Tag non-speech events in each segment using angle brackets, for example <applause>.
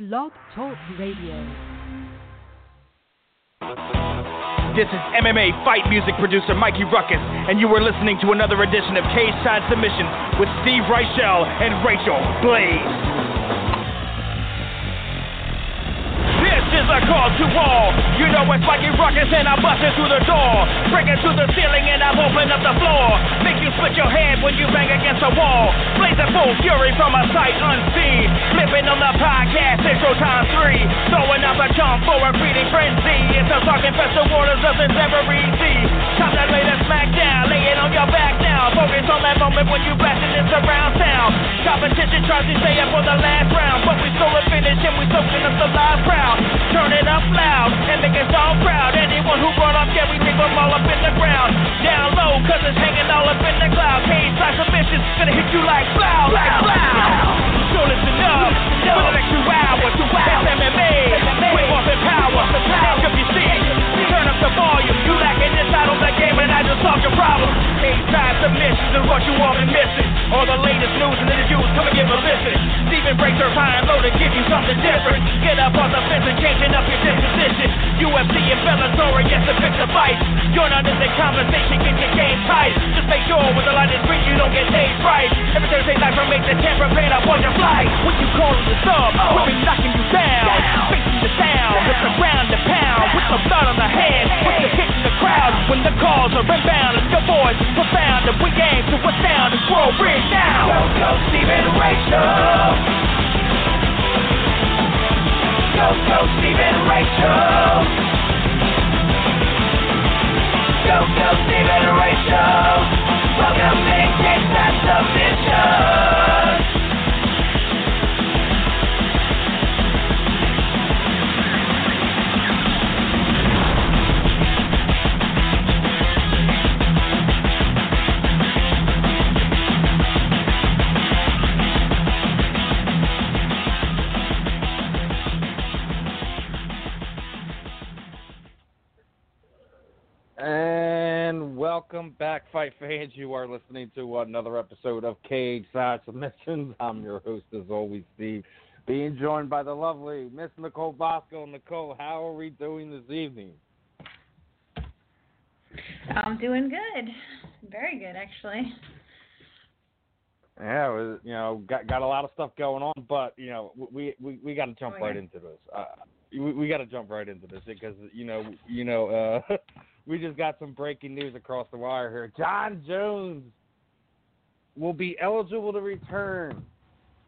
Blog Talk Radio. This is MMA fight music producer Mikey Ruckus, and you are listening to another edition of Cage Side Submissions with Steve Rychel and Rachel Blaze. Call to all. You know it's Mikey Ruckus and I'm busting through the door. Breaking through the ceiling and I'm opening up the floor. Make you split your head when you bang against a wall. Blazing full fury from a sight unseen. Flipping on the podcast, intro time three. Throwing up a jump for a breeding frenzy. It's a talking festival waters of this ever easy. Time to lay the smack down, lay it on your back now. Focus on that moment when you blasting this around town. Competition tries to stay up for the last round, but we stole a finish and we soaking up the live crowd. Turn it up loud and make us all proud. Anyone who brought up, yeah, we them all up in the ground. Down low, cause it's hanging all up in the cloud. Cage side submissions, gonna hit you like blow, like blow. So listen up, for the next two hours, two hours, MMA, quick off and power, take up your seat, turn up the volume. You lacking inside on the game, and I just solved your problem. Cage side submissions is what you all been missing. All the latest news and interviews, come and give a listen. Steven breaks her high and low to give you something different. Get up on the fence and changing up your disposition. UFC and Bellator, yes, to pick the fight. You're not in the conversation, get your game tight. Just make sure with the light is green, you don't get stage fright. Every Thursday night from 8 to 10, prepare up on your flight. When you call the sub, oh. we'll be knocking you down. down. Sound, with the ground to pound. With some blood on the hand, with the hit in the crowd. When the calls are inbound and your voice is profound, and we aim to astound and grow big now. Go, go, Stephen Rachel go, go, Stephen Rachel. Go, go, Stephen Rachel. Welcome to Game Time Submission. Welcome back, fight fans. You are listening to another episode of Cage Side Submissions. I'm your host, as always, Steve. Being joined by the lovely Miss Nicole Bosco. Nicole, how are we doing this evening? I'm doing good. Very good, actually. Yeah, was, you know, got got a lot of stuff going on, but you know, we we we got to jump oh, yeah. right into this. Uh, we, we got to jump right into this because you know you know uh, <laughs> we just got some breaking news across the wire here. Jon Jones will be eligible to return.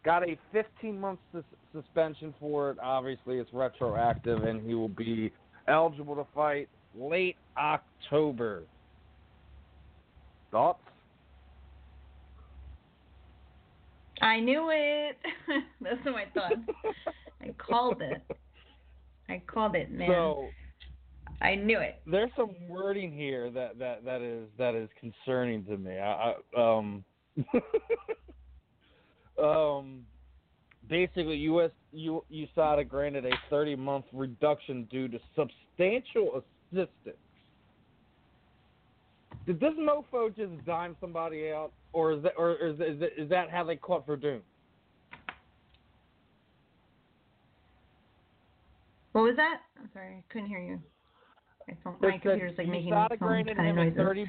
Got a 15 month sus- suspension for it. Obviously, it's retroactive, and he will be eligible to fight late October. Thoughts? I knew it. <laughs> That's what I thought. I called it. I called it, man. So I knew it. There's some wording here that that that is that is concerning to me. I, I um <laughs> um basically US U, USADA granted a 30 month reduction due to substantial assistance. Did this mofo just dime somebody out, or is that or is is that, is that how they caught Werdum? What was that? I'm sorry, I couldn't hear you. My, phone, my computer's like making some kind of noises. 30,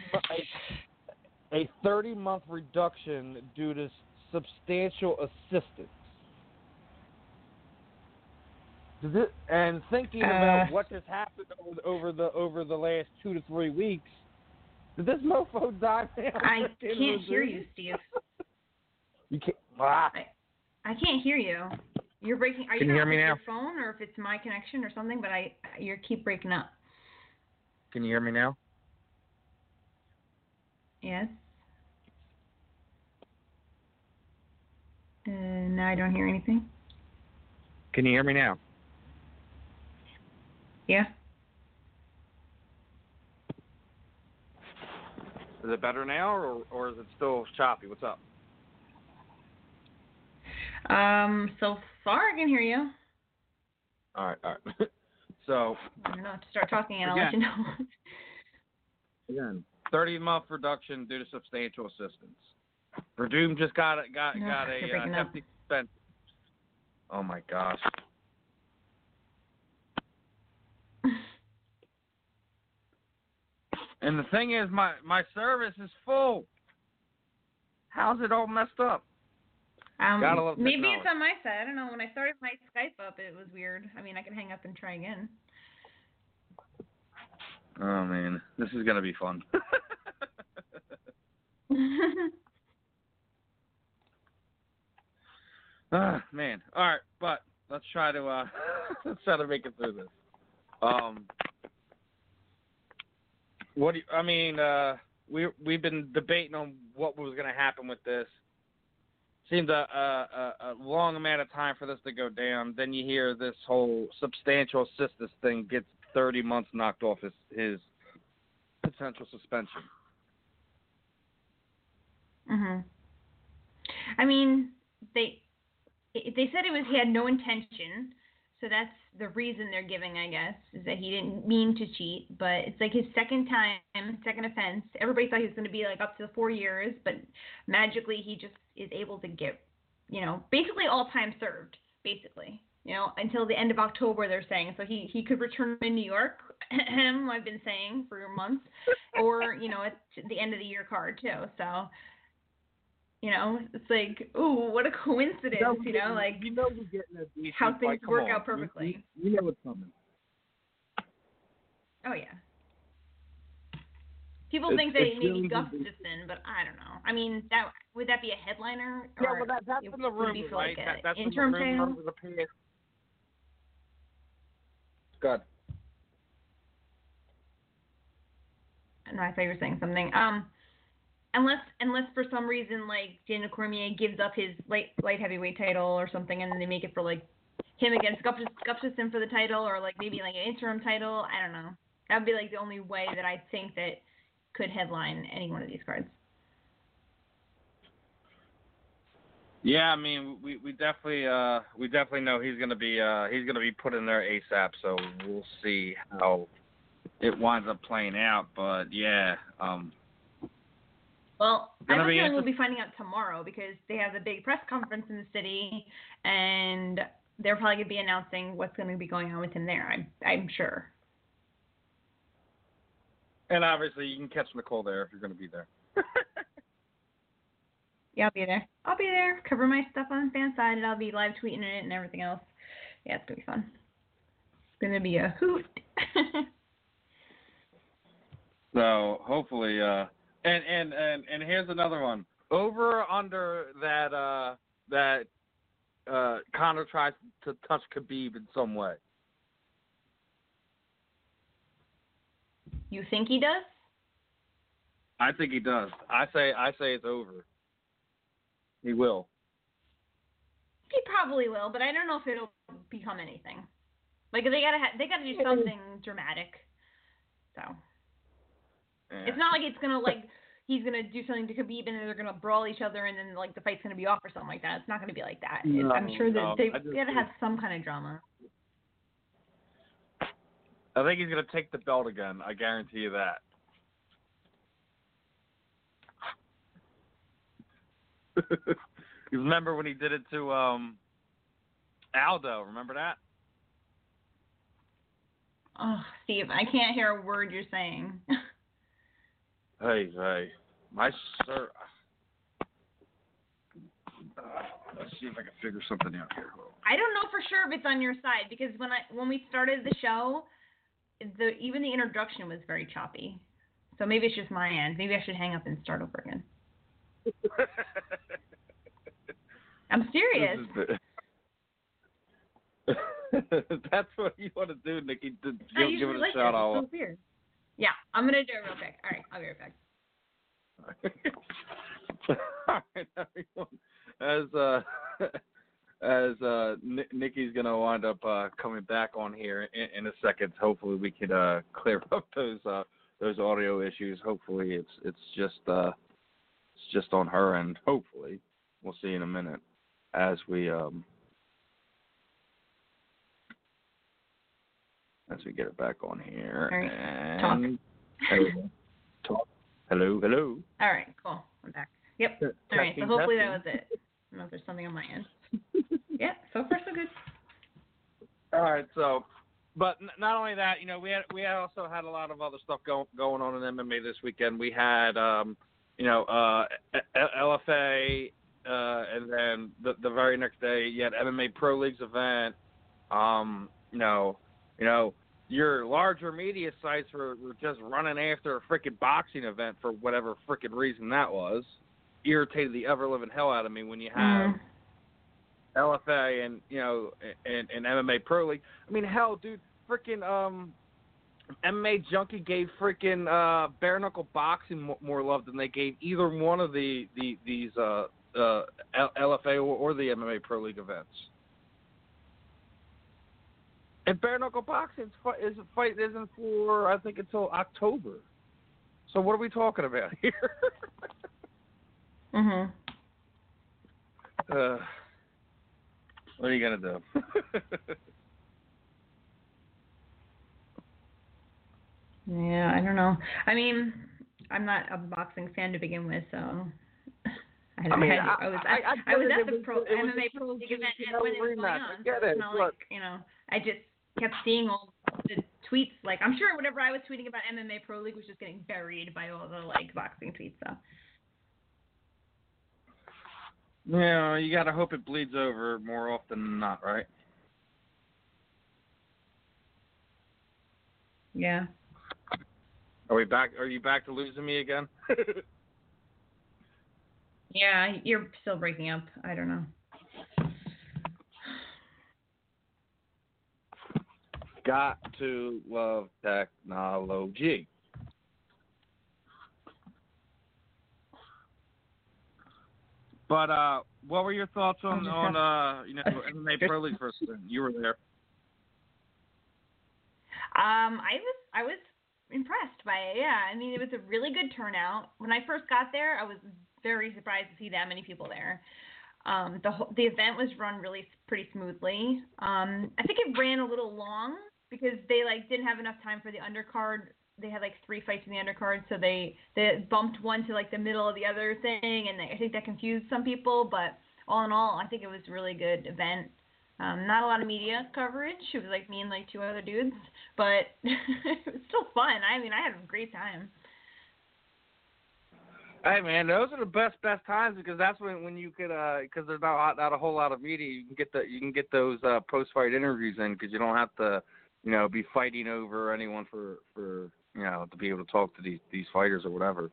a, a 30 month reduction due to substantial assistance. It, and thinking uh, about what just happened over the over the last two to three weeks, did this mofo <laughs> die down? I can't hear you, Steve. <laughs> you can't. Ah. I, I can't hear you. You're breaking. Are Can you, you hear me now? Your phone, or if it's my connection or something, but I you keep breaking up. Can you hear me now? Yes. Uh, now I don't hear anything. Can you hear me now? Yeah. Is it better now, or or is it still choppy? What's up? Um. So far, I can hear you. All right. All right. <laughs> So I'm not. To start talking, and I'll let you know. <laughs> again, thirty month reduction due to substantial assistance. Werdum just got a, got no, got a uh, hefty expense. Oh my gosh. and the thing is, my my service is full. How's it all messed up? Um, maybe it's on my side. I don't know. When I started my Skype up, it was weird. I mean, I can hang up and try again. Oh man, this is gonna be fun. <laughs> <laughs> ah man. All right, but let's try to uh <laughs> let's try to make it through this. Um, what do you, I mean? Uh, we we've been debating on what was gonna happen with this. Seemed a, a a long amount of time for this to go down. Then you hear this whole substantial assistance thing gets 30 months knocked off his his potential suspension. mhm. I mean, they they said it was he had no intention, so that's the reason they're giving, I guess, is that he didn't mean to cheat. But it's like his second time, second offense. Everybody thought he was going to be like up to four years, but magically he just is able to get, you know, basically all time served, basically. You know, until the end of October, they're saying. So he he could return to New York. <clears throat> I've been saying for months, or you know, at the end of the year card too. So you know, it's like, ooh, what a coincidence, you know, like you know we're getting a decent how things fight. Work on. out perfectly. You, you know what's coming. Oh yeah. People It's- think that it's maybe really Gustafsson, but I don't know. I mean, that would that be a headliner? Yeah, or well, that, that's in the room, right? like, that, that's in the room over the past. Good. No, I thought you were saying something. Um, unless unless for some reason like Daniel Cormier gives up his light light heavyweight title or something, and then they make it for like him against Gustafsson for the title, or like maybe like an interim title. I don't know. That would be like the only way that I think that could headline any one of these cards. Yeah, I mean, we we definitely uh we definitely know he's gonna be uh he's gonna be put in there ASAP. So we'll see how it winds up playing out. But yeah, um, Well, I Gonna have a be feeling we'll be finding out tomorrow because they have a big press conference in the city, and they're probably gonna be announcing what's gonna be going on with him there. I'm I'm sure. and obviously you can catch Nicole there if you're gonna be there. <laughs> Yeah, I'll be there. I'll be there. Cover my stuff on Fanside, I'll be live tweeting it and everything else. Yeah, it's gonna be fun. It's gonna be a hoot. <laughs> So hopefully, uh, and and and and here's another one. Over under that uh that uh Conor tries to touch Khabib in some way. you think he does? I think he does. I say I say it's over. He will. He probably will, but I don't know if it'll become anything. Like they gotta ha- they gotta do something dramatic. So Yeah. it's not like it's gonna like he's gonna do something to Khabib and then they're gonna brawl each other and then like the fight's gonna be off or something like that. It's not gonna be like that. It's- I'm sure that no, they gotta have some kind of drama. I think he's gonna take the belt again. I guarantee you that. <laughs> you remember when he did it to um Aldo? Remember that? Oh, Steve, I can't hear a word you're saying. <laughs> Hey, hey, my sir. Uh, let's see if I can figure something out here. I don't know for sure if it's on your side because when I when we started the show, the even the introduction was very choppy. So maybe it's just my end. Maybe I should hang up and start over again. <laughs> I'm serious. <laughs> That's what you want to do, Nikki. To give, give it a shout out. So weird. Yeah, I'm gonna do it real quick. All right, I'll be right back. <laughs> All right, everyone. As uh, <laughs> as uh, Ni- Nikki's gonna wind up uh, coming back on here in, in a second. Hopefully, we could uh, <laughs> clear up those uh, those audio issues. Hopefully, it's it's just uh, it's just on her end. Hopefully, we'll see in a minute as we um as we get it back on here. All right, And Hello. Talk. Hello, hello. All right, cool. I'm back. Yep. All right, so Testing, hopefully that was it. I don't know if there's something on my end. <laughs> yeah, so far so good. All right, so but n- not only that, you know, we had we had also had a lot of other stuff going going on in MMA this weekend. We had, um, you know, uh, LFA, uh, and then the the very next day, you had MMA Pro League's event. Um, you know, you know, your larger media sites were, were just running after a freaking boxing event for whatever freaking reason that was. Irritated the ever living hell out of me when you have. Mhm. LFA and you know and, and MMA Pro League. I mean, hell, dude, freaking um, MMA Junkie gave freaking uh, bare knuckle boxing mo- more love than they gave either one of the, the these uh, uh, L- LFA or, or the MMA Pro League events. And bare knuckle boxing is a fight isn't for I think until October. So what are we talking about <laughs> here? Mhm. uh, what are you gonna do? <laughs> Yeah, I don't know. I mean, I'm not a boxing fan to begin with, so. <laughs> I, I mean, I- I, was I- at, I I, was at the was- pro it MMA Pro League event when it was going rematch. I on. get so it's not like you know, I just kept seeing all the tweets. Like I'm sure whatever I was tweeting about MMA Pro League was just getting buried by all the like boxing tweets. So. Yeah, you gotta hope it bleeds over more often than not, right? Yeah. Are we back? Are you back to losing me again? <laughs> Yeah, you're still breaking up. I don't know. Got to love technology. But uh, what were your thoughts on on uh, you know MMA <laughs> Pro League first? You were there. Um, I was I was impressed by it. Yeah, I mean it was a really good turnout. When I first got there, I was very surprised to see that many people there. Um, the whole, the event was run really pretty smoothly. Um, I think it ran a little long because they like didn't have enough time for the undercard. They had like three fights in the undercard, so they they bumped one to like the middle of the other thing, and they, I think that confused some people. But all in all, I think it was a really good event. Um, not a lot of media coverage. It was like me and like two other dudes, but <laughs> it was still fun. I mean, I had a great time. Hey man, those are the best best times because that's when when you could uh because there's not not a whole lot of media you can get the you can get those uh post fight interviews in because you don't have to you know be fighting over anyone for for you know to be able to talk to these these fighters or whatever.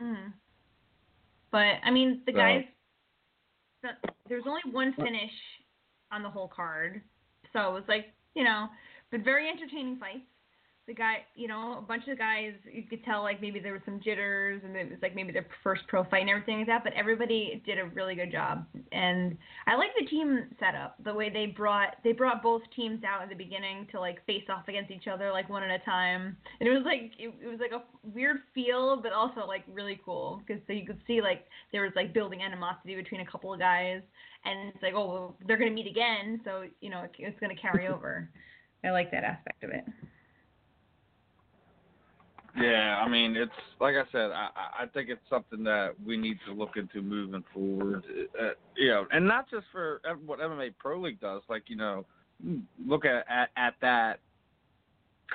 Mm. But I mean, the So- guys. The, there's only one finish on the whole card, so it was like you know, but very entertaining fights. The guy, you know, a bunch of guys, you could tell like maybe there was some jitters and it was like maybe their first pro fight and everything like that, but everybody did a really good job. And I like the team setup, the way they brought they brought both teams out at the beginning to like face off against each other like one at a time. And it was like it, it was like a weird feel, but also like really cool because so you could see like there was like building animosity between a couple of guys, and it's like oh well, they're gonna meet again, so you know it, it's gonna carry <laughs> over. I like that aspect of it. Yeah, I mean it's like I said, I I think it's something that we need to look into moving forward. Uh, you know, and not just for what MMA Pro League does, like you know, look at at, at that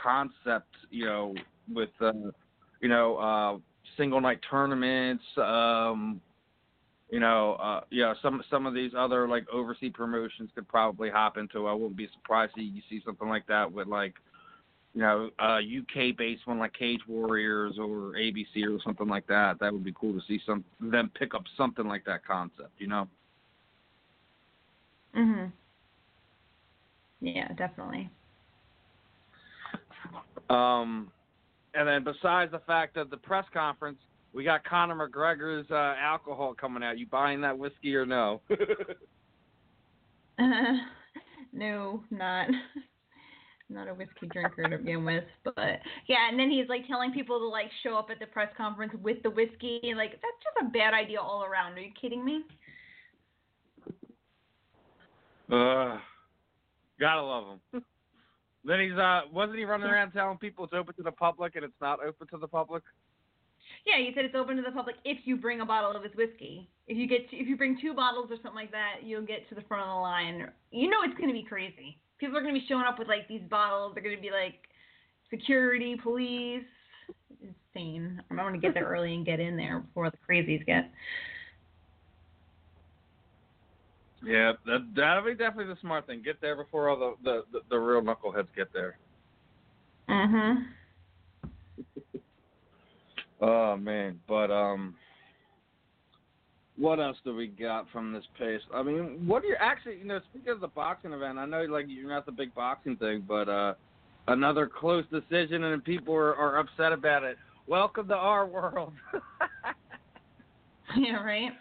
concept, you know, with uh, you know uh, single night tournaments. Um, you know, uh, yeah, some some of these other like overseas promotions could probably hop into. I wouldn't be surprised to you see something like that with like you know, uh, UK based one like Cage Warriors or ABC or something like that. That would be cool to see some them pick up something like that concept, you know. Mhm. Yeah, definitely. Um, and then besides the fact that the press conference, we got Conor McGregor's uh, alcohol coming out. You buying that whiskey or no? <laughs> <laughs> no, not not a whiskey drinker to begin with, but yeah. And then he's like telling people to like show up at the press conference with the whiskey. And like that's just a bad idea all around. Are you kidding me? uh, gotta love him. <laughs> then he's uh, wasn't he running around telling people it's open to the public and it's not open to the public? Yeah, he said it's open to the public if you bring a bottle of his whiskey. If you get if you bring two bottles or something like that, you'll get to the front of the line. You know it's gonna be crazy. People are gonna be showing up with like these bottles. They're gonna be like security, police. Insane. I'm gonna get there early and get in there before the crazies get. Yeah, that that'll be definitely the smart thing. Get there before all the the, the, the real knuckleheads get there. Mhm. <laughs> Oh man, but um, what else do we got from this pace? I mean, what do you actually, you know, speaking of the boxing event, I know like you're not the big boxing thing, but uh, another close decision and people are, are upset about it. Welcome to our world. <laughs> yeah. Right.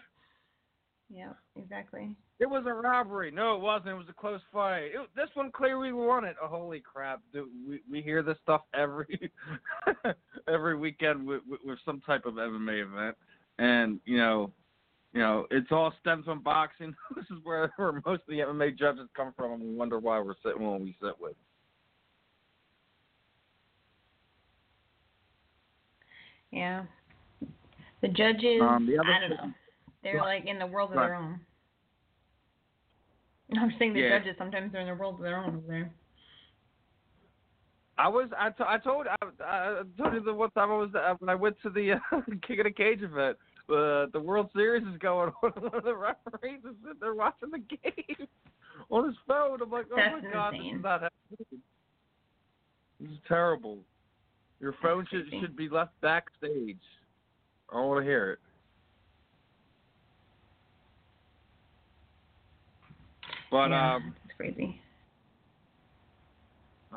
Yeah. Exactly. It was a robbery. No, it wasn't. It was a close fight. It, this one clearly won it. Oh, holy crap! Dude, we we hear this stuff every <laughs> every weekend with, with, with some type of MMA event, and you know, you know, it's all stems from boxing. <laughs> this is where, where most of the MMA judges come from, and we wonder why we're sitting when we sit with. Yeah. The judges, Um, the other I don't know. They're like in the world of Right. their own. <laughs> I'm saying the Yeah. judges sometimes they're in the world of their own over there. I was I, t- I told I, I told you the one time I was uh, when I went to the <laughs> uh, King of the Cage event. Uh, the World Series is going on. <laughs> One of the referees is sitting there watching the game <laughs> on his phone. I'm like, oh That's my god, this is not happening. This is terrible. Your phone should crazy. should be left backstage. I don't want to hear it. But yeah, um, it's crazy.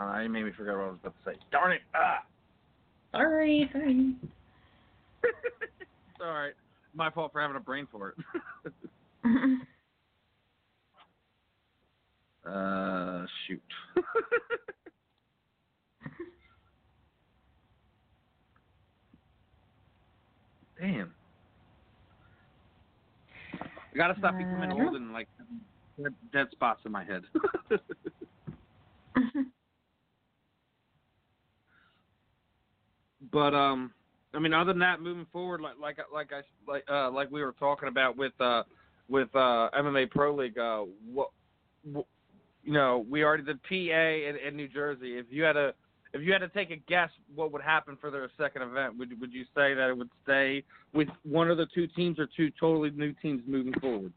uh, you made me forget what I was about to say. Darn it! Ah. Sorry, <laughs> sorry. All right. My fault for having a brain for it. <laughs> uh, shoot. <laughs> Damn. I gotta stop becoming Uh, old and like dead, dead spots in my head. <laughs> but um, I mean, other than that, moving forward, like like like I like uh like we were talking about with uh with uh MMA Pro League, uh what, what you know, we already did PA and, and New Jersey. If you had a if you had to take a guess, what would happen for their second event? Would would you say that it would stay with one of the two teams or two totally new teams moving forward?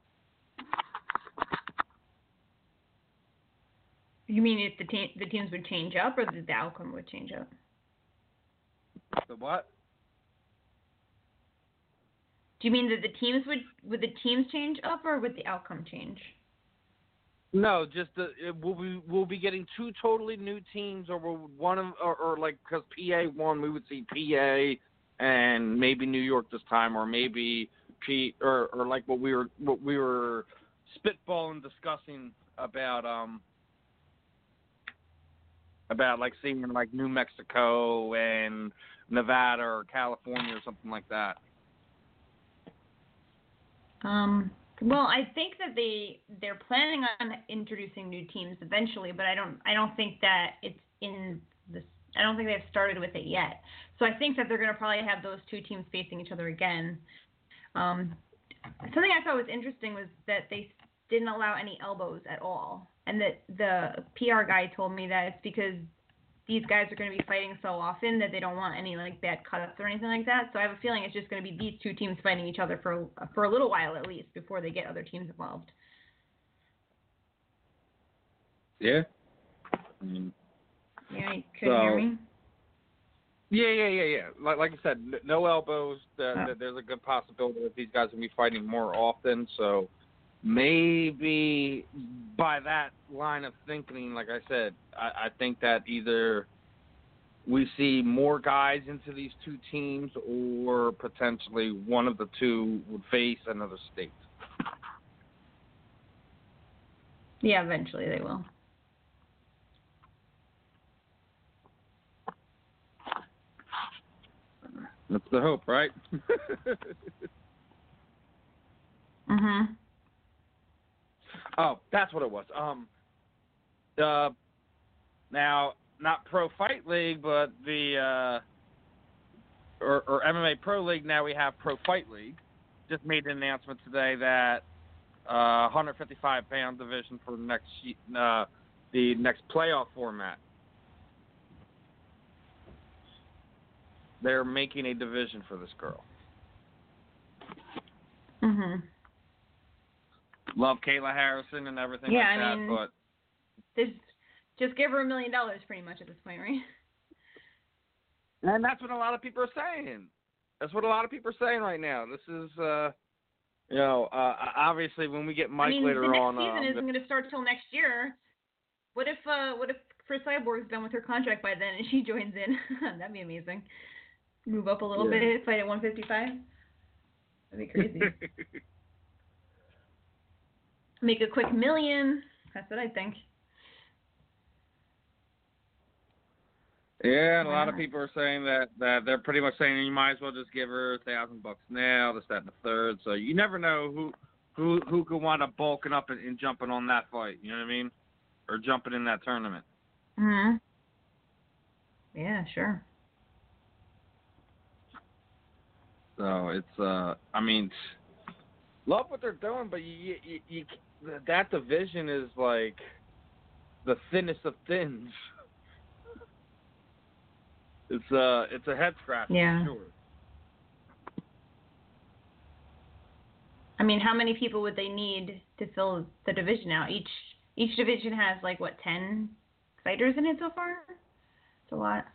you mean if the the teams would change up, or the outcome would change up? The what? Do you mean that the teams would would the teams change up, or would the outcome change? No, just the, it, will we will be getting two totally new teams, or will one of or, or like because PA won, we would see PA and maybe New York this time, or maybe P or or like what we were what we were spitballing discussing about um about like seeing like New Mexico and Nevada or California or something like that. Um, well, I think that they they're planning on introducing new teams eventually, but I don't I don't think that it's in this. I don't think they've started with it yet. So I think that they're going to probably have those two teams facing each other again. Um, something I thought was interesting was that they didn't allow any elbows at all, and that the PR guy told me that it's because these guys are going to be fighting so often that they don't want any like bad cuts or anything like that. So I have a feeling it's just going to be these two teams fighting each other for for a little while at least before they get other teams involved. Yeah. I mean, Yeah, you couldn't hear me. Yeah, yeah, yeah, yeah. Like, like I said, no elbows. That, Oh. that there's a good possibility that these guys will be fighting more often. So maybe by that line of thinking, like I said, I, I think that either we see more guys into these two teams, or potentially one of the two would face another state. Yeah, eventually they will. That's the hope, right? <laughs> Mhm. Oh, that's what it was. Um, uh, now not Pro Fight League, but the uh, or, or MMA Pro League. Now we have Pro Fight League. Just made an announcement today that uh, 155 pound division for next uh, the next playoff format. They're making a division for this girl. Mhm. Love Kayla Harrison and everything Yeah, like I that, mean- but Just just give her a million dollars pretty much at this point, right? <laughs> and that's what a lot of people are saying. That's what a lot of people are saying right now. This is, uh, you know, uh, obviously when we get Mike I mean, later the next on, season uh, isn't going to start till next year. What if uh what if Cris Cyborg's done with her contract by then and she <laughs> joins in? <laughs> That'd be amazing. Move up a little Yeah. bit, fight at 155. That'd be crazy. Make a quick million. That's what I think. Yeah, and a lot of people are saying that that they're pretty much saying you might as well just give her a thousand bucks now, this, that, and the third. So you never know who who who could wind up bulking up and, and jumping on that fight. You know what I mean? Or jumping in that tournament. Mhm. Yeah, sure. So it's uh, I mean, love what they're doing, but you you, you that division is like the thinnest of thins. <laughs> It's uh, it's a head scratch Yeah. for sure. I mean, how many people would they need to fill the division out? Each each division has like what, 10 fighters in it so far? It's a lot.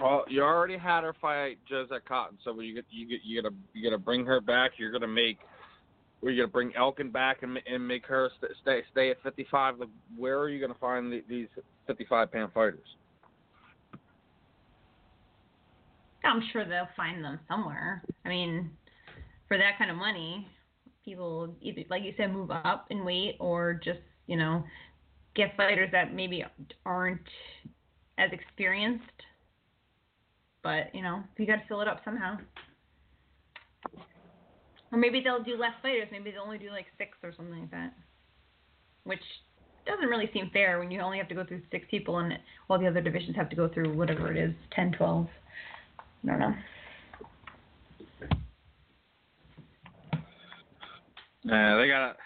Well, you already had her fight Jozette Cotton, so you get you get you gotta you gotta bring her back. You're gonna make, or you gonna bring Elkin back and and make her st- stay stay at 55. Like, Where are you gonna find the, these 55 pound fighters? I'm sure they'll find them somewhere. I mean, for that kind of money, people either, like you said, move up in weight or just, you know, get fighters that maybe aren't as experienced. But, you know, you got to fill it up somehow. Or maybe they'll do less fighters. Maybe they'll only do like six or something like that. Which doesn't really seem fair when you only have to go through six people and all the other divisions have to go through whatever it is, 10, 12. I don't know. Yeah, they got.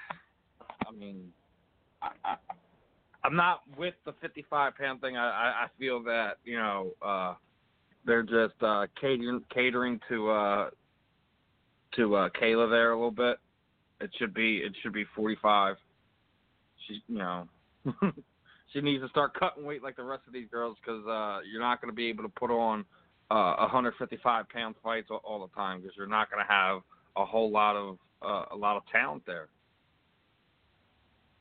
I mean, I, I, I'm not with the 55 pound thing. I, I I feel that you know uh, they're just uh, catering catering to uh, to uh, Kayla there a little bit. It should be it should be 45. She you know <laughs> she needs to start cutting weight like the rest of these girls because uh, you're not going to be able to put on uh, 155 pound fights all, the time because you're not going to have a whole lot of uh, a lot of talent there.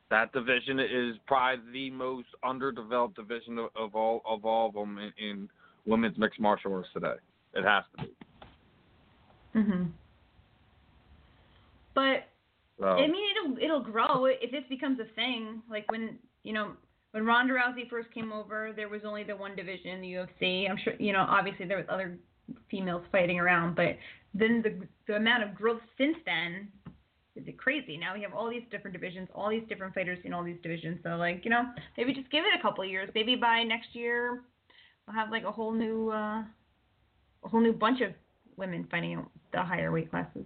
That division is probably the most underdeveloped division of, of all of all of them in, in women's mixed martial arts today. It has to be. Mhm. But So, I mean, it'll it'll grow if this becomes a thing. Like when you know when Ronda Rousey first came over, there was only the one division in the UFC. I'm sure you know. Obviously, there was other females fighting around, but then the the amount of growth since then is crazy. Now we have all these different divisions, all these different fighters in all these divisions. So like you know, maybe just give it a couple of years. Maybe by next year, we'll have like a whole new uh, a whole new bunch of women fighting the higher weight classes.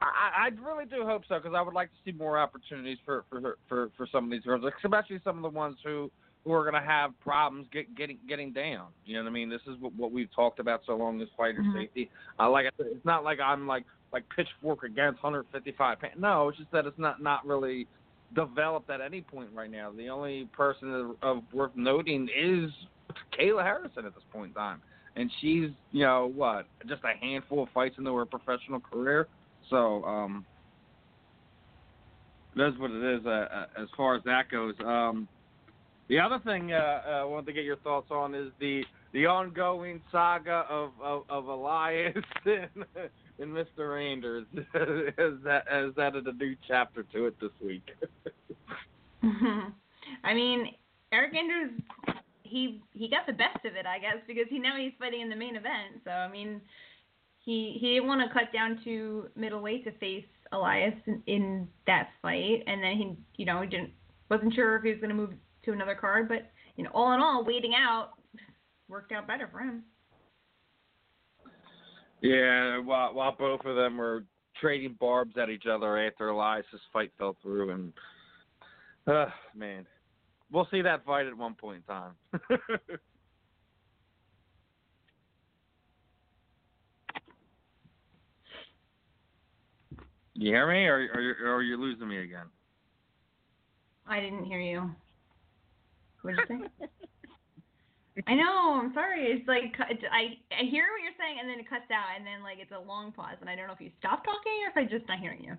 I, I really do hope so because I would like to see more opportunities for for for for some of these girls, especially some of the ones who who are going to have problems get, getting getting down. You know what I mean? This is what, what we've talked about so long is fighter Mhm. safety. Uh, like I said, it's not like I'm like like pitchfork against 155 pounds. No, it's just that it's not not really developed at any point right now. The only person of, of worth noting is Kayla Harrison at this point in time, and she's you know what just a handful of fights into her professional career. So um, that's what it is uh, uh, as far as that goes. Um, the other thing uh, uh, I wanted to get your thoughts on is the the ongoing saga of of, of Elias <laughs> and, and Mr. Anders. <laughs> has that has added a new chapter to it this week. <laughs> I mean, Eryk Anders, he he got the best of it, I guess, because he now he's fighting in the main event. So I mean, he he didn't want to cut down to middleweight to face Elias in, in that fight, and then he you know he didn't wasn't sure if he was going to move to another card, but you know all in all, waiting out worked out better for him. Yeah, while while both of them were trading barbs at each other after Elias's fight fell through, and Uh, man, we'll see that fight at one point in time. <laughs> you hear me, or or you or you losing me again? I didn't hear you. What did you say? <laughs> I know. I'm sorry. It's like it's, I I hear what you're saying, and then it cuts out, and then like it's a long pause, and I don't know if you stopped talking or if I'm just not hearing you.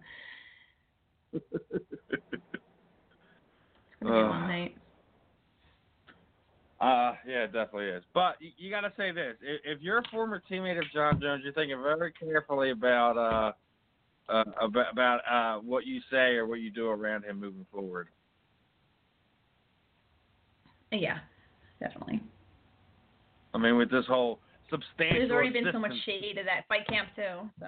It's gonna be a long Uh. night. Uh, yeah, it definitely is. But you, you got to say this: if, if you're a former teammate of Jon Jones, you're thinking very carefully about uh, uh about about uh what you say or what you do around him moving forward. Yeah, definitely. I mean, with this whole substantial. There's already been so much shade at that fight camp too. So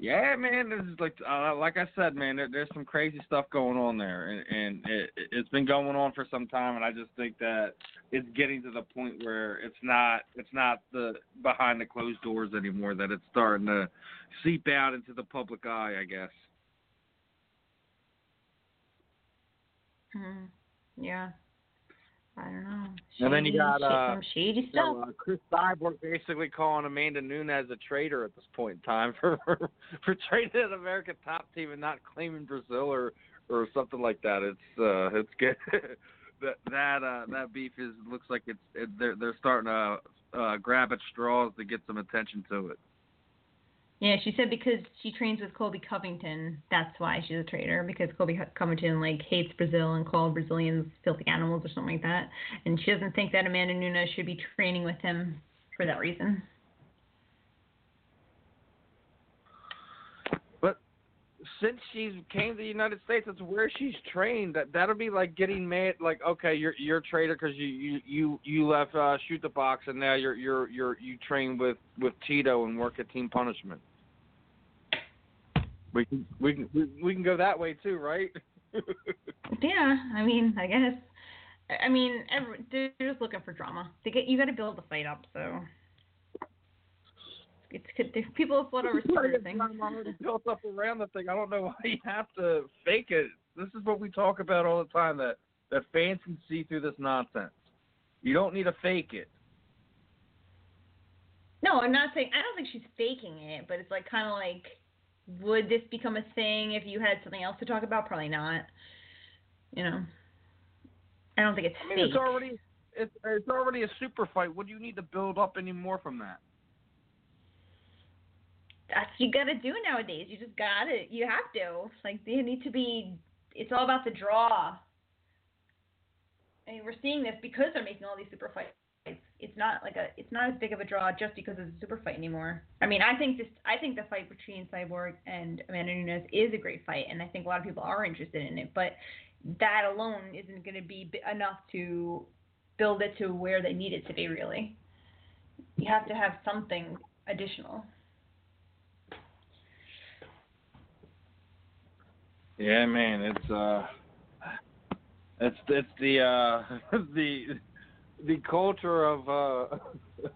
Yeah, man. This is like, uh, like I said, man. There, there's some crazy stuff going on there, and, and it, it's been going on for some time. And I just think that it's getting to the point where it's not, it's not the behind the closed doors anymore. That it's starting to seep out into the public eye. I guess. mm, yeah, I don't know. And then you got, uh, some shady You stuff. know, uh, Cris Cyborg basically calling Amanda Nunes a traitor at this point in time <laughs> for for, for trading an American top team and not claiming Brazil or or something like that. It's uh it's good. <laughs> that that uh that beef is looks like it's it, they're they're starting to uh grab at straws to get some attention to it. Yeah, she said because she trains with Colby Covington, that's why she's a traitor. Because Colby Covington like hates Brazil and called Brazilians filthy animals or something like that, and she doesn't think that Amanda Nunes should be training with him for that reason. But since she came to the United States, that's where she's trained. That that'll be like getting mad. Like, okay, you're you're a traitor because you you you you left uh, Chute Boxe, and now you're you're you're you train with with Tito and work at Team Punishment. We can we can we, can go that way too, right? <laughs> Yeah, I mean, I guess. I- mean, every, they're just looking for drama. They get you got to build the fight up, so it's good. there's People float over smarter things. I'm already built up around the thing. I don't know why you have to fake it. This is what we talk about all the time. That that fans can see through this nonsense. You don't need to fake it. No, I'm not saying. I don't think she's faking it, but it's like kind of like, would this become a thing if you had something else to talk about? Probably not. You know, I don't think it's I mean, fake. it's already it's it's already a super fight. What do you need to build up any more from that? That's you gotta do nowadays. You just gotta. You have to. Like they need to be. It's all about the draw. I mean, we're seeing this because they're making all these super fights. It's not like a. It's not as big of a draw just because it's a super fight anymore. I mean, I think this. I think the fight between Cyborg and Amanda Nunes is a great fight, and I think a lot of people are interested in it. But that alone isn't going to be enough to build it to where they need it to be. Really, you have to have something additional. Yeah, man, it's uh, it's it's the uh <laughs> the the culture of uh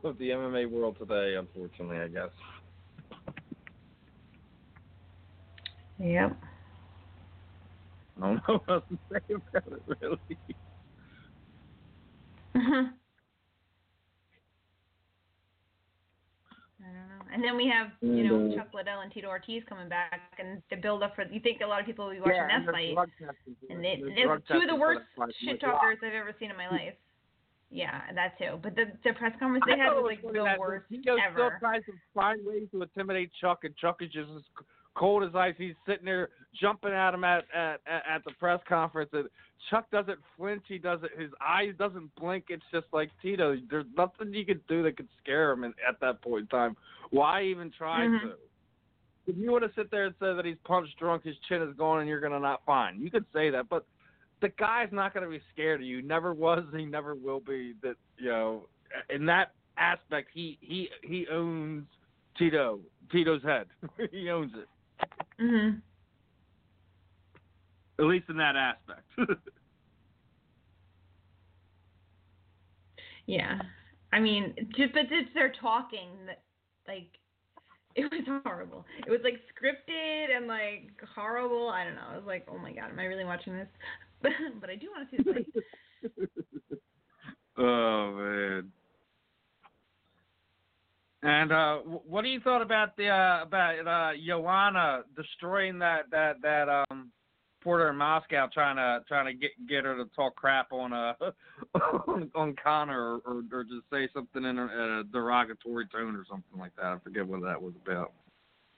<laughs> of the MMA world today. Unfortunately, I guess. Yep. I don't know what else to say about it, really. <laughs> I don't know. And then we have, you know, uh, Chuck Liddell and Tito Ortiz coming back, and the build up for. You think a lot of people will be watching yeah, that fight, and they, they're two of the worst shit talkers I've ever seen in my life. Yeah, that too. But the the press conference they I had was like the worst he still ever. tries to find ways to intimidate Chuck, and Chuck is just as cold as ice. He's sitting there jumping at him at at at the press conference, and Chuck doesn't flinch. He doesn't. His eyes doesn't blink. It's just like Tito. There's nothing you could do that could scare him at that point in time. Why even try Mhm. to? If you want to sit there and say that he's punch drunk, his chin is gone, and you're gonna not find, you could say that, but the guy's not going to be scared of you. Never was. He never will be. That you know, in that aspect, he he he owns Tito. Tito's head. <laughs> he owns it. Mhm. At least in that aspect. <laughs> Yeah. I mean, just but just they're talking that like <laughs> It was horrible. It was like scripted and like horrible. I don't know. I was like, oh my god, am I really watching this? But <laughs> but I do want to see the fight. oh man. And uh, what do you thought about the uh, about uh, Joanna destroying that that that um Porter in Moscow trying to trying to get get her to talk crap on uh <laughs> on, on Conor or, or, or just say something in a, in a derogatory tone or something like that. I forget what that was about.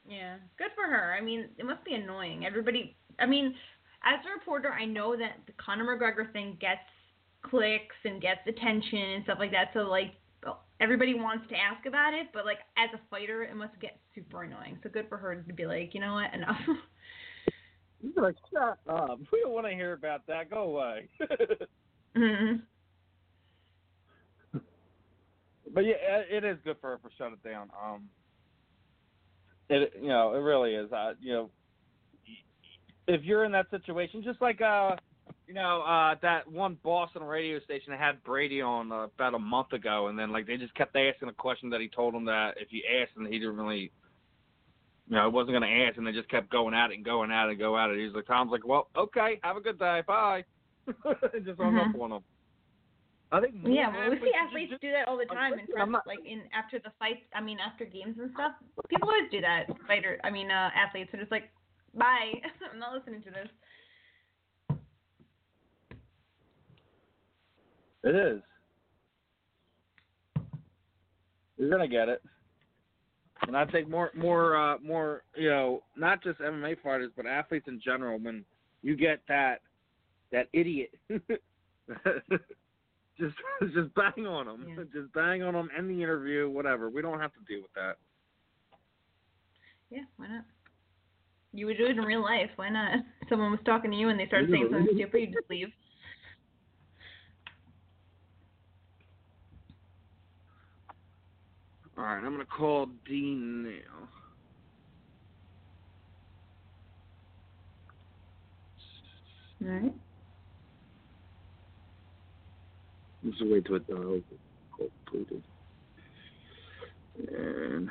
Yeah, good for her. I mean, it must be annoying. Everybody. I mean, as a reporter, I know that the Conor McGregor thing gets clicks and gets attention and stuff like that. So like everybody wants to ask about it, but like as a fighter, it must get super annoying. So good for her to be like, you know what, enough. <laughs> You're like, shut up. We don't want to hear about that. Go away. <laughs> mm-hmm. But yeah, it is good for her for shut it down. Um, it you know it really is. I you know, if you're in that situation, just like uh, you know, uh, that one Boston radio station that had Brady on uh, about a month ago, and then like they just kept asking a question that he told them that if you asked, and he didn't really, you know, he wasn't going to ask, and they just kept going at it and going at it and go at it. He's like, Tom's like, well, okay, have a good day, bye, and <laughs> just hung Mhm. up on him. I think Yeah, well, we see athletes athletes do that all the time in listen, press, I'm not- like in after the fights. I mean, after games and stuff. People always do that. Fighter, I mean, uh, athletes are just like, bye. <laughs> I'm not listening to this. It is. You're gonna get it. And I think more, more, uh, more, you know, not just MMA fighters, but athletes in general. When you get that, that idiot, <laughs> just, just bang on them, Yeah. just bang on them, end the interview, whatever. We don't have to deal with that. Yeah, why not? You would do it in real life. Why not? <laughs> Someone was talking to you and they started saying something stupid, you just leave. All right, I'm gonna call Din now. All right. Let's wait till it dials. Completed. And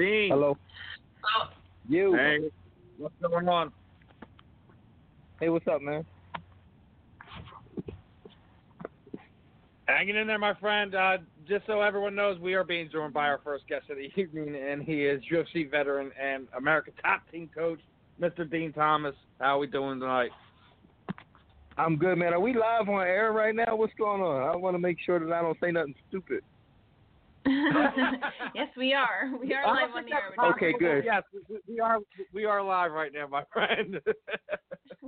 Din. Hello. You. Hey, what's going on? Hey, what's up, man? Hanging in there, my friend. Uh, just so everyone knows, we are being joined by our first guest of the <laughs> evening, and he is UFC veteran and America top team coach, Mr. Din Thomas. How are we doing tonight? I'm good, man. Are we live on air right now? What's going on? I want to make sure that I don't say nothing stupid. <laughs> yes, we are. We are live on the air. We're Okay, talking good. Yes, we, we are. We are live right now, my friend. <laughs>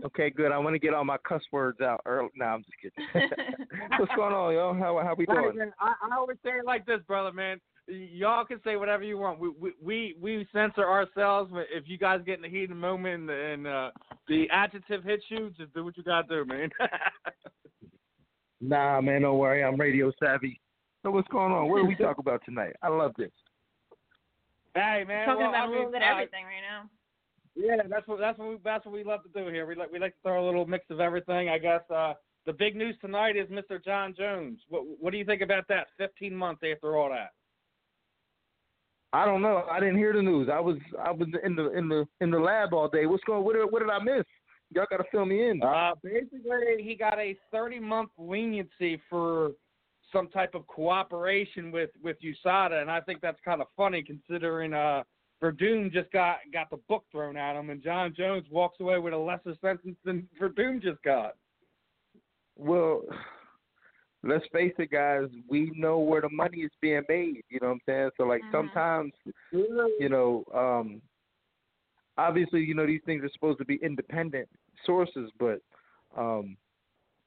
Okay, good. I want to get all my cuss words out early. No, I'm just kidding. <laughs> what's going on, yo? How how we doing? man, I, I always say it like this, brother, man. Y'all can say whatever you want. We we we, we censor ourselves. but If you guys get in the heat of the moment and, and uh, the adjective hits you, just do what you gotta do, man. Nah, man, don't worry. I'm radio savvy. So what's going on? What do we talk about tonight? I love this. hey, man. talking well, about I a little mean, bit uh, everything right now. Yeah, that's what that's what we that's what we love to do here. We like we like to throw a little mix of everything. I guess uh, the big news tonight is Mr. Jon Jones. What what do you think about that? Fifteen months after all that. I don't know. I didn't hear the news. I was I was in the in the in the lab all day. What's going? What did, what did I miss? Y'all got to fill me in. Uh, basically, he got a 30 month leniency for some type of cooperation with with USADA, and I think that's kind of funny considering uh, Werdum just got got the book thrown at him, and Jon Jones walks away with a lesser sentence than Werdum just got. Well, <sighs> let's face it, guys. We know where the money is being made. You know what I'm saying? So, like, Mhm. sometimes, you know, um, obviously, you know, these things are supposed to be independent sources, but um,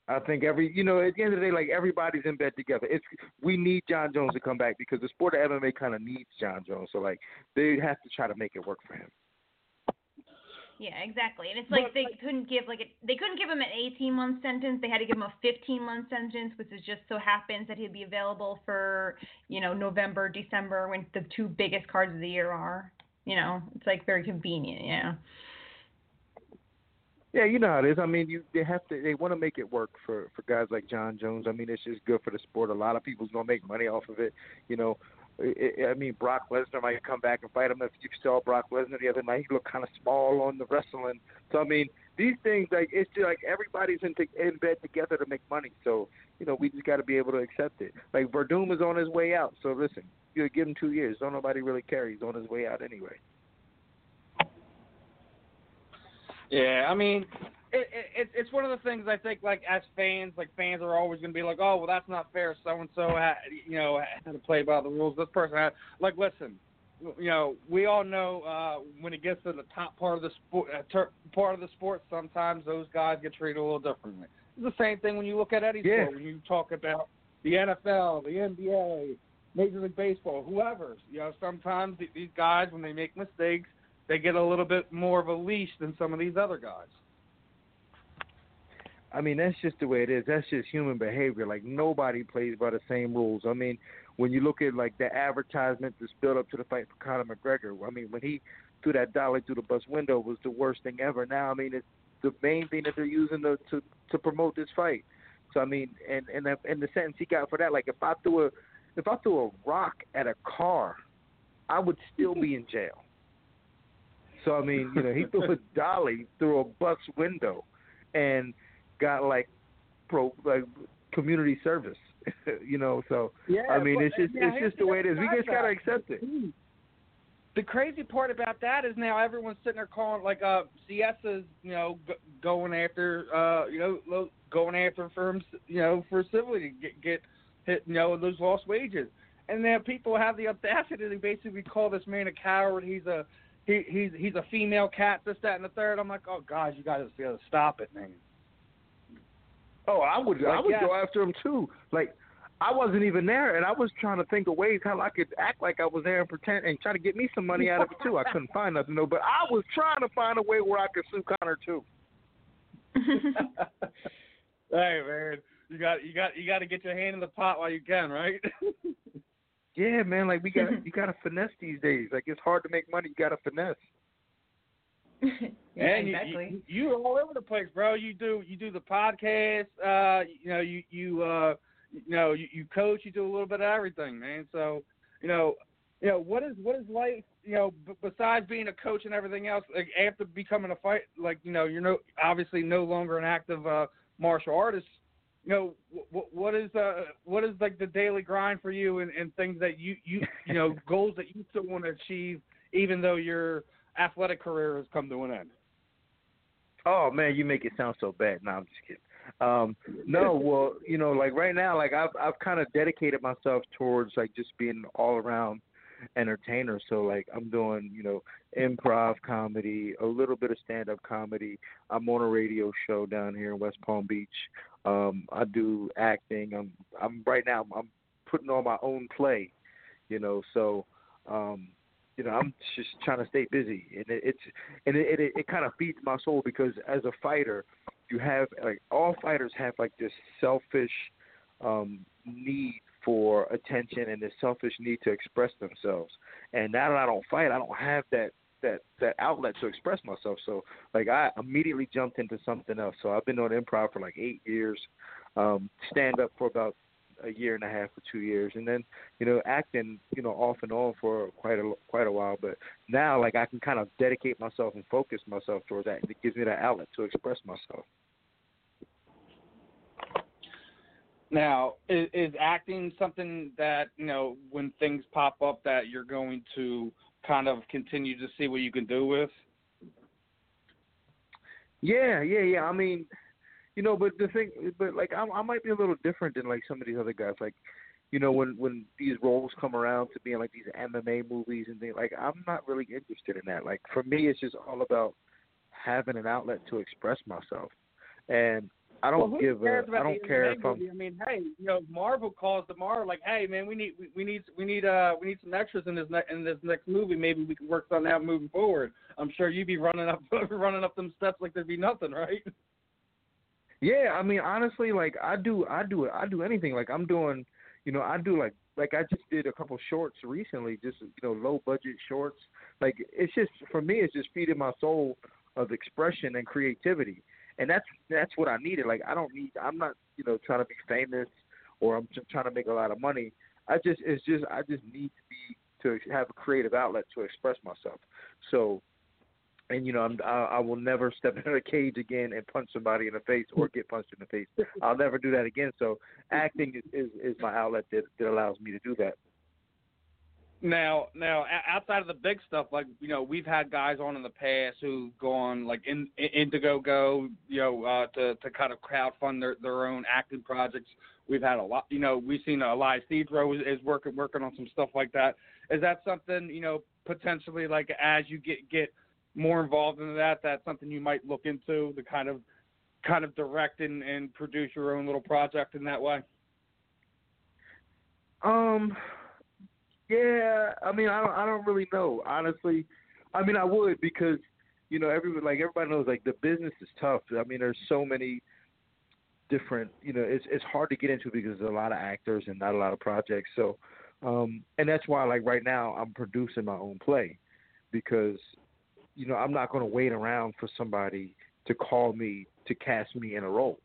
I think every, you know, at the end of the day, like everybody's in bed together. It's we need Jon Jones to come back because the sport of MMA kind of needs Jon Jones. So, like, they have to try to make it work for him. Yeah, exactly. And it's like they couldn't give like a, they couldn't give him an 18 month sentence. They had to give him a 15 month sentence, which is just so happens that he'd be available for you know November, December when the two biggest cards of the year are. You know, it's like very convenient. Yeah. Yeah, you know how it is. I mean, you they have to they want to make it work for for guys like Jon Jones. I mean, it's just good for the sport. A lot of people's gonna make money off of it. You know, I mean, Brock Lesnar might come back and fight him. If you saw Brock Lesnar the other night, he looked kind of small on the wrestling. So I mean, these things like it's just like everybody's in, in bed together to make money. So you know, we just got to be able to accept it. Like Werdum is on his way out. So listen, you give him two years. Don't nobody really care. He's on his way out anyway. Yeah, I mean, it, it, it's one of the things I think like as fans, like fans are always going to be like, oh, well, that's not fair. So and so, you know, had to play by the rules. This person had like, listen, you know, we all know uh, when it gets to the top part of the sport, uh, ter- part of the sport, sometimes those guys get treated a little differently. It's the same thing when you look at any yeah. sport. When you talk about the NFL, the NBA, Major League Baseball, whoever, you know, sometimes these guys when they make mistakes, they get a little bit more of a leash than some of these other guys. I mean, that's just the way it is. That's just human behavior. Like nobody plays by the same rules. I mean, when you look at like the advertisement that's built up to the fight for Conor McGregor, I mean, when he threw that dolly through the bus window was the worst thing ever. Now, I mean, it's the main thing that they're using to to, to promote this fight. So I mean, and and the, and the sentence he got for that, like if I threw a if I threw a rock at a car, I would still be in jail. So I mean, you know, he <laughs> threw a dolly through a bus window, and got like pro like community service. <laughs> you know, so yeah, I mean, but, it's just yeah, it's just the way it is. We just gotta accept it. The crazy part about that is now everyone's sitting there calling like uh Chiesa's, you know, g- going after uh you know going after firms, you know, for civility get get hit, you know, those lost wages. And then people have the audacity to basically call this man a coward. He's a he, he's he's a female cat, this, that, and the third. I'm like, oh guys, you guys gotta stop it, man. Oh, I would like, I would yeah. go after him too. Like I wasn't even there, and I was trying to think of ways how I could act like I was there and pretend and try to get me some money out of it too. I couldn't find nothing though, but I was trying to find a way where I could sue Conor too. <laughs> hey man, you got you got you got to get your hand in the pot while you can, right? <laughs> yeah, man. Like we got <laughs> you got to finesse these days. Like it's hard to make money. You got to finesse. <laughs> yeah, and exactly. You, you, you're all over the place, bro. You do you do the podcast. Uh, you know you you uh you know you, you coach. You do a little bit of everything, man. So you know you know what is what is life you know b- besides being a coach and everything else like after becoming a fight like you know you're no obviously no longer an active uh martial artist you know what what is uh what is like the daily grind for you and, and things that you you you know <laughs> goals that you still want to achieve even though your athletic career has come to an end Oh man, you make it sound so bad. No, I'm just kidding. Um, no, <laughs> well, you know, like right now, like I've I've kind of dedicated myself towards like just being all around entertainer. So like I'm doing, you know, improv comedy, a little bit of stand up comedy. I'm on a radio show down here in West Palm Beach. Um, I do acting. I'm I'm right now I'm putting on my own play, you know, so um you know, I'm just trying to stay busy, and it, it's and it it, it kind of feeds my soul because as a fighter, you have like all fighters have like this selfish um need for attention and this selfish need to express themselves. And now that I don't fight, I don't have that that that outlet to express myself. So like I immediately jumped into something else. So I've been on improv for like eight years, um, stand up for about a year and a half or two years, and then you know acting you know off and on for quite a quite a while. But now like I can kind of dedicate myself and focus myself towards that. It gives me that outlet to express myself. Now, is, is acting something that you know when things pop up that you're going to kind of continue to see what you can do with? Yeah, yeah, yeah. I mean, you know, but the thing, but like I, I might be a little different than like some of these other guys. Like, you know, when when these roles come around to being like these MMA movies and things, like I'm not really interested in that. Like for me, it's just all about having an outlet to express myself, and I don't well, give a, I don't care if I'm. I mean, hey, you know, Marvel calls tomorrow, like, hey, man, we need we, we need we need uh we need some extras in this ne- in this next movie. Maybe we can work on that moving forward. I'm sure you'd be running up <laughs> running up them steps like there'd be nothing, right? Yeah, I mean, honestly, like I do, I do, it, I do anything. Like I'm doing, you know, I do like like I just did a couple shorts recently, just you know, low budget shorts. Like it's just for me, it's just feeding my soul of expression and creativity, and that's that's what I needed. Like I don't need. I'm not you know trying to be famous or I'm just trying to make a lot of money. I just it's just I just need to be to have a creative outlet to express myself. So, and you know I'm I, I will never step <laughs> in a cage again and punch somebody in the face or get punched in the face. I'll never do that again. So acting is is, is my outlet that that allows me to do that. Now, now outside of the big stuff, like you know, we've had guys on in the past who've gone like in Indiegogo, you know, uh, to to kind of crowdfund their their own acting projects. We've had a lot, you know, we've seen Elias Theodorou is, is working working on some stuff like that. Is that something you know potentially like as you get get more involved in that, that's something you might look into to kind of kind of direct and, and produce your own little project in that way? Um, yeah, I mean, I don't, I don't really know, honestly. I mean, I would because, you know, everyone like everybody knows like the business is tough. I mean, there's so many different, you know, it's it's hard to get into because there's a lot of actors and not a lot of projects. So, um, and that's why like right now I'm producing my own play because, you know, I'm not going to wait around for somebody to call me to cast me in a role.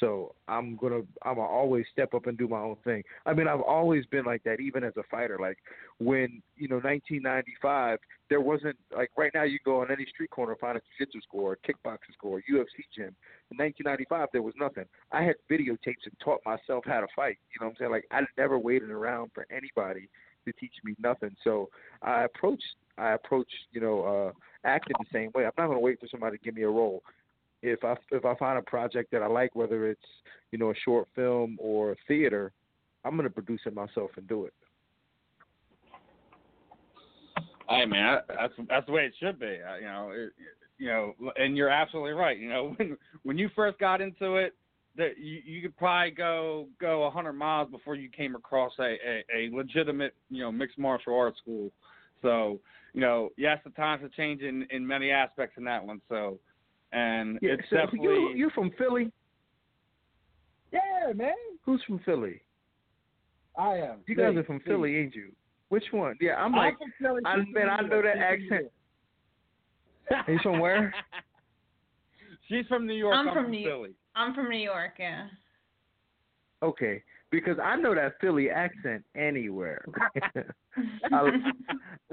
So I'm gonna I'm gonna always step up and do my own thing. I mean I've always been like that, even as a fighter. Like when you know 1995, there wasn't like right now you go on any street corner find a jiu-jitsu score, a kickboxing score, UFC gym. In 1995, there was nothing. I had videotapes and taught myself how to fight. You know what I'm saying? Like I never waited around for anybody to teach me nothing. So I approach I approach you know uh acting the same way. I'm not gonna wait for somebody to give me a role if I if I find a project that I like, whether it's you know a short film or theater, I'm gonna produce it myself and do it. Hey man, that's that's the way it should be. You know, it, you know, and you're absolutely right. You know, <laughs> when when you first got into it, that you, you could probably go go a hundred miles before you came across a, a a legitimate you know mixed martial arts school. So you know, yes, the times have changed in in many aspects in that one. So and yeah, it's so definitely you you're from Philly. Yeah, man. Who's from Philly? I am. You guys are from Philly, ain't you? Which one? Yeah, I'm like, I'm I man, I know that accent. <laughs> He's from where? <laughs> She's from New York. I'm, I'm from, from New Philly. I'm from New York. Yeah. Okay, because I know that Philly accent anywhere. <laughs> I,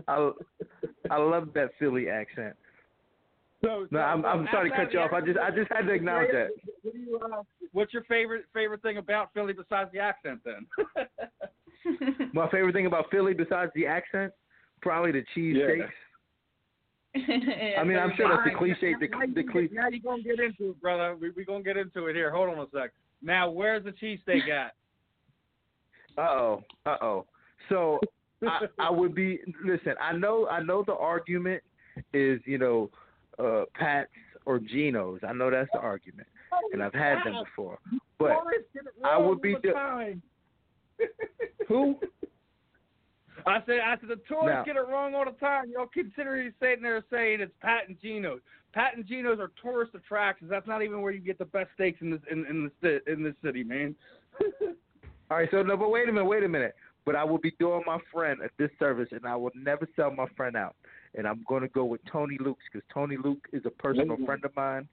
I, I love that Philly accent. So, No, I'm I'm sorry to cut you off. I just I just had to acknowledge that. What do you, uh, What's your favorite favorite thing about Philly besides the accent then? <laughs> My favorite thing about Philly besides the accent, probably the cheese Yeah. steaks. <laughs> I mean, I'm sure that's the cliche. The, the cliche. Now you're gonna get into it, Brother, we we are gonna get into it here. Hold on a sec. Now, where's the cheesesteak <laughs> at? Uh oh. Uh oh. So I, I would be. Listen, I know. I know the argument is you know, uh, Pat's or Geno's. I know that's the argument, and I've had them before. But Tourists get it I would be the <laughs> who? I said, I said the tourists Now- get it wrong all the time. Y'all consider sitting there saying it's Pat and Geno's. Pat and Geno's are tourist attractions. That's not even where you get the best steaks in this in in the in this city, man. <laughs> All right. So no, but wait a minute. Wait a minute. But I will be doing my friend a disservice, and I will never sell my friend out. And I'm going to go with Tony Luke's because Tony Luke is a personal friend of mine,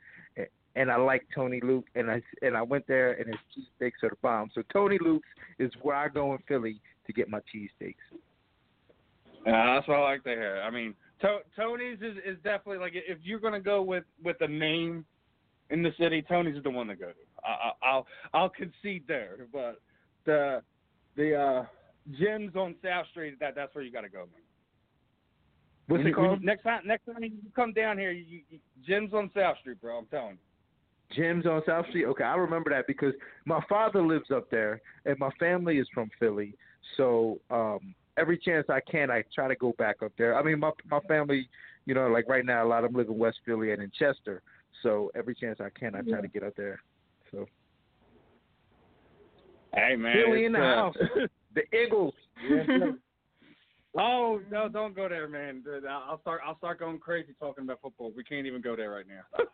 and I like Tony Luke. And I and I went there, and his cheesesteaks are the bomb. So Tony Luke's is where I go in Philly to get my cheesesteaks. Yeah, that's what I like to hear. I mean, to- Tony's is, is definitely like if you're gonna go with with a name in the city, Tony's is the one to go to. I, I, I'll I'll concede there, but the the uh, Jim's on South Street that that's where you got to go, man. What's When it you- when called? next time next time you come down here, you, you, Jim's on South Street, bro. I'm telling you. Jim's on South Street. Okay, I remember that because my father lives up there, and my family is from Philly. So um, every chance I can, I try to go back up there. I mean, my my family, you know, like right now, a lot of them live in West Philly and in Chester. So every chance I can, I try to get up there. So Hey man, Philly in the uh, house. <laughs> the Eagles. Oh no, don't go there, man. I'll start. I'll start going crazy talking about football. We can't even go there right now.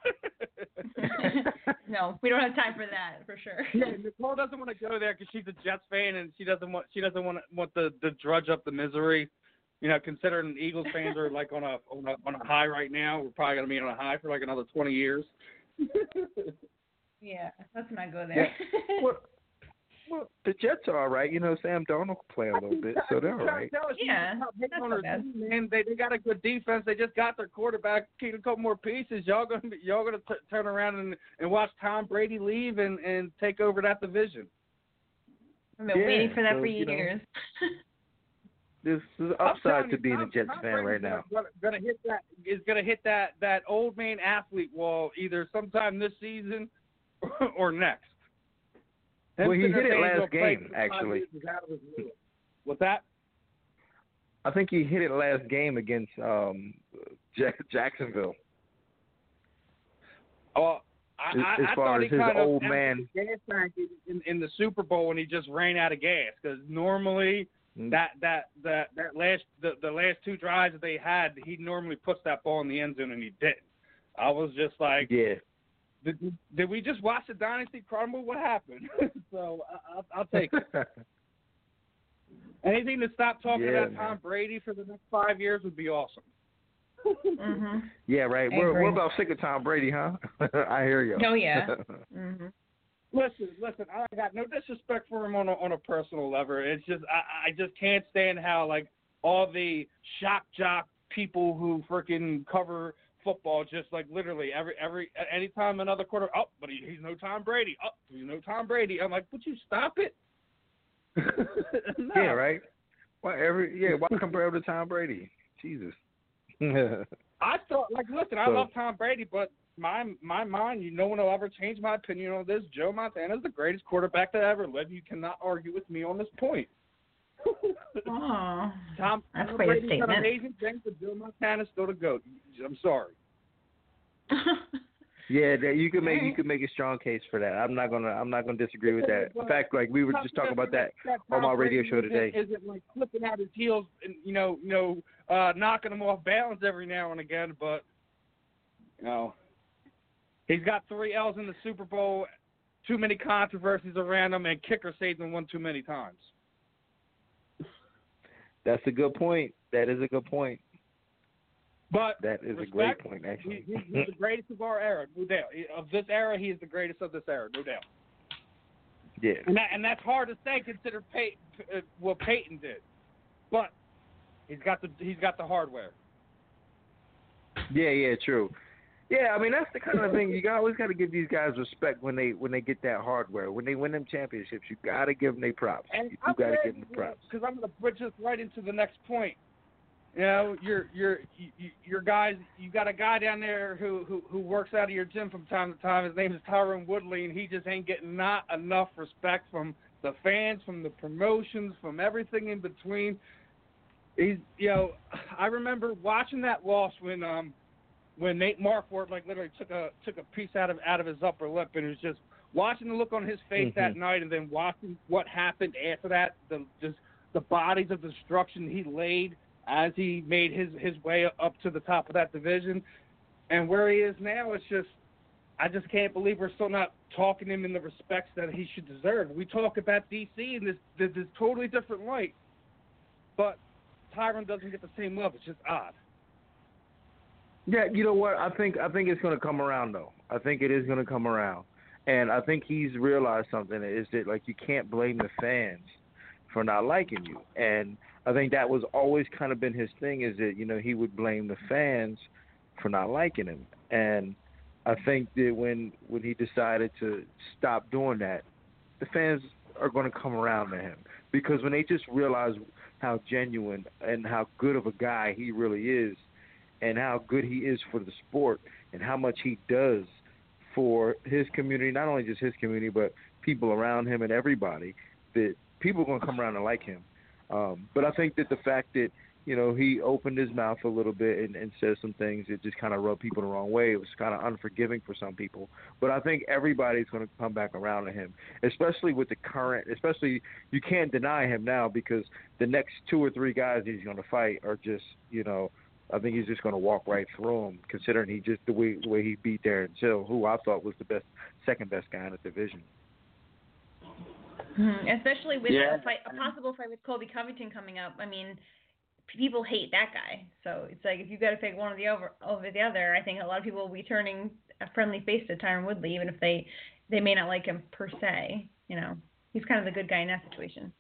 <laughs> no, we don't have time for that for sure. yeah, Nicole doesn't want to go there because she's a Jets fan and she doesn't want she doesn't want want the the drudge up the misery. You know, considering Eagles fans are like on a on a on a high right now, we're probably gonna be on a high for like another twenty years. <laughs> Yeah, let's not go there. Well, well, the Jets are all right. You know, Sam Darnold can play a little bit, so they're all right. Yeah, Stop hating that's on not our bad. team, man. They they got a good defense. They just got their quarterback. Keep a couple more pieces. Y'all gonna be, y'all gonna t- turn around and and watch Tom Brady leave and and take over that division. I've been Yeah, waiting for that so, for you know. years. <laughs> There's, there's upside to you, being a Jets Tom fan Brady's right now. Gonna, gonna hit that is gonna hit that that old man athlete wall either sometime this season <laughs> or next. Well, he hit it last game, actually. years is out of his league. What's that? I think he hit it last game against um Jacksonville. Oh, I, As- I, I far thought as his old man- gas tank in, in, the Super Bowl when he just ran out of gas because normally Mm. that that that that last the, the last two drives that they had he normally puts that ball in the end zone and he didn't. I was just like, Yeah. Did, did we just watch the dynasty crumble? What happened? <laughs> so I, I'll, I'll take it. <laughs> anything to stop talking Yeah, about Tom man. Brady for the next five years would be awesome. mhm. <laughs> yeah, right. We're we're about sick of Tom Brady, huh? I hear you. Oh, yeah. Mhm. Listen, listen. I got no disrespect for him on a, on a personal level. It's just I, I just can't stand how like all the shock jock people who freaking cover football just like literally every every anytime another quarter. Oh, but he, he's no Tom Brady. Oh, he's no Tom Brady. I'm like, would you stop it? <laughs> no. Yeah, right. Why every yeah? Why compare him to Tom Brady? Jesus. <laughs> I thought like listen, I So- love Tom Brady, but my my mind, you no one will ever change my opinion on this. Joe Montana is the greatest quarterback that ever lived. You cannot argue with me on this point. Oh. Tom, That's Tom quite a Brady's done statement. amazing things, but Joe Montana's still the goat. I'm sorry. <laughs> yeah, that you could make you Alright. could make a strong case for that. I'm not gonna I'm not gonna disagree with that. In fact, like we were just talking about that on my radio show today. Isn't like flipping out his heels and you know, you know, uh, knocking him off balance every now and again, but you know, he's got three L's in the Super Bowl, too many controversies around him, and kicker saved him one too many times. That's a good point. That is a good point. But That is a great point, actually. he's, he's the greatest of our era, no doubt. Of this era, he is the greatest of this era, no doubt. yeah. And that and that's hard to say considering Pey- uh, what Peyton did, but he's got the he's got the hardware. Yeah, yeah, true. Yeah, I mean that's the kind of thing you got, always got to give these guys respect when they when they get that hardware. When they win them championships, you got to give them their props. And you I'm got to give them the props. because I'm going to bridge this right into the next point. You know, you're you're you, your guys. You got a guy down there who, who who works out of your gym from time to time. His name is Tyron Woodley, and he just ain't getting not enough respect from the fans, from the promotions, from everything in between. He's you know, I remember watching that loss when um when Nate Marquardt like literally took a took a piece out of out of his upper lip, and it was just watching the look on his face that Mhm. night, and then watching what happened after that, the just the bodies of destruction he laid as he made his his way up to the top of that division, and where he is now, it's just I just can't believe we're still not talking him in the respects that he should deserve. We talk about DC in this this, this totally different light, but Tyron doesn't get the same love. It's just odd. Yeah, you know what? I think I think it's going to come around though. I think it is going to come around, and I think he's realized something is that like you can't blame the fans for not liking you, and I think that was always kind of been his thing is that you know he would blame the fans for not liking him, and I think that when when he decided to stop doing that, the fans are going to come around to him because when they just realize how genuine and how good of a guy he really is and how good he is for the sport and how much he does for his community, not only just his community, but people around him and everybody, that people are going to come around and like him. Um, but I think that the fact that, you know, he opened his mouth a little bit and, and said some things that just kind of rubbed people the wrong way. It was kind of unforgiving for some people. But I think everybody's going to come back around to him, especially with the current, especially you can't deny him now because the next two or three guys he's going to fight are just, you know, I think he's just going to walk right through him, considering he just the way the way he beat Darren Till, who I thought was the best, second best guy in the division. Mhm, Especially with Yeah. a, fight, a possible fight with Colby Covington coming up. I mean, people hate that guy. So it's like if you got to pick one of the over over the other, I think a lot of people will be turning a friendly face to Tyron Woodley, even if they they may not like him per se. You know, he's kind of the good guy in that situation.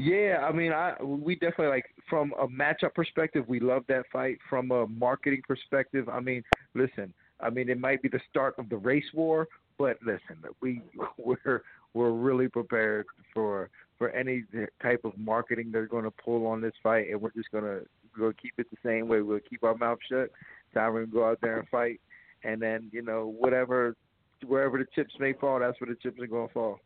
Yeah, I mean, I we definitely like from a matchup perspective, we love that fight. From a marketing perspective, I mean, listen, I mean, it might be the start of the race war, but listen, we <laughs> we're we're really prepared for for any type of marketing they're going to pull on this fight, and we're just gonna go keep it the same way. We'll keep our mouth shut. Tyron go out there and fight, and then you know whatever wherever the chips may fall, that's where the chips are going to fall.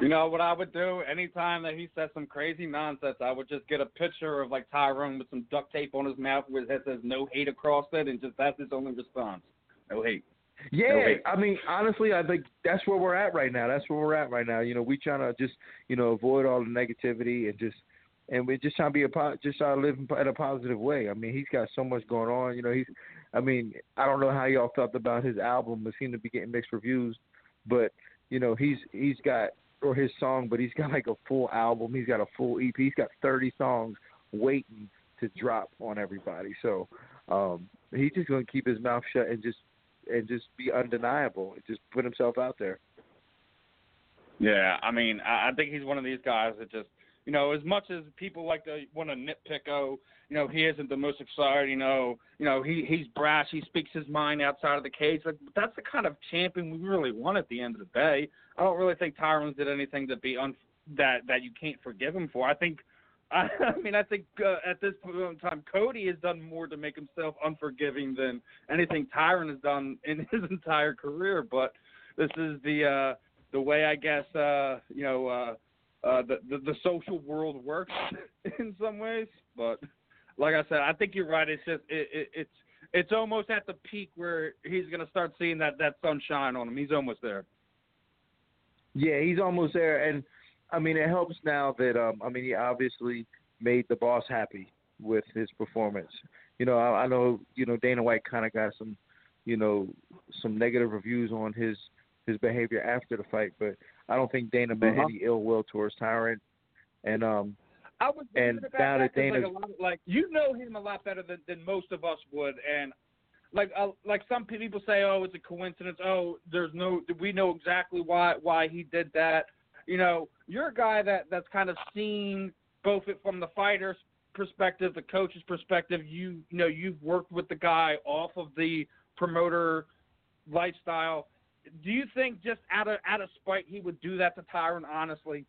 You know what I would do? Anytime that he says some crazy nonsense, I would just get a picture of like Tyron with some duct tape on his mouth where it says no hate across it, and just that's his only response. No hate. Yeah, No hate. I mean, honestly, I think that's where we're at right now. That's where we're at right now. You know, we trying to just, you know, avoid all the negativity and just, and we're just trying to be a po- just trying to live in a positive way. I mean, he's got so much going on. You know, he's, I mean, I don't know how y'all felt about his album. It seemed to be getting mixed reviews, but you know, he's he's got or his song, but he's got like a full album. He's got a full EP. He's got 30 songs waiting to drop on everybody. So um, he's just going to keep his mouth shut and just and just be undeniable. and Just put himself out there. Yeah, I mean, I, I think he's one of these guys that just, you know, as much as people like to want to nitpick, oh, you know, he isn't the most exciting, you know, you know, he he's brash, he speaks his mind outside of the cage. Like that's the kind of champion we really want at the end of the day. I don't really think Tyron's did anything to be un that that you can't forgive him for. I think. I, <laughs> I mean, I think uh, at this point in time, Cody has done more to make himself unforgiving than anything Tyron has done in <laughs> his entire career. But this is the uh, the way I guess uh, you know uh, uh, the, the the social world works <laughs> in some ways. But like I said, I think you're right. It's just it, it, it's it's almost at the peak where he's gonna start seeing that that sunshine on him. He's almost there. Yeah, he's almost there, and I mean, it helps now that um, I mean, he obviously made the boss happy with his performance. You know, I, I know you know Dana White kind of got some, you know, some negative reviews on his his behavior after the fight, but I don't think Dana meant Uh-huh. any ill will towards Tyron. And um, I was And now that 'cause, like, Dana's- a lot of, like you know him a lot better than than most of us would, and like uh, like some people say, oh, it's a coincidence. Oh, there's no, we know exactly why why he did that. You know, you're a guy that that's kind of seen both it from the fighter's perspective, the coach's perspective. You you know you've worked with the guy off of the promoter lifestyle. Do you think just out of out of spite he would do that to Tyron? Honestly,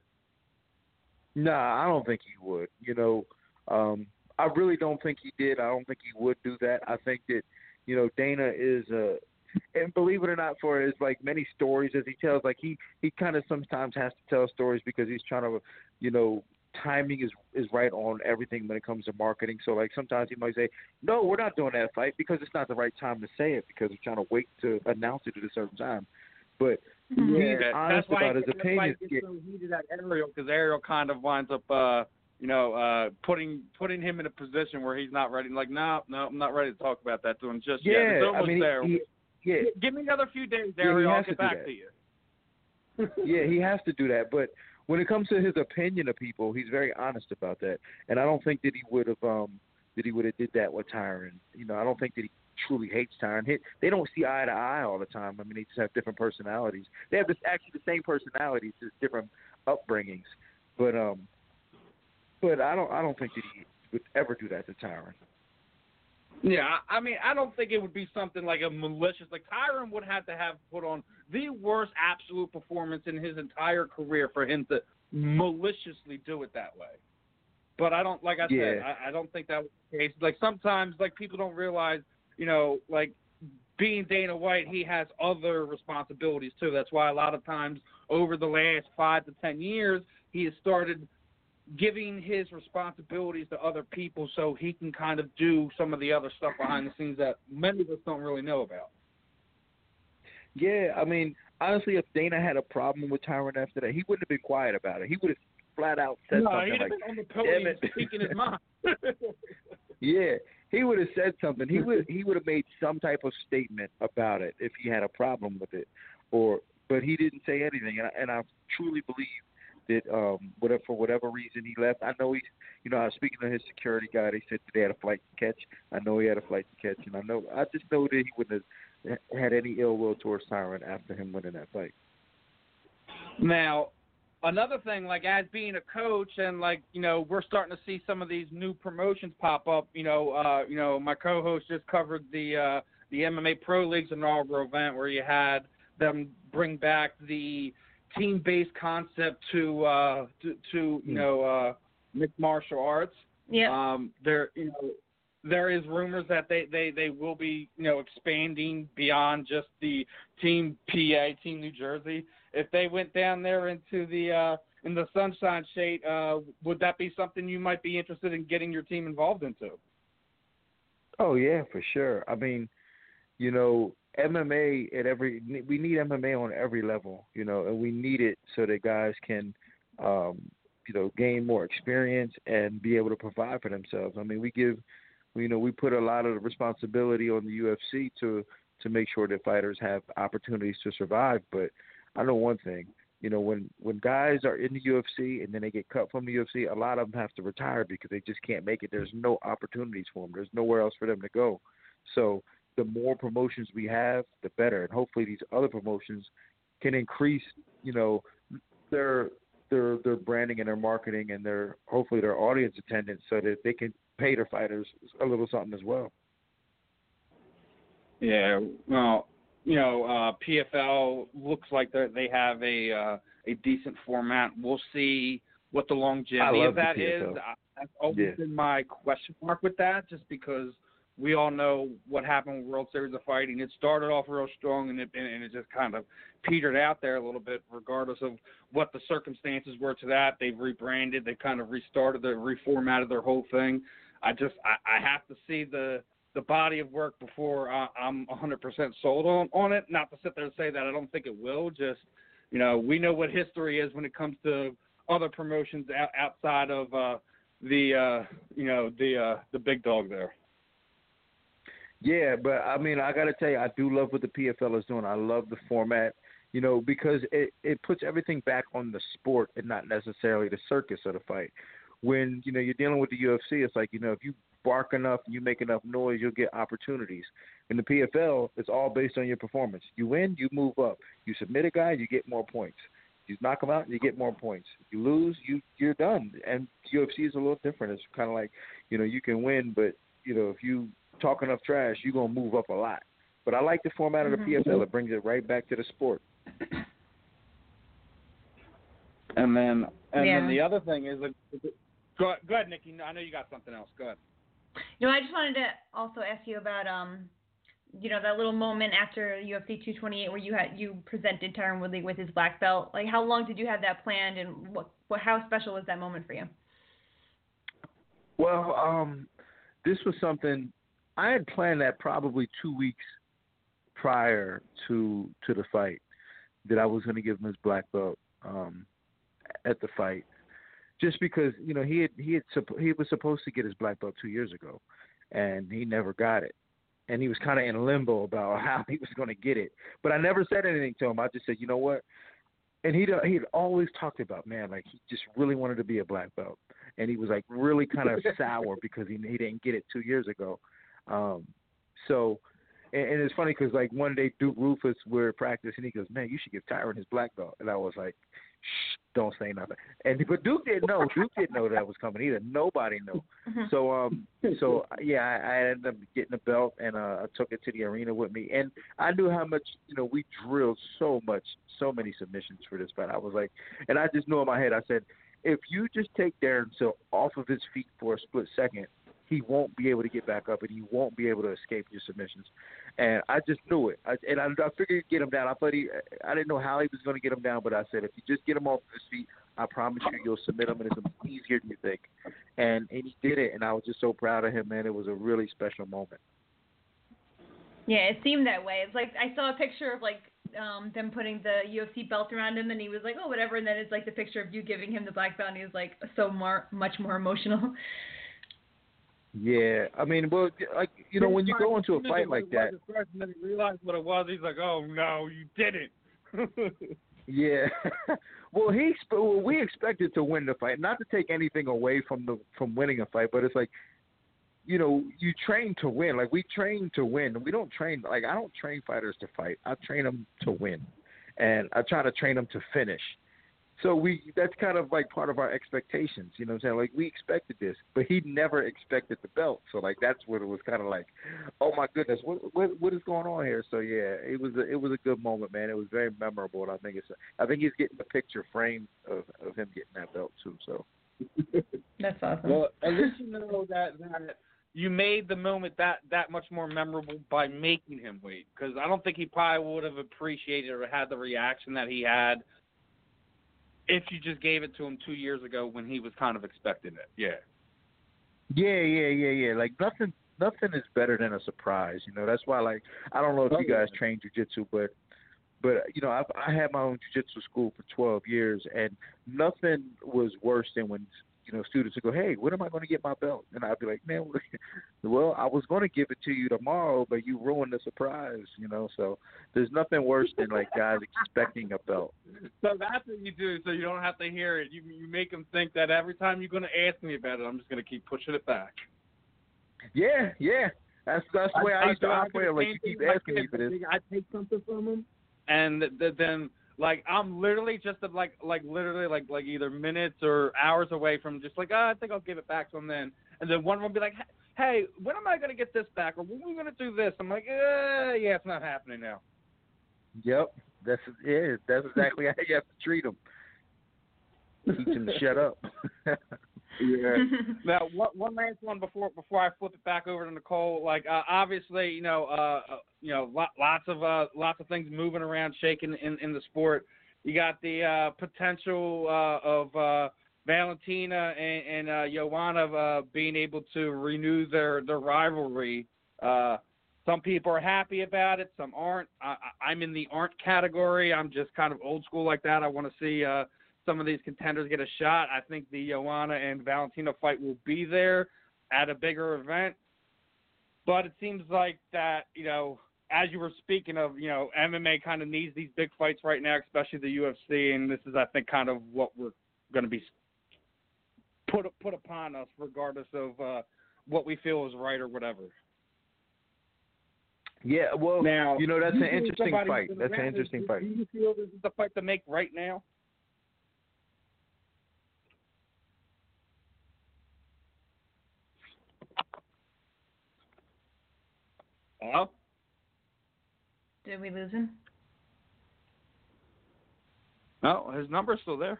Nah, I don't think he would. You know, um, I really don't think he did. I don't think he would do that. I think that, you know, Dana is a, and believe it or not, for as like many stories as he tells, like he he kind of sometimes has to tell stories because he's trying to, you know, timing is is right on everything when it comes to marketing. So like sometimes he might say, no, we're not doing that fight because it's not the right time to say it because we're trying to wait to announce it at a certain time. But Mhm. he's That- honest that's about his that's why opinions. it gets so heated at Ariel because Ariel kind of winds up, uh, you know, uh, putting putting him in a position where he's not ready. Like, no, no, I'm not ready to talk about that to him just yet. Yeah, It's I almost mean, there. he, yeah, Give me another few days, Yeah, he Ariel. I'll get to back to you. yeah, he has to do that. But when it comes to his opinion of people, he's very honest about that. And I don't think that he would have um that he would have did that with Tyron. You know, I don't think that he truly hates Tyron. He, they don't see eye to eye all the time. I mean, they just have different personalities. They have this actually the same personalities, just different upbringings. But um, but I don't I don't think that he would ever do that to Tyron. Yeah, I mean, I don't think it would be something like a malicious. Like Tyron would have to have put on the worst absolute performance in his entire career for him to maliciously do it that way. But I don't, like I said, I, I don't think that was the case. Like sometimes, like people don't realize, you know, like being Dana White, he has other responsibilities too. That's why a lot of times over the last five to ten years, he has started giving his responsibilities to other people so he can kind of do some of the other stuff behind the scenes that many of us don't really know about. Yeah, I mean, honestly, if Dana had a problem with Tyron after that, he wouldn't have been quiet about it. He would have flat out said no, something he'd have like, been on the "Damn podium it." speaking his mind. <laughs> <laughs> Yeah, he would have said something. He would he would have made some type of statement about it if he had a problem with it, or but he didn't say anything. And I, and I truly believe that um whatever for whatever reason he left. I know he's you know I was speaking to his security guy. They said that they had a flight to catch. I know he had a flight to catch, and I know I just know that he wouldn't have had any ill will towards Tyron after him winning that fight. Now, another thing, like as being a coach, and like you know, we're starting to see some of these new promotions pop up. You know, uh, you know, my co-host just covered the uh, the MMA Pro League's inaugural event where you had them bring back the team-based concept to uh, to, to you know uh, mixed martial arts. Yeah. Um, there, you know, there is rumors that they, they, they will be, you know, expanding beyond just the Team PA, Team New Jersey. If they went down there into the uh, in the Sunshine State, uh, would that be something you might be interested in getting your team involved into? Oh yeah, for sure. I mean, you know, MMA at every we need MMA on every level, you know, and we need it so that guys can um, you know, gain more experience and be able to provide for themselves. I mean, we give you know, we put a lot of the responsibility on the UFC to to make sure that fighters have opportunities to survive, but I know one thing, you know, when when guys are in the UFC and then they get cut from the UFC, a lot of them have to retire because they just can't make it. There's no opportunities for them. There's nowhere else for them to go. So the more promotions we have, the better. And hopefully these other promotions can increase, you know, their their their branding and their marketing and their hopefully their audience attendance so that they can pay their fighters a little something as well. Yeah, well, you know, uh, PFL looks like they they have a uh, a decent format. We'll see what the longevity of that is. I, that's always Yeah. been my question mark with that, just because we all know what happened with World Series of Fighting. It started off real strong, and it and, it just kind of petered out there a little bit, regardless of what the circumstances were to that. They've rebranded, they kind of restarted, they reformatted their whole thing. I just I, I have to see the the body of work before I, I'm 100% sold on on it. Not to sit there and say that I don't think it will. Just you know, we know what history is when it comes to other promotions out, outside of uh, the uh, you know the uh, the big dog there. Yeah, but I mean, I got to tell you, I do love what the PFL is doing. I love the format, you know, because it it puts everything back on the sport and not necessarily the circus of the fight. When you know you're dealing with the UFC, it's like you know if you bark enough, and you make enough noise, you'll get opportunities. In the PFL, it's all based on your performance. You win, you move up. You submit a guy, you get more points. You knock him out, you get more points. You lose, you you're done. And UFC is a little different. It's kind of like you know you can win, but you know if you talk enough trash, you're gonna move up a lot. But I like the format of the Mhm. PFL. It brings it right back to the sport. <coughs> And then and Yeah. then the other thing is, go go ahead, Nikki. I know you got something else. Go ahead. No, I just wanted to also ask you about um, you know, that little moment after UFC 228 where you had you presented Tyron Woodley with his black belt. Like, how long did you have that planned, and what, what how special was that moment for you? Well, um, this was something I had planned that probably two weeks prior to to the fight that I was going to give him his black belt um, at the fight, just because you know he had he had he was supposed to get his black belt two years ago, and he never got it, and he was kind of in limbo about <laughs> how he was going to get it. But I never said anything to him. I just said, you know what? And he he'd always talked about man, like he just really wanted to be a black belt, and he was like really kind of <laughs> sour because he he didn't get it two years ago. Um, so, and, and it's funny because like one day Duke Roufus were practicing, he goes, "Man, you should give Tyron his black belt," and I was like, "Shh, don't say nothing." And but Duke didn't know. Duke didn't know that was coming either. Nobody knew. So um, so yeah, I, I ended up getting a belt and uh, I took it to the arena with me, and I knew how much you know we drilled so much, so many submissions for this fight. I was like, and I just knew in my head, I said, if you just take Darren Till off of his feet for a split second, he won't be able to get back up and he won't be able to escape your submissions. And I just knew it. I, and I, I figured get him down. I thought he, I didn't know how he was going to get him down, but I said if you just get him off his feet, I promise you, you'll submit him, and it's easier than you think. And and he did it, and I was just so proud of him, man. It was a really special moment. Yeah, it seemed that way. It's like I saw a picture of like um them putting the UFC belt around him, and he was like, "Oh, whatever." And then it's like the picture of you giving him the black belt, and he was like so more, much more emotional. Yeah, I mean, well, like you know, when you go into a fight like that, and then he realized what it was. He's like, "Oh no, you didn't." <laughs> Yeah. <laughs> Well, he well, we expected to win the fight, not to take anything away from the from winning a fight, but it's like, you know, you train to win. Like we train to win. We don't train like I don't train fighters to fight. I train them to win, and I try to train them to finish. So we that's kind of like part of our expectations, you know what I'm saying? Like we expected this, but he never expected the belt. So like that's what it was kind of like, oh my goodness, what what what is going on here? So yeah, it was a, it was a good moment, man. It was very memorable, and I think it's I think he's getting the picture framed of of him getting that belt too. So <laughs> That's awesome. Well, at least you know that that you made the moment that that much more memorable by making him wait. Because I don't think he probably would have appreciated or had the reaction that he had if you just gave it to him two years ago when he was kind of expecting it. Yeah. yeah, yeah, yeah, yeah. Like nothing nothing is better than a surprise. You know that's why like I don't know if you oh, guys train jujitsu, but but you know I've, I had my own jujitsu school for 12 years, and nothing was worse than when you know students would go, "Hey, when am I going to get my belt?" And I'd be like, "Man, <laughs> well, I was going to give it to you tomorrow, but you ruined the surprise." You know, so there's nothing worse than like guys expecting a belt. So that's what you do, so you don't have to hear it. You you make them think that every time you're going to ask me about it, I'm just going to keep pushing it back. Yeah, yeah. That's that's the way I, used to operate. Like you keep asking me for this. I take something from him, and th- then like I'm literally just like like literally like like either minutes or hours away from just like oh, I think I'll give it back to him then, and then one will be like, hey, when am I gonna get this back, or when are we gonna do this? I'm like, uh, yeah, it's not happening now. Yep, that's yeah. That's exactly how you have to treat them. Teach them to shut up. <laughs> Yeah. <laughs> now, one, one last one before before I flip it back over to Nicole. Like, uh, obviously, you know, uh, uh, you know, lot, lots of uh, lots of things moving around, shaking in in the sport. You got the uh, potential uh, of uh, Valentina and, and uh, Joanna uh, being able to renew their their rivalry. Uh, some people are happy about it, some aren't. I, I- I'm in the aren't category. I'm just kind of old school like that. I want to see uh, some of these contenders get a shot. I think the Joanna and Valentina fight will be there at a bigger event. But it seems like that, you know, as you were speaking of, you know, MMA kind of needs these big fights right now, especially the UFC, and this is, I think, kind of what we're going to be put put upon us, regardless of uh, what we feel is right or whatever. yeah, well, Now, you know that's an interesting fight. That's an interesting fight. Do you feel this is the fight to make right now? Hello? Did we lose him? No, his number's still there.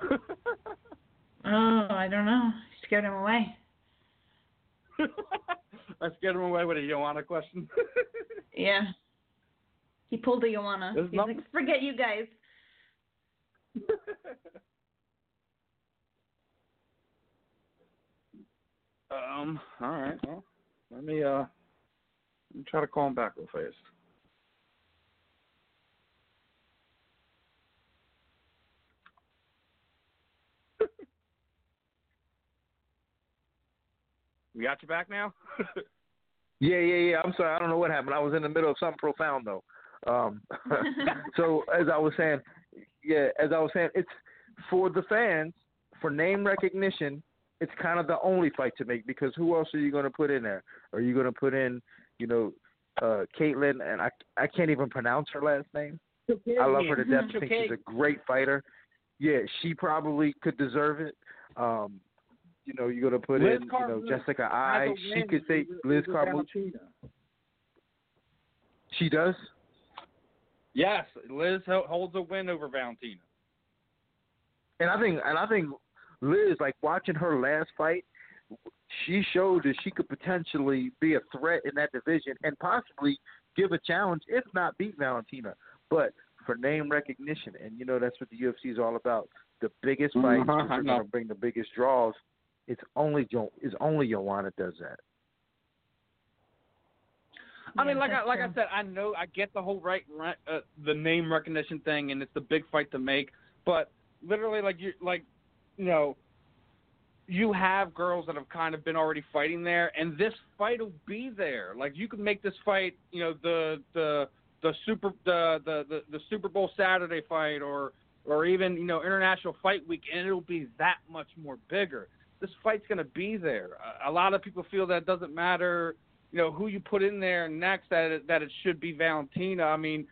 <laughs> Oh, I don't know. You Scared him away. <laughs> I scared him away with a Joanna question. <laughs> Yeah. He pulled a Joanna. He's like, forget you guys. Um. All right. Well, let me uh, let me try to call him back real fast. <laughs> we got you back now. <laughs> Yeah, yeah, yeah. I'm sorry. I don't know what happened. I was in the middle of something profound though. Um, <laughs> so as I was saying, yeah, as I was saying, it's for the fans for name recognition. It's kind of the only fight to make because who else are you going to put in there? Are you going to put in, you know, uh, Katlyn? And I I can't even pronounce her last name. I love her to death. I think she's a great fighter. Yeah, she probably could deserve it. Um, you know, you're gonna put Liz in, you know, Jessica Has I. a She could say Liz over Carmouche. She does. Yes, Liz holds a win over Valentina. And I think, and I think Liz, like watching her last fight, she showed that she could potentially be a threat in that division and possibly give a challenge, if not beat Valentina. But for name recognition, and you know that's what the UFC is all about. The biggest fights, Uh-huh, <laughs> are going to bring the biggest draws. It's only Jo. Is only Joanna does that. I mean, like I that's like I said, I know I get the whole right, right uh, the name recognition thing, and it's the big fight to make. But literally, like you like, you know, you have girls that have kind of been already fighting there, and this fight will be there. Like you could make this fight, you know, the the the super the, the the the Super Bowl Saturday fight or or even you know International Fight Week, and it'll be that much more bigger. This fight's going to be there. A, a lot of people feel that it doesn't matter, you know, who you put in there next. That it, that it should be Valentina. I mean,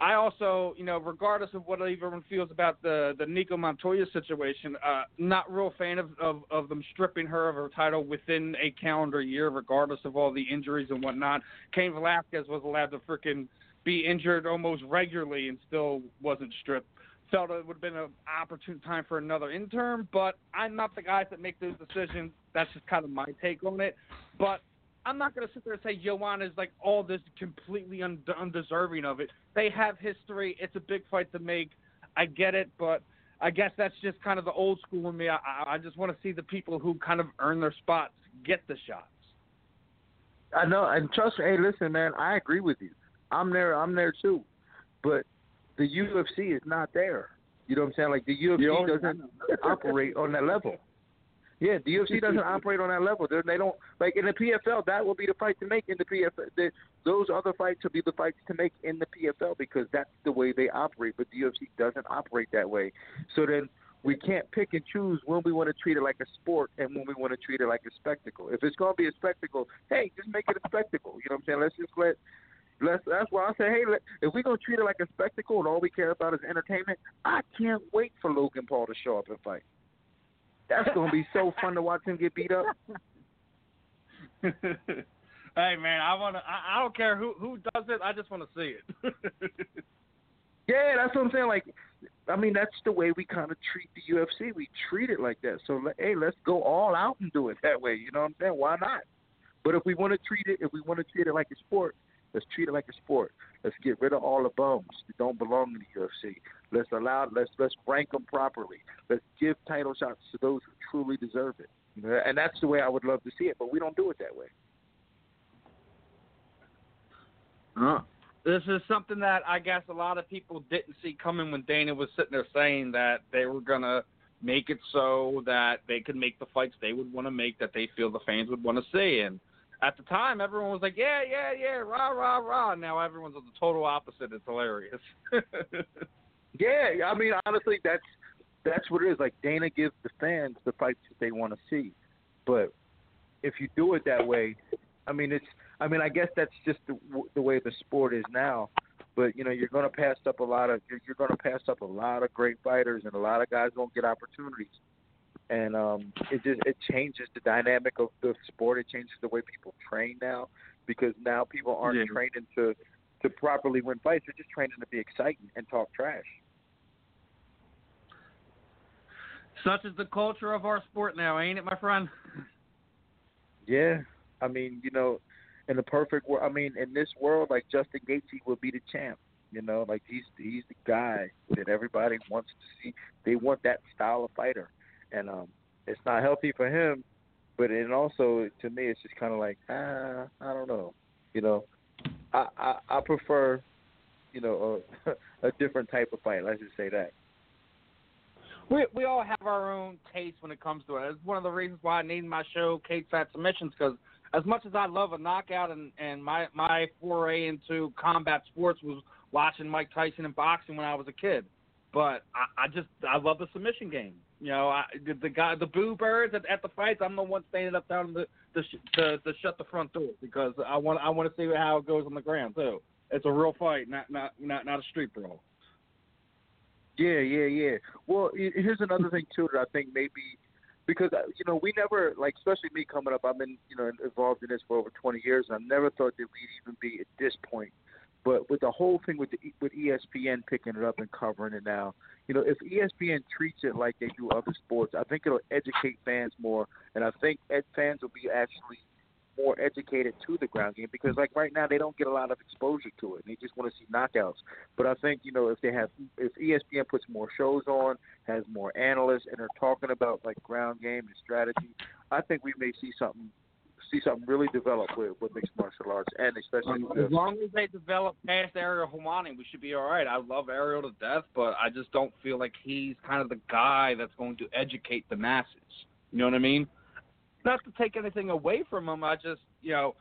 I also, you know, regardless of what everyone feels about the the Nicco Montaño situation, uh, not real fan of, of of them stripping her of her title within a calendar year, regardless of all the injuries and whatnot. Cain Velasquez was allowed to freaking be injured almost regularly and still wasn't stripped. Felt it would have been an opportune time for another interim, but I'm not the guys that make those decisions. That's just kind of my take on it. But I'm not going to sit there and say Joanna is like all this completely un- undeserving of it. They have history. It's a big fight to make. I get it, but I guess that's just kind of the old school in me. I, I just want to see the people who kind of earn their spots get the shots. I know, and trust me. Hey, listen, man, I agree with you. I'm there. I'm there too, but the UFC is not there. You know what I'm saying? Like the UFC doesn't operate on that level. Yeah, the UFC doesn't operate on that level. They're, they don't like in the PFL. That will be the fight to make in the PFL. The, those other fights will be the fights to make in the PFL because that's the way they operate. But the UFC doesn't operate that way. So then we can't pick and choose when we want to treat it like a sport and when we want to treat it like a spectacle. If it's going to be a spectacle, hey, just make it a spectacle. You know what I'm saying? Let's just let. Let's, that's why I say, hey, let, if we're gonna treat it like a spectacle and all we care about is entertainment, I can't wait for Logan Paul to show up and fight. That's gonna be so fun to watch him get beat up. <laughs> hey man, I wanna. I, I don't care who who does it. I just want to see it. <laughs> yeah, that's what I'm saying. Like, I mean, that's the way we kind of treat the UFC. We treat it like that. So, hey, let's go all out and do it that way. You know what I'm saying? Why not? But if we want to treat it, if we want to treat it like a sport, let's treat it like a sport. Let's get rid of all the bums that don't belong in the UFC. Let's allow let's let's rank them properly. Let's give title shots to those who truly deserve it. And that's the way I would love to see it, but we don't do it that way. Huh. This is something that I guess a lot of people didn't see coming when Dana was sitting there saying that they were gonna make it so that they could make the fights they would want to make that they feel the fans would want to see. And at the time, everyone was like, "Yeah, yeah, yeah, rah, rah, rah." Now everyone's on the total opposite. It's hilarious. <laughs> Yeah, I mean, honestly, that's that's what it is. Like Dana gives the fans the fights that they want to see, but if you do it that way, I mean, it's. I mean, I guess that's just the the way the sport is now. But you know, you're going to pass up a lot of you're, you're going to pass up a lot of great fighters, and a lot of guys don't get opportunities. And um, it just it changes the dynamic of the sport. It changes the way people train now, because now people aren't Yeah. training to to properly win fights. They're just training to be exciting and talk trash. Such is the culture of our sport now, ain't it, my friend? Yeah, I mean, you know, in the perfect world, I mean, in this world, like Justin Gaethje would be the champ. You know, like he's he's the guy that everybody wants to see. They want that style of fighter, and um, it's not healthy for him. But and also to me, it's just kind of like ah, I don't know. You know, I I, I prefer, you know, a, <laughs> a different type of fight. Let's just say that. We we all have our own taste when it comes to it. It's one of the reasons why I named my show Cage Side Submissions because as much as I love a knockout and and my my foray into combat sports was watching Mike Tyson and boxing when I was a kid, but I, I just I love the submission game. You know, I, the, the guy the boo birds at, at the fights. I'm the one standing up down the the to, to shut the front door because I want I want to see how it goes on the ground too. It's a real fight, not not not not a street brawl. Yeah, yeah, yeah. Well, here's another thing too that I think maybe because uh, you know we never like, especially me coming up. I've been you know involved in this for over 20 years, and I never thought that we'd even be at this point. But with the whole thing with the, with ESPN picking it up and covering it now, you know, if ESPN treats it like they do other sports, I think it'll educate fans more, and I think ed- fans will be actually more educated to the ground game because like right now they don't get a lot of exposure to it. They just want to see knockouts. But I think you know if they have if ESPN puts more shows on, has more analysts, and are talking about like ground game and strategy, I think we may see something see something really develop with, with mixed martial arts and especially Um, as long as they develop past Ariel Helwani, we should be all right. I love Ariel to death, but I just don't feel like he's kind of the guy that's going to educate the masses. You know what I mean? Not to take anything away from him, I just, you know,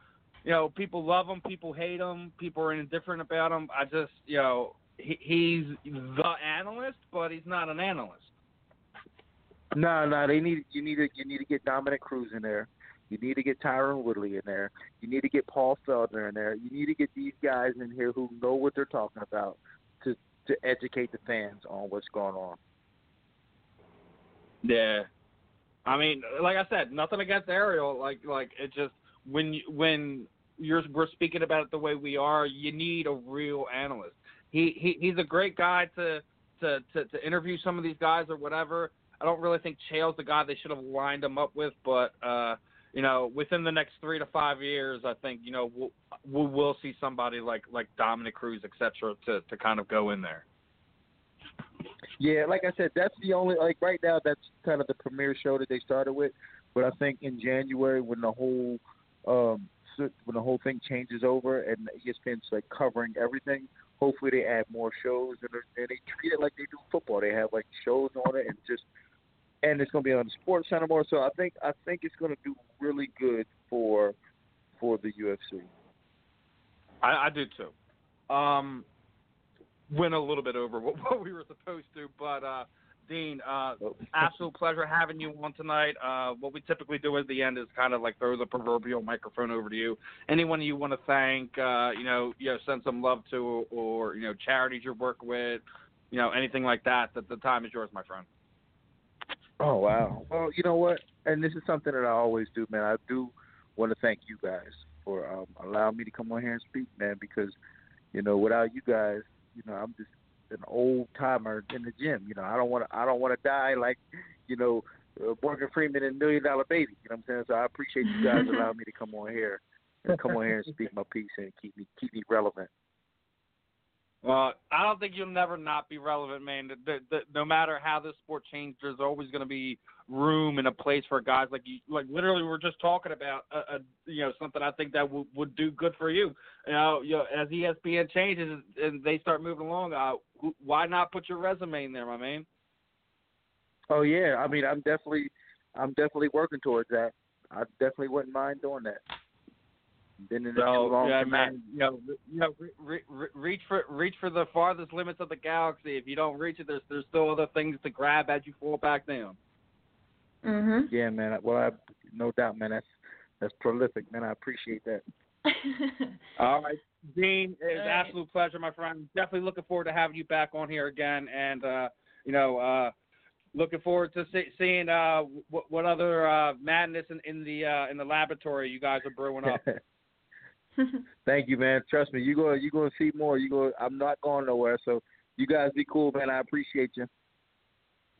you know, people love him, people hate him, people are indifferent about him. I just, you know, he, he's the analyst, but he's not an analyst. No, no, they need you need to you need to get Dominick Cruz in there. You need to get Tyron Woodley in there. You need to get Paul Felder in there. You need to get these guys in here who know what they're talking about to to educate the fans on what's going on. Yeah, I mean, like I said, nothing against Ariel. Like, like it just when you, when you're we're speaking about it the way we are, you need a real analyst. He he he's a great guy to to to, to interview some of these guys or whatever. I don't really think Chael's the guy they should have lined him up with, but uh, you know, within the next three to five years, I think you know we'll, we will see somebody like like Dominick Cruz, et cetera, to to kind of go in there. Yeah, like I said, that's the only like right now that's kind of the premiere show that they started with. But I think in January when the whole um when the whole thing changes over and ESPN's like covering everything, hopefully they add more shows and, and they treat it like they do football. They have like shows on it and just and it's going to be on the SportsCenter more. So I think I think it's going to do really good for for the UFC. I, I do too. Um, went a little bit over <laughs> what, what we were supposed to, but uh, Din, uh, Oh. absolute pleasure having you on tonight. Uh, what we typically do at the end is kind of like throw the proverbial microphone over to you. Anyone you want to thank, uh, you know, you know, send some love to, or you know, charities you work with, you know, anything like that. That the time is yours, my friend. Oh wow. Well, you know what? And this is something that I always do, man. I do want to thank you guys for um, allowing me to come on here and speak, man. Because you know, without you guys, you know, I'm just an old timer in the gym. You know, I don't want to. I don't want to die like, you know, uh, Morgan Freeman and Million Dollar Baby. You know what I'm saying? So I appreciate you guys <laughs> allowing me to come on here and come on here and speak my piece and keep me keep me relevant. Well, I don't think you'll never not be relevant, man. The, the, the, no matter how this sport changes, there's always going to be room and a place for guys like you. Like literally, we are just talking about, a, a, you know, something I think that w- would do good for you. You know, you know, as ESPN changes and they start moving along, uh, why not put your resume in there, my man? Oh yeah, I mean, I'm definitely, I'm definitely working towards that. I definitely wouldn't mind doing that. Been in it too So long yeah, to man, you know, you know, re- re- reach for reach for the farthest limits of the galaxy. If you don't reach it, there's there's still other things to grab as you fall back down. Mhm. Yeah, man. Well, I, no doubt, man. That's that's prolific, man. I appreciate that. <laughs> All right, Din, it's an right. absolute pleasure, my friend. Definitely looking forward to having you back on here again, and uh, you know, uh, looking forward to see, seeing uh, what, what other uh, madness in, in the uh, in the laboratory you guys are brewing up. <laughs> <laughs> Thank you, man. Trust me, you go you gonna see more. You go. I'm not going nowhere. So you guys be cool, man. I appreciate you.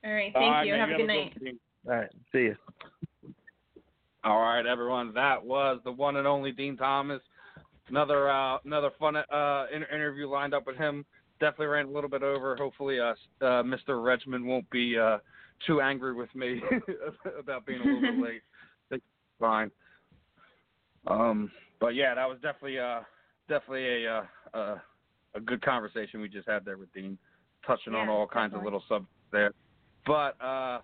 All right. All Thank right, you. man, Have a good night. one, Din. All right. See you. All right, everyone. That was the one and only Din Thomas. Another uh, another fun uh, inter- interview lined up with him. Definitely ran a little bit over. Hopefully, uh, uh, Mr. Regman won't be uh, too angry with me <laughs> about being a little bit <laughs> late. It's fine. Um, but yeah, that was definitely uh, definitely a, uh, uh, a good conversation we just had there with Din, touching on all kinds of little subjects there. But uh,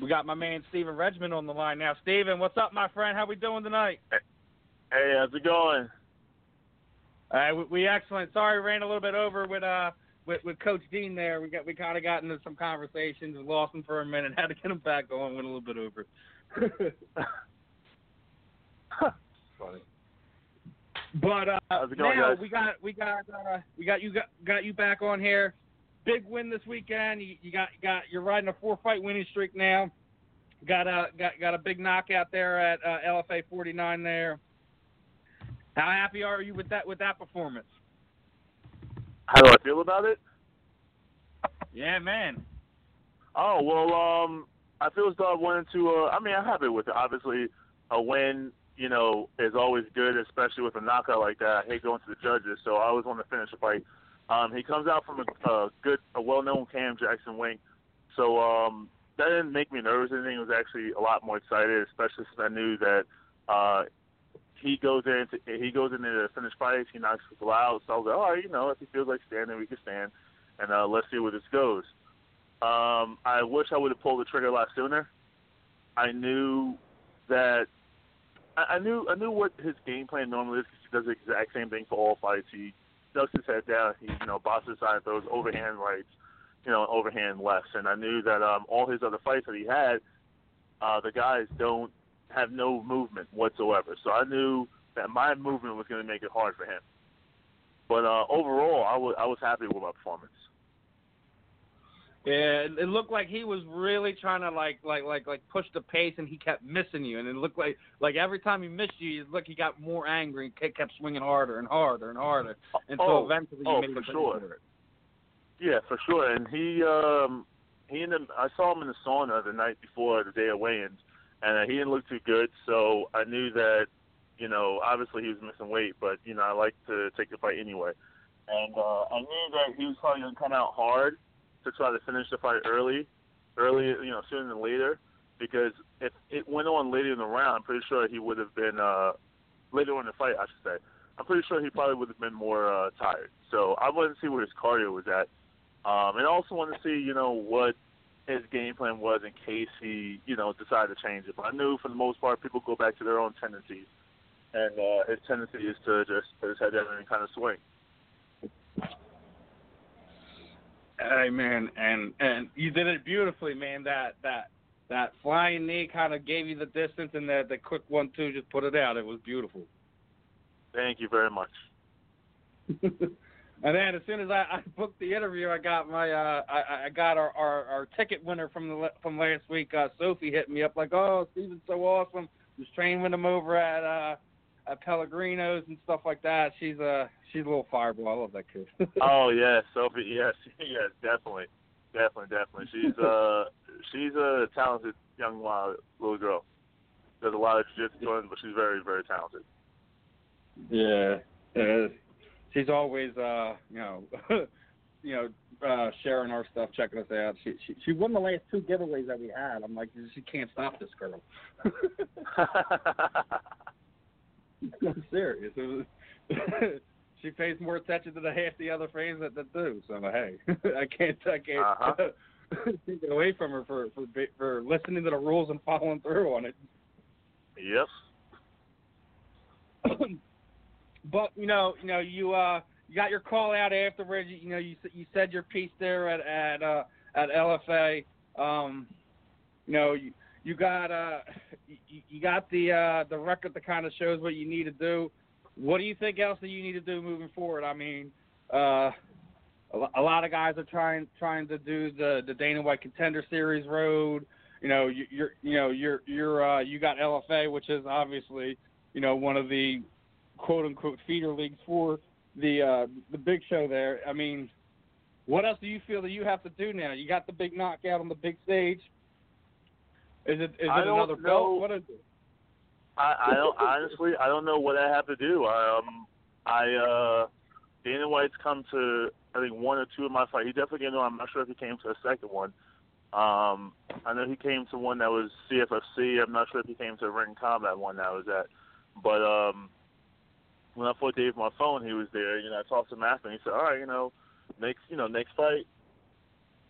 we got my man Stephen Regman on the line now. Stephen, what's up, my friend? How we doing tonight? Hey, how's it going? Uh, we, we excellent. Sorry, ran a little bit over with uh with, with Coach Din there. We got we kind of got into some conversations, and lost him for a minute, <laughs> had to get him back on. Went a little bit over. <laughs> Funny. But uh, How's it going, now guys? we got we got uh, we got you got, got you back on here. Big win this weekend. You, you got got you're riding a four fight winning streak now. Got a got got a big knockout there at uh, LFA 49 there. How happy are you with that with that performance? How do I feel about it? Yeah, man. Oh well, um, I feel as though I went into. Uh, I mean, I'm happy with it. Obviously, a win, you know, is always good, especially with a knockout like that. I hate going to the judges, so I always want to finish the fight. Um, he comes out from a, a good, a well-known Cam Jackson Wink, so um, that didn't make me nervous. I think it was actually a lot more excited, especially since I knew that uh, he goes in, to, he goes in there to finish fights. He knocks people out, so I was like, all right, you know, if he feels like standing, we can stand, and uh, let's see where this goes. Um, I wish I would have pulled the trigger a lot sooner. I knew that I, knew I knew what his game plan normally is because he does the exact same thing for all fights. He ducks his head down. He you know bosses side throws overhand rights, you know overhand lefts, and I knew that um all his other fights that he had, uh the guys don't have no movement whatsoever. So I knew that my movement was going to make it hard for him. But uh overall, I was I was happy with my performance. Yeah, it, looked like he was really trying to like like like like push the pace, and he kept missing you. And it looked like like every time he missed you, it looked he got more angry and kept kept swinging harder and harder and harder until oh, eventually you oh, made for sure. Yeah, for sure. And he um he and I saw him in the sauna the night before the day of weigh-ins, and uh, he didn't look too good. So I knew that you know obviously he was missing weight, but you know I like to take the fight anyway. And uh, I knew that he was probably going to come out hard to try to finish the fight early, early you know sooner than later, because if it went on later in the round, I'm pretty sure he would have been uh later on in the fight I should say. I'm pretty sure he probably would have been more uh, tired. So I wanted to see where his cardio was at. Um, and I also wanted to see, you know, what his game plan was in case he, you know, decided to change it. But I knew for the most part people go back to their own tendencies. And uh, his tendency is to just put his head down and kind of swing. Hey man, and and you did it beautifully, man. That that that flying knee kind of gave you the distance, and the the quick one two just put it out. It was beautiful. Thank you very much. <laughs> and then as soon as I, I booked the interview, I got my uh I, I got our, our our ticket winner from the from last week. Uh, Sophie hit me up like, oh, Stephen's so awesome. Was training with him over at uh at Pellegrino's and stuff like that. She's a she's a little fireball. I love that kid. <laughs> oh yes, Sophie. Yes, <laughs> yes, definitely, definitely, definitely. She's uh she's a talented young uh, little girl. Does a lot of jiu-jitsu, but she's very, very talented. Yeah, uh, she's always uh you know <laughs> you know uh sharing our stuff, checking us out. She she she won the last two giveaways that we had. I'm like, she can't stop this girl. I'm serious. <laughs> She pays more attention to the half the other fans that, that do. So hey, <laughs> I can't I can't Uh-huh. <laughs> it away from her for for for listening to the rules and following through on it. yep. <clears throat> but you know, you know, you uh, you got your call out afterwards. You, you know, you you said your piece there at at uh, at LFA. Um, you know, you you got uh, you, got the uh, the record that kind of shows what you need to do. What do you think else that you need to do moving forward? I mean, uh, a, lot of guys are trying trying to do the the Dana White Contender Series road. You know, you, you're you know you're you're uh, you got LFA, which is obviously you know one of the quote unquote feeder leagues for the uh, the big show there. I mean, what else do you feel that you have to do now? You got the big knockout on the big stage. Is it is I it another know. belt? What is it? I, I don't honestly I don't know what I have to do. Um I uh Dana White's come to I think one or two of my fights. He definitely came to I'm not sure if he came to a second one. Um I know he came to one that was CFFC. I'm not sure if he came to a ring combat one that I was at. But um when I fought Dave my phone he was there, you know, I talked to him after and he said, All right, you know, next you know, next fight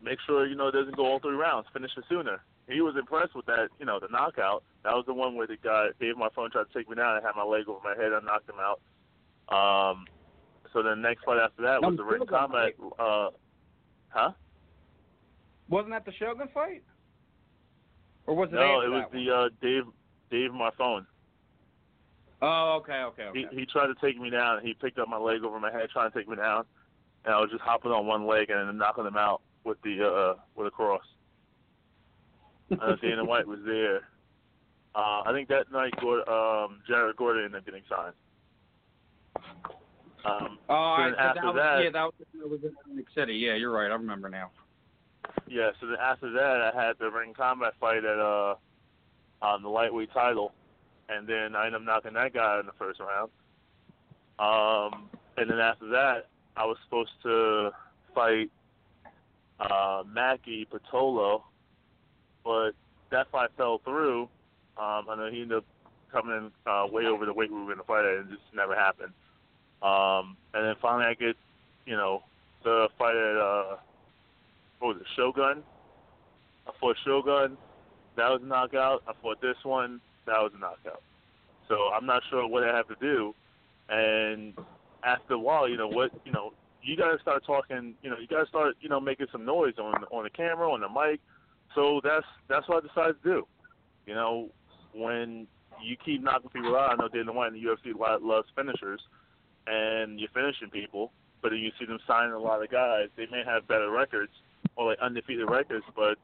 make sure, you know, it doesn't go all three rounds, finish it sooner he was impressed with that, you know, the knockout. That was the one where the guy gave my phone, tried to take me down, and had my leg over my head. I knocked him out. Um, so the next fight after that was Um, the ring combat. Uh, huh? Wasn't that the Shogun fight? Or was it No, it was the uh, Dave Dave my phone. Oh, okay, okay, okay. He he tried to take me down. He picked up my leg over my head, trying to take me down, and I was just hopping on one leg and then knocking him out with the uh with a cross. Uh, Dana White was there. Uh, I think that night, um, Jared Gordon ended up getting signed. Um, Oh, so right. then so after that was, that- yeah, that was, that was in Atlantic City. Yeah, you're right. I remember now. yeah, so then after that, I had the ring combat fight at uh, on the lightweight title, and then I ended up knocking that guy out in the first round. Um, and then after that, I was supposed to fight uh, Mackie Patolo, but that fight fell through. Um, I know he ended up coming in uh, way over the weight we were going to fight at, and it just never happened. Um, and then finally, I get, you know, the fight at uh, what was it, Shogun? I fought Shogun. That was a knockout. I fought this one. That was a knockout. So I'm not sure what I have to do. And after a while, you know what, you know, you gotta start talking. You know, you gotta start, you know, making some noise on on the camera, on the mic. So that's that's what I decided to do. You know, when you keep knocking people out, I know Dana White in the UFC loves finishers, and you're finishing people, but you see them signing a lot of guys. They may have better records or like undefeated records, but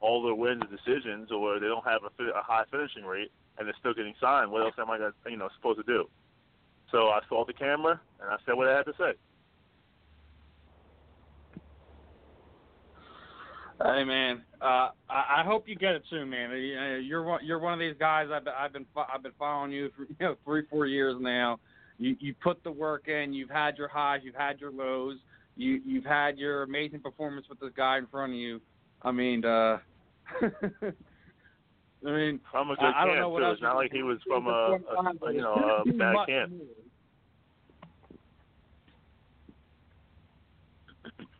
all their wins are decisions, or they don't have a, a high finishing rate, and they're still getting signed. What else am I gonna, you know, supposed to do? So I saw the camera and I said what I had to say. Hey man, uh, I, I hope you get it soon, man. Uh, You're one, you're one of these guys. I've been, I've been I've been following you for <laughs> you know three four years now. You you put the work in. You've had your highs. You've had your lows. You you've had your amazing performance with this guy in front of you. I mean, uh, <laughs> I mean, From a good I, I don't know what too. else It's not like he was from a, a you know a bad camp. more.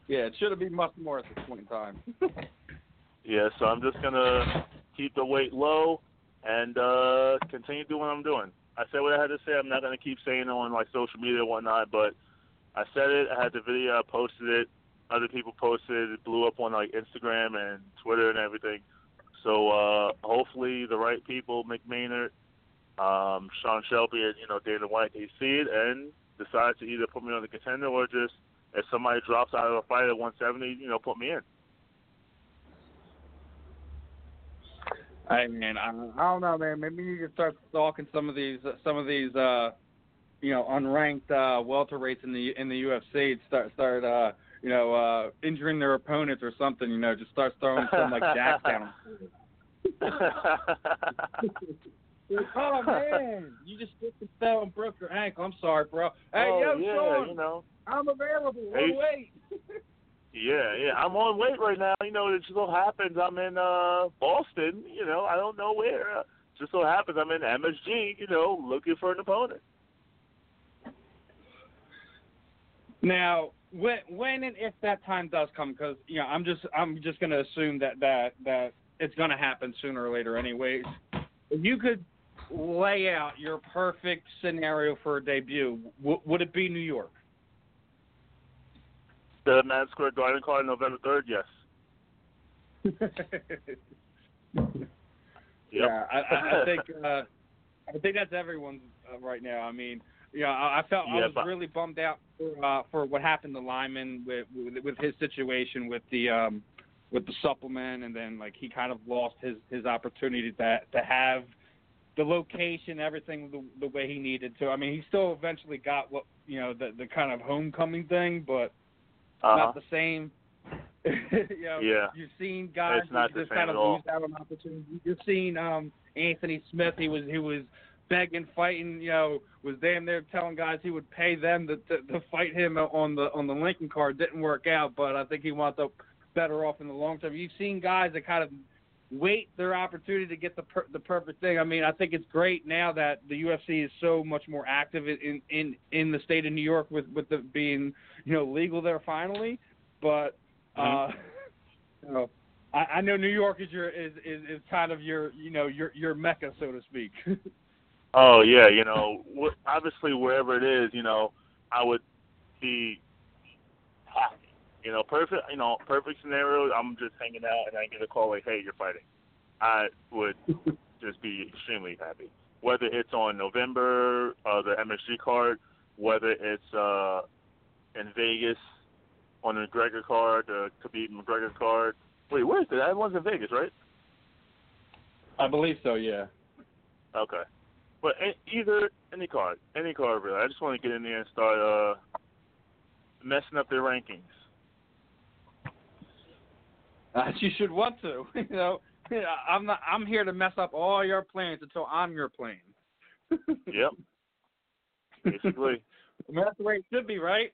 Yeah, it should have been much more at this point in time. <laughs> Yeah, so I'm just gonna keep the weight low and uh continue doing what I'm doing. I said what I had to say. I'm not gonna keep saying it on like social media and whatnot, but I said it. I had the video. I posted it. Other people posted it. It blew up on like Instagram and Twitter and everything. So uh hopefully the right people, Mick Maynard, um, Sean Shelby, and you know Dana White, they see it and decide to either put me on the contender or just if somebody drops out of a fight at 170, you know, put me in. Hey man, I, I don't know, man. Maybe you to start stalking some of these, some of these, uh, you know, unranked uh, welterweights in the in the UFC. and Start, start, uh, you know, uh, injuring their opponents or something. You know, just start throwing some like jacks down. <laughs> <laughs> <laughs> oh man, you just and fell and broke your ankle. I'm sorry, bro. Hey, oh, yo, yeah, Sean, you know. I'm available. Hey. Wait. <laughs> Yeah, yeah. I'm on wait right now. You know, it just so happens I'm in uh Boston. You know, I don't know where. Uh, just so happens I'm in MSG. You know, looking for an opponent. Now, when when and if that time does come, because you know, I'm just I'm just gonna assume that that that it's gonna happen sooner or later, anyways. If you could lay out your perfect scenario for a debut, w- would it be New York? The Madison Square Garden card November third. Yes. <laughs> Yep. Yeah, I, I, I <laughs> think uh, I think that's everyone's uh, right now. I mean, know, I, I felt I was but- really bummed out for uh, for what happened to Lyman with, with with his situation with the um with the supplement, and then like he kind of lost his his opportunity to to have the location, everything the, the way he needed to. I mean, he still eventually got what you know the the kind of homecoming thing, but Uh-huh. not the same. <laughs> you know, Yeah. you've seen guys who just kind of lose out on opportunities. You've seen um, Anthony Smith. He was he was begging, fighting. You know, was damn near telling guys he would pay them to, to to fight him on the on the Lincoln card. Didn't work out, but I think he wound up better off in the long term. You've seen guys that kind of wait their opportunity to get the per, the perfect thing. I mean, I think it's great now that the UFC is so much more active in in in the state of New York with with the being you know legal there finally. But uh, <laughs> you know, I, I know New York is your is, is is kind of your you know your your mecca so to speak. <laughs> Oh yeah, you know, obviously wherever it is, you know, I would be. You know, perfect. You know, perfect scenario. I'm just hanging out and I get a call like, "Hey, you're fighting." I would <laughs> just be extremely happy. Whether it's on November, uh, the MSG card, whether it's uh, in Vegas on the McGregor card, the Khabib McGregor card. Wait, where is it? That one's in Vegas, right? I believe so. Yeah. Okay. But either any card, any card really. I just want to get in there and start uh messing up their rankings. <laughs> Uh, you should want to. <laughs> you know, I'm not. I'm here to mess up all your plans until I'm your plan. <laughs> Yep. Basically. I mean, that's the way it should be, right?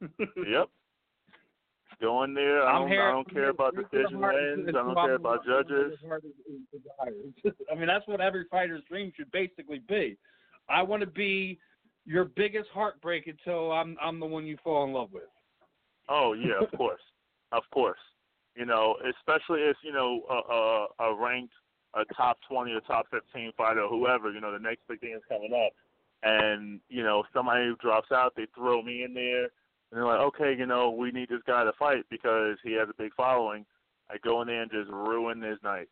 yep. Go in there. I don't, here. I don't care about decision wins. I don't care about judges. I mean, that's what every fighter's dream should basically be. I want to be your biggest heartbreak until I'm I'm the one you fall in love with. Oh yeah, of course, of course. You know, especially if you know a, a, a ranked a top twenty or top fifteen fighter or whoever. You know, the next big thing is coming up, and you know somebody drops out, they throw me in there, and they're like, okay, you know, we need this guy to fight because he has a big following. I go in there and just ruin his night.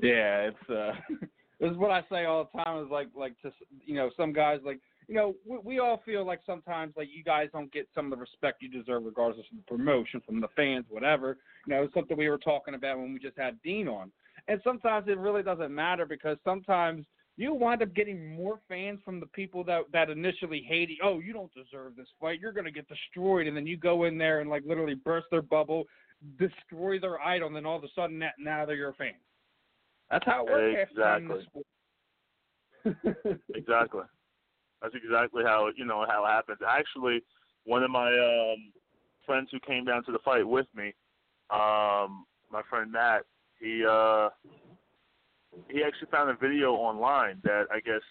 Yeah, it's uh, <laughs> this is what I say all the time. Is like like to you know some guys like you know we, we all feel like sometimes like you guys don't get some of the respect you deserve regardless of the promotion from the fans, whatever. You know, it's something we were talking about when we just had Din on, and sometimes it really doesn't matter because sometimes you wind up getting more fans from the people that that initially hated. Oh, you don't deserve this fight. You're gonna get destroyed, and then you go in there and like literally burst their bubble, destroy their idol, and then all of a sudden that, now they're your fans. That's how it works. half the time in this sport. <laughs> Exactly. That's exactly how you know how it happens. Actually, one of my um friends who came down to the fight with me, um, my friend Matt, he uh he actually found a video online that I guess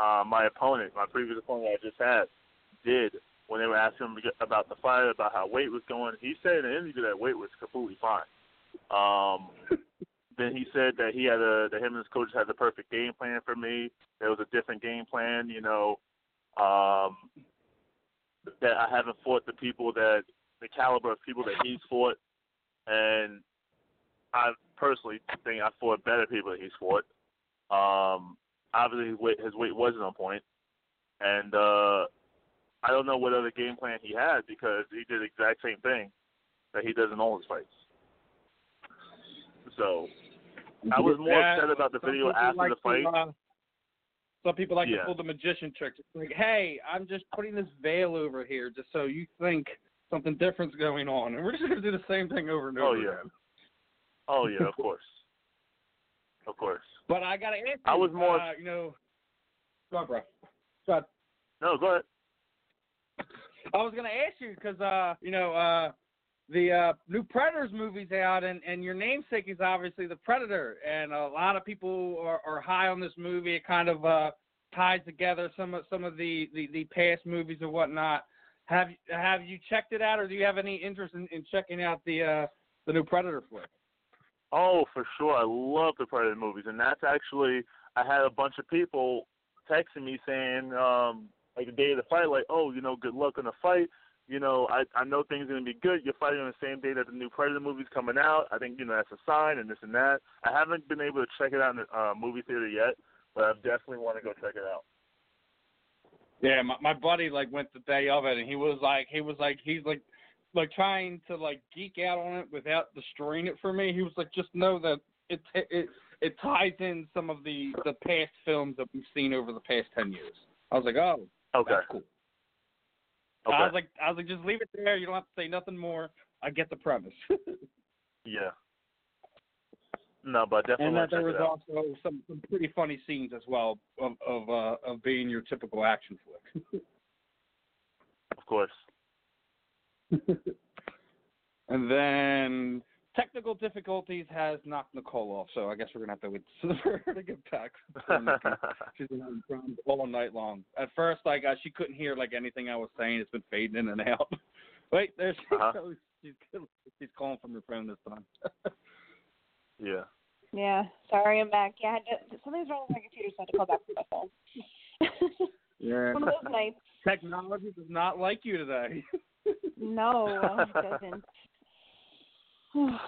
uh my opponent, my previous opponent I just had, did when they were asking him about the fight, about how weight was going. He said in an interview that weight was completely fine. Um <laughs> then he said that he had a that him and his coach had the perfect game plan for me. There was a different game plan, you know. Um, that I haven't fought the people that the caliber of people that he's fought, and I personally think I fought better people that he's fought. Um, obviously, his weight, his weight wasn't on point, and uh, I don't know what other game plan he had because he did the exact same thing that he does in all his fights. So I was more Yeah, upset about the video after like the fight. To, uh, some people like Yeah. to pull the magician trick. It's like, hey, I'm just putting this veil over here just so you think something different's going on, and we're just gonna do the same thing over and Oh, over yeah. again. Oh yeah, of <laughs> course, of course. But I gotta ask you, I was more- uh, you know, go on, bro. Go ahead. No, go ahead. I was gonna ask you because uh, you know, uh, the uh, new Predators movie's out, and and your namesake is obviously the Predator, and a lot of people are, are high on this movie. It kind of uh, ties together some of some of the, the, the past movies and whatnot. Have have you checked it out, or do you have any interest in, in checking out the uh, the new Predator flick? Oh, for sure. I love the Predator movies, and that's actually I had a bunch of people texting me saying, um, like the day of the fight, like, oh, you know, good luck on the fight. You know, I I know things are gonna be good. You're fighting on the same day that the new Predator movie's coming out. I think you know that's a sign, and this and that. I haven't been able to check it out in the uh, movie theater yet, but I definitely want to go check it out. Yeah, my my buddy like went the day of it, and he was like, he was like, he's like, like trying to like geek out on it without destroying it for me. He was like, just know that it it it ties in some of the the past films that we've seen over the past ten years. I was like, oh, Okay. cool. Okay. I was like, I was like, just leave it there. You don't have to say nothing more. I get the premise. <laughs> yeah. No, but definitely and that there was also some some pretty funny scenes as well of of uh, of being your typical action flick. Of course. <laughs> And then technical difficulties has knocked Nicole off, so I guess we're gonna have to wait <laughs> for her to get back. She's been <laughs> having problems all night long. At first, like uh, she couldn't hear like anything I was saying. It's been fading in and out. <laughs> Wait, there she Uh-huh. goes. She's she's calling from her phone this time. yeah. Yeah, sorry, I'm back. Yeah, I had to, something's wrong with my computer, so I had to call back from my phone. yeah. One of those nights. Technology does not like you today. No, it doesn't. <sighs>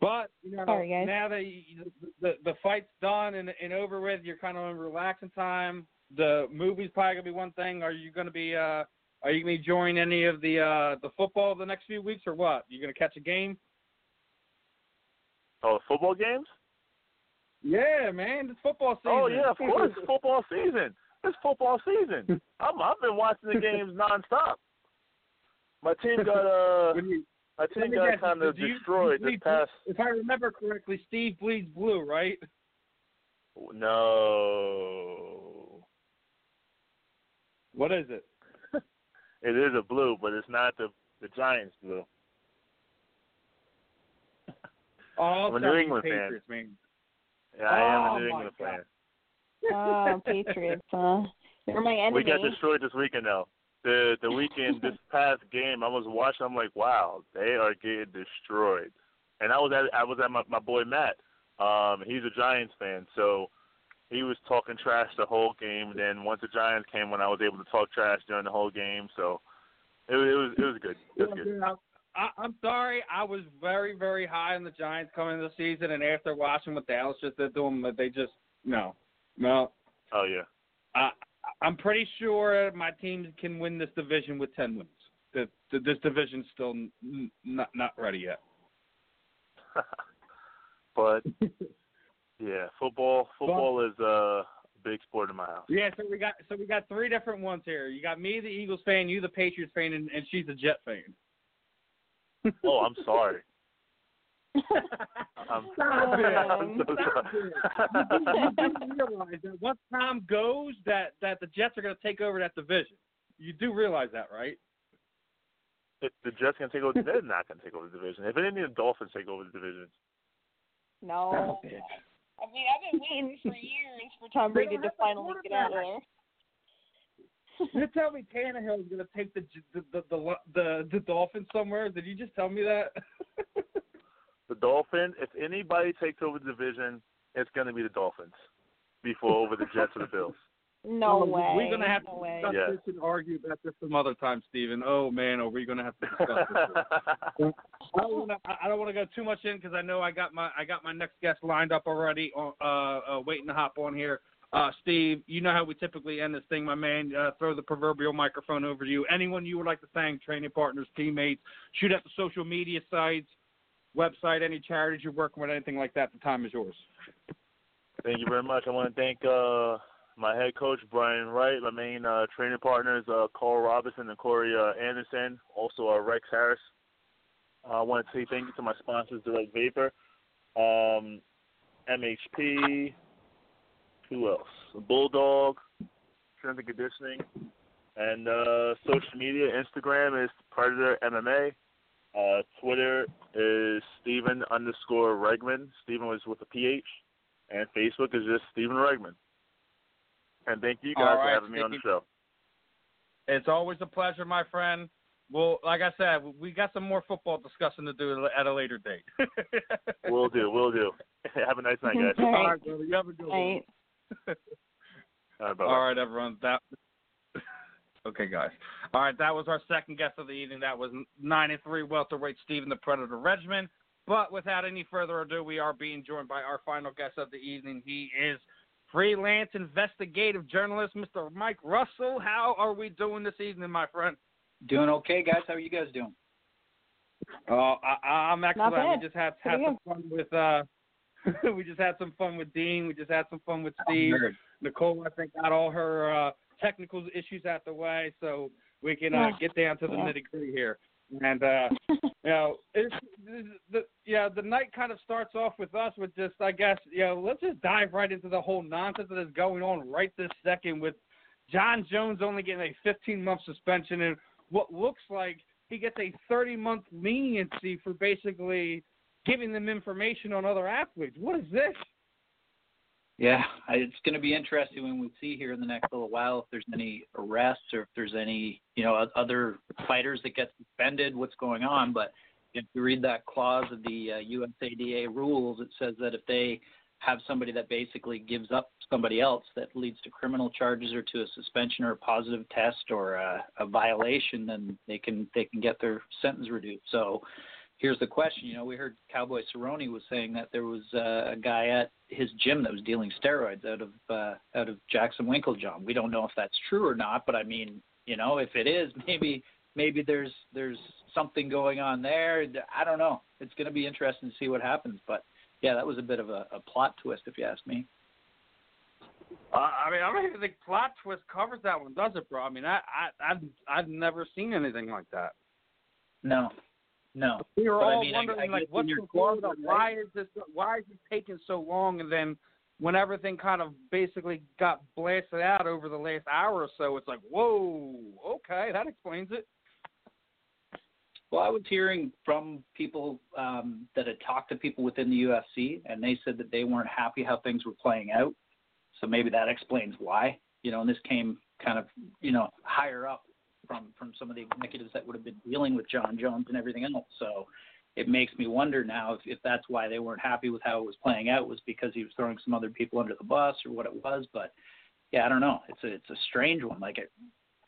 But you know, Sorry, guys. now that you, the the fight's done and and over with, you're kind of in relaxing time. The movie's probably gonna be one thing. Are you gonna be uh are you gonna be joining any of the uh the football the next few weeks or what? You gonna catch a game? Oh, football games? Yeah, man, it's football season. Oh yeah, of course. It's football season. It's football season. <laughs> I'm I've been watching the games nonstop. My team <laughs> got uh When think I team me got guess, kind of destroyed you this past If I remember correctly, Steve bleeds blue, right? no. What is it? <laughs> It is a blue, but it's not the the Giants blue. Oh, I'm a New sorry, England fan. Man. Yeah, I am Oh, a New oh, my England God. fan. Oh, Patriots, huh? <laughs> You're my enemy. We got destroyed this weekend though. The the weekend this past game I was watching I'm like, wow, they are getting destroyed. and I was at I was at my my boy Matt. Um, he's a Giants fan, so he was talking trash the whole game. Then once the Giants came, when I was able to talk trash during the whole game, so it, was- it was it was good. It was good. I, I'm sorry. I was very, very high on the Giants coming into the season, and after watching what Dallas just did to them, they just no, no. Oh yeah. I, I'm pretty sure my team can win this division with ten wins. The, the, this division's still n- not not ready yet. <laughs> but yeah, football football is uh, a big sport in my house. Yeah, so we got so we got three different ones here. You got me, the Eagles fan, you, the Patriots fan, and, and she's a Jet fan. Oh, I'm sorry. <laughs> I'm, <laughs> <laughs> Stop it. I'm so Stop sorry. you do realize that once Tom goes, that that the Jets are going to take over that division. You do realize that, right? if the Jets can take over, they're not going to take over the division. If anything, the Dolphins take over the division. No. I mean, I've been waiting for years for Tom Brady to finally get out of there. <laughs> You tell me Tannehill is going to take the the the the, the, the Dolphins somewhere? Did you just tell me that? The Dolphins, if anybody takes over the division, it's going to be the Dolphins before over the Jets or the Bills. <laughs> No Oh, way. We're gonna have no to way. discuss Yeah. this and argue about this some other time, Steven. Oh man, are we gonna have to discuss this? <laughs> I don't wanna, I don't want to go too much in because I know I got my I got my next guest lined up already, on, uh, uh, waiting to hop on here. Uh, Steve, you know how we typically end this thing, my man. Uh, throw the proverbial microphone over to you. Anyone you would like to thank, training partners, teammates, shoot at the social media sites, website, any charities you're working with, anything like that. The time is yours. Thank you very much. I want to thank uh, my head coach Brian Wright, my main uh, training partners uh, Carl Robinson and Corey uh, Anderson, also uh, Rex Harris. Uh, I want to say thank you to my sponsors, Direct Vapor, um, MHP, who else? Bulldog, Strength and Conditioning, and social media. Instagram is Predator MMA. Twitter is Stephen underscore Regman. Stephen was with a PH and Facebook is just Stephen Regman. And thank you guys All for right, having me on the show. It's always a pleasure, my friend. Well, like I said, we got some more football discussing to do at a later date. <laughs> We'll do, we'll do. <laughs> Have a nice night, guys. All All right. right, brother. You have a good one. <laughs> All right. All right, everyone. That. Okay, guys. All right, that was our second guest of the evening. That was nine and three welterweight Stephen the Predator Regman. But without any further ado, we are being joined by our final guest of the evening. He is freelance investigative journalist, Mr. Mike Russell. How are we doing this evening, my friend? Doing okay, guys. How are you guys doing? Oh, I, I'm excellent. We just had had some fun with uh, <laughs> we just had some fun with Din. We just had some fun with Steve. Nerd. Nicole, I think, got all her uh, technical issues out the way, so we can uh, get down to the Yeah. nitty gritty here. And uh, <laughs> you know, it's, the yeah, the night kind of starts off with us with just, I guess, you know, let's just dive right into the whole nonsense that is going on right this second with Jon Jones only getting a 15 month suspension and what looks like he gets a 30 month leniency for basically giving them information on other athletes. What is this? Yeah, it's going to be interesting when we see here in the next little while if there's any arrests or if there's any, you know, other fighters that get suspended, what's going on. But if you read that clause of the uh, USADA rules, it says that if they have somebody that basically gives up somebody else that leads to criminal charges or to a suspension or a positive test or a, a violation, then they can they can get their sentence reduced. So here's the question. You know, we heard Cowboy Cerrone was saying that there was uh, a guy at his gym that was dealing steroids out of uh, out of Jackson Winkeljohn. We don't know if that's true or not, but I mean, you know, if it is, <laughs> maybe maybe there's there's something going on there. I don't know. It's going to be interesting to see what happens, but yeah, that was a bit of a, a plot twist, if you ask me. Uh, I mean, I don't even think plot twist covers that one, does it, bro? I mean, I, I, I've, I've never seen anything like that. No, no. We were But I all mean, wondering, I guess like, what's hold corner, up? Why is this? Why is it taking so long? And then when everything kind of basically got blasted out over the last hour or so, it's like, whoa, okay, that explains it. Well, I was hearing from people um, that had talked to people within the UFC, and they said that they weren't happy how things were playing out. So maybe that explains why. You know, and this came kind of, you know, higher up from from some of the executives that would have been dealing with Jon Jones and everything else. So it makes me wonder now if, if that's why they weren't happy with how it was playing out was because he was throwing some other people under the bus or what it was. But yeah, I don't know. It's a it's a strange one. Like it,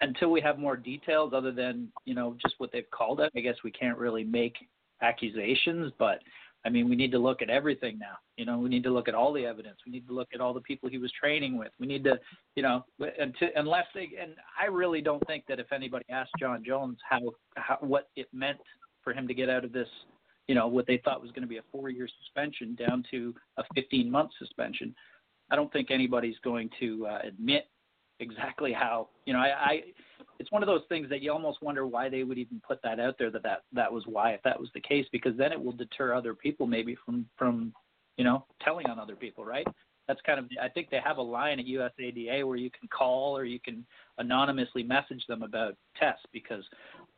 until we have more details other than you know just what they've called it, I guess we can't really make accusations. But I mean, we need to look at everything now. You know, we need to look at all the evidence. We need to look at all the people he was training with. We need to, you know, until, unless they. And I really don't think that if anybody asked Jon Jones how, how what it meant for him to get out of this, you know, what they thought was going to be a four-year suspension down to a 15-month suspension, I don't think anybody's going to uh, admit exactly how. You know, I, I it's one of those things that you almost wonder why they would even put that out there that that that was why if that was the case because then it will deter other people maybe from from you know telling on other people right that's kind of I think they have a line at USADA where you can call or you can anonymously message them about tests because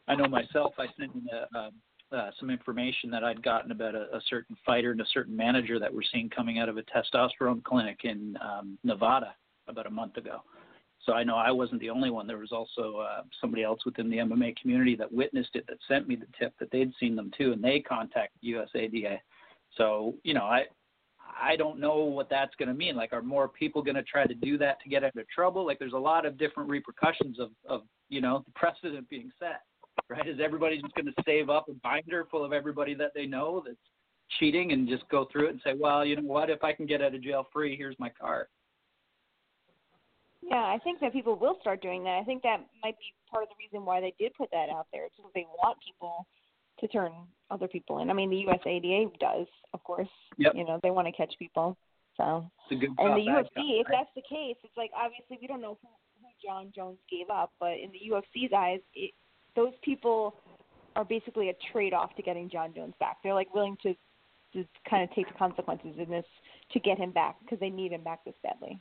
I know myself I sent in a, a uh, some information that I'd gotten about a, a, certain fighter and a certain manager that we're seeing coming out of a testosterone clinic in um, Nevada about a month ago. So I know I wasn't the only one. There was also uh, somebody else within the MMA community that witnessed it that sent me the tip that they'd seen them too, and they contacted USADA. So you know, I I don't know what that's going to mean. Like, are more people going to try to do that to get out of trouble? Like, there's a lot of different repercussions of of you know the precedent being set. Right? Is everybody just going to save up a binder full of everybody that they know that's cheating and just go through it and say, well, you know what? If I can get out of jail free, here's my card. Yeah, I think that people will start doing that. I think that might be part of the reason why they did put that out there. It's because they want people to turn other people in. I mean, the USADA does, of course. Yep. You know, they want to catch people. So. It's a good and the UFC, if that's the case, it's like obviously we don't know who, who Jon Jones gave up, but in the UFC's eyes, it, those people are basically a trade-off to getting Jon Jones back. They're like willing to to kind of take the consequences in this to get him back because they need him back this badly.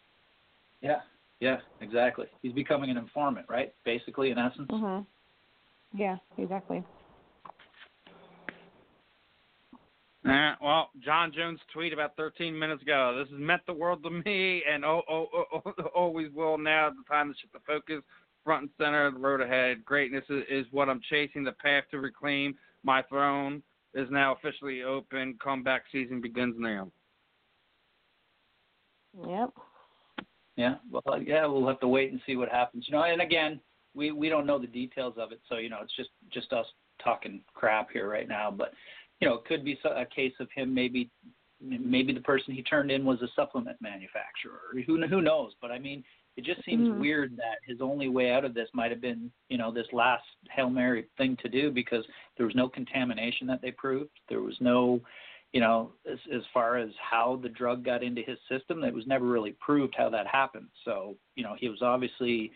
Yeah, yeah, exactly. He's becoming an informant, right? Basically, in essence. Mhm. Yeah, exactly. Uh, well, Jon Jones tweet about 13 minutes ago. This has meant the world to me, and oh, oh, oh, oh always will now. The time to shift the focus, front and center, the road ahead. Greatness is, is what I'm chasing. The path to reclaim my throne is now officially open. Comeback season begins now. Yep. Yeah. Well, yeah, we'll have to wait and see what happens. You know, and again, we we don't know the details of it, so you know, it's just just us talking crap here right now. But you know, it could be a case of him maybe maybe the person he turned in was a supplement manufacturer. Who who knows? But I mean, it just seems Mhm. weird that his only way out of this might have been, you know, this last hail mary thing to do because there was no contamination that they proved. There was no, you know, as as far as how the drug got into his system, it was never really proved how that happened. So, you know, he was obviously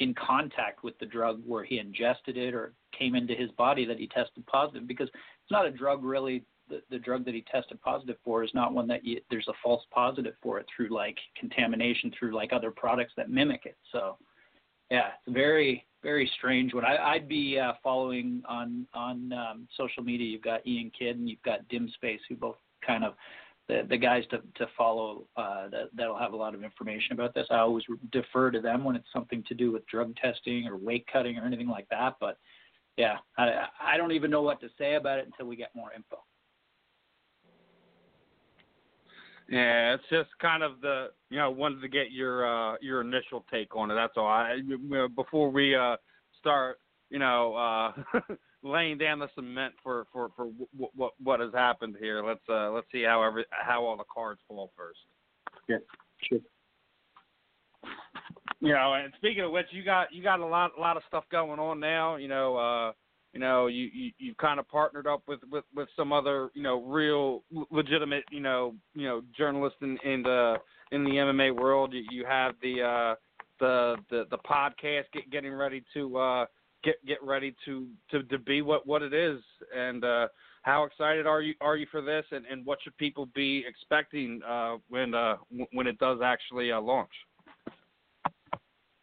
in contact with the drug where he ingested it or came into his body that he tested positive because it's not a drug really the, the drug that he tested positive for is not one that you, there's a false positive for it through like contamination through like other products that mimic it. So yeah, it's very very strange one. I, I'd be uh, following on on um, social media. You've got Iain Kidd and you've got Dim Space, who both kind of the, the guys to to follow uh, that that'll have a lot of information about this. I always defer to them when it's something to do with drug testing or weight cutting or anything like that. But yeah, I I don't even know what to say about it until we get more info. Yeah, it's just kind of the you know wanted to get your uh your initial take on it. That's all. I you know, before we uh start you know uh <laughs> laying down the cement for for for what what what has happened here. Let's uh let's see how every how all the cards fall first. Yeah, sure. You know, and speaking of which, you got you got a lot a lot of stuff going on now. You know, uh, you know, you you you've kind of partnered up with with with some other you know real legitimate you know you know journalists in in the in the MMA world. You, you have the uh the the the podcast get, getting ready to uh get get ready to to to be what what it is. And uh how excited are you are you for this? And and what should people be expecting uh when uh when it does actually uh, launch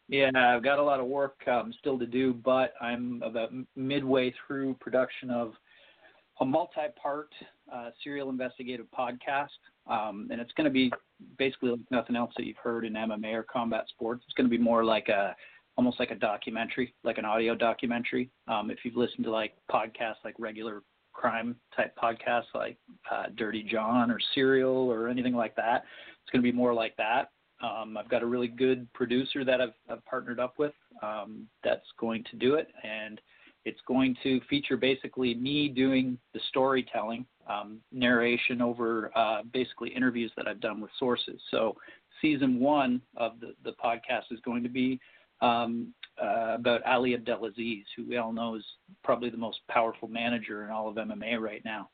Yeah, I've got a lot of work um, still to do, but I'm about midway through production of a multi-part uh, serial investigative podcast, um, and it's going to be basically like nothing else that you've heard in MMA or combat sports. It's going to be more like a almost like a documentary, like an audio documentary. Um, if you've listened to like podcasts like regular crime type podcasts like uh, Dirty John or Serial or anything like that. It's going to be more like that. Um, I've got a really good producer that I've, I've partnered up with um, that's going to do it, and it's going to feature basically me doing the storytelling, um, narration over uh, basically interviews that I've done with sources. So season one of the, the podcast is going to be um, uh, about Ali Abdelaziz, who we all know is probably the most powerful manager in all of MMA right now.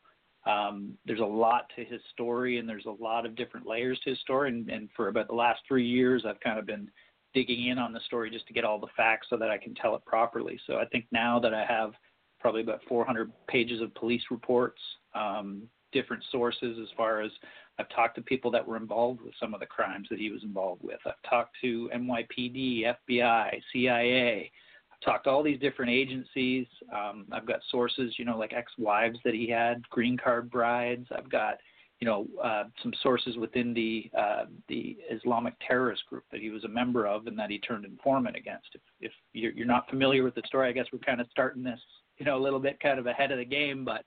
Um, there's a lot to his story, and there's a lot of different layers to his story. And, and for about the last three years, I've kind of been digging in on the story just to get all the facts so that I can tell it properly. So I think now that I have probably about 400 pages of police reports, um, different sources as far as I've talked to people that were involved with some of the crimes that he was involved with. I've talked to NYPD, FBI, CIA. Talked to all these different agencies. Um, I've got sources, you know, like ex-wives that he had, green card brides. I've got, you know, uh, some sources within the uh, the Islamic terrorist group that he was a member of and that he turned informant against. If, if you're, you're not familiar with the story, I guess we're kind of starting this, you know, a little bit kind of ahead of the game, but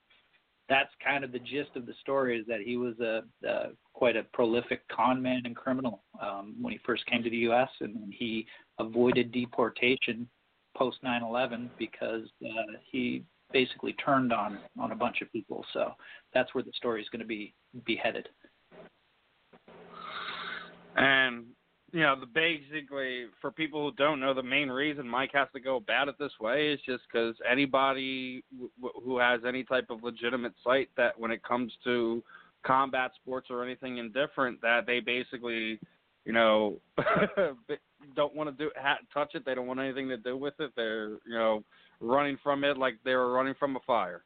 that's kind of the gist of the story is that he was a, a quite a prolific con man and criminal um, when he first came to the U.S. and he avoided deportation post 9/11 because uh, he basically turned on on a bunch of people. So that's where the story is going to be be headed. And you know, the basically for people who don't know, the main reason Mike has to go about it this way is just because anybody w- who has any type of legitimate site that when it comes to combat sports or anything indifferent, that they basically, you know, <laughs> don't want to do ha- touch it. They don't want anything to do with it. They're you know running from it like they were running from a fire.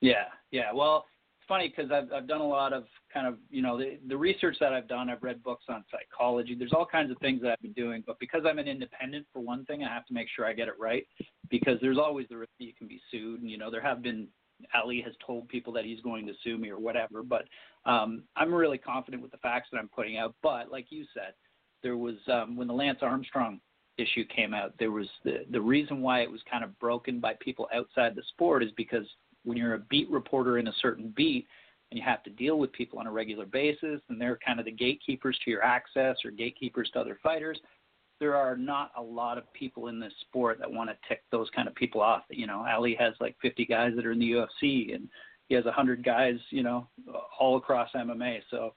Yeah, yeah. Well, it's funny because I've I've done a lot of kind of you know the the research that I've done. I've read books on psychology. There's all kinds of things that I've been doing, but because I'm an independent for one thing, I have to make sure I get it right because there's always the risk that you can be sued. And you know there have been Ali has told people that he's going to sue me or whatever, but um, I'm really confident with the facts that I'm putting out. But like you said, there was um, when the Lance Armstrong issue came out, there was the the reason why it was kind of broken by people outside the sport is because when you're a beat reporter in a certain beat and you have to deal with people on a regular basis and they're kind of the gatekeepers to your access or gatekeepers to other fighters there are not a lot of people in this sport that want to tick those kind of people off you know ali has like 50 guys that are in the ufc and he has 100 guys you know all across mma so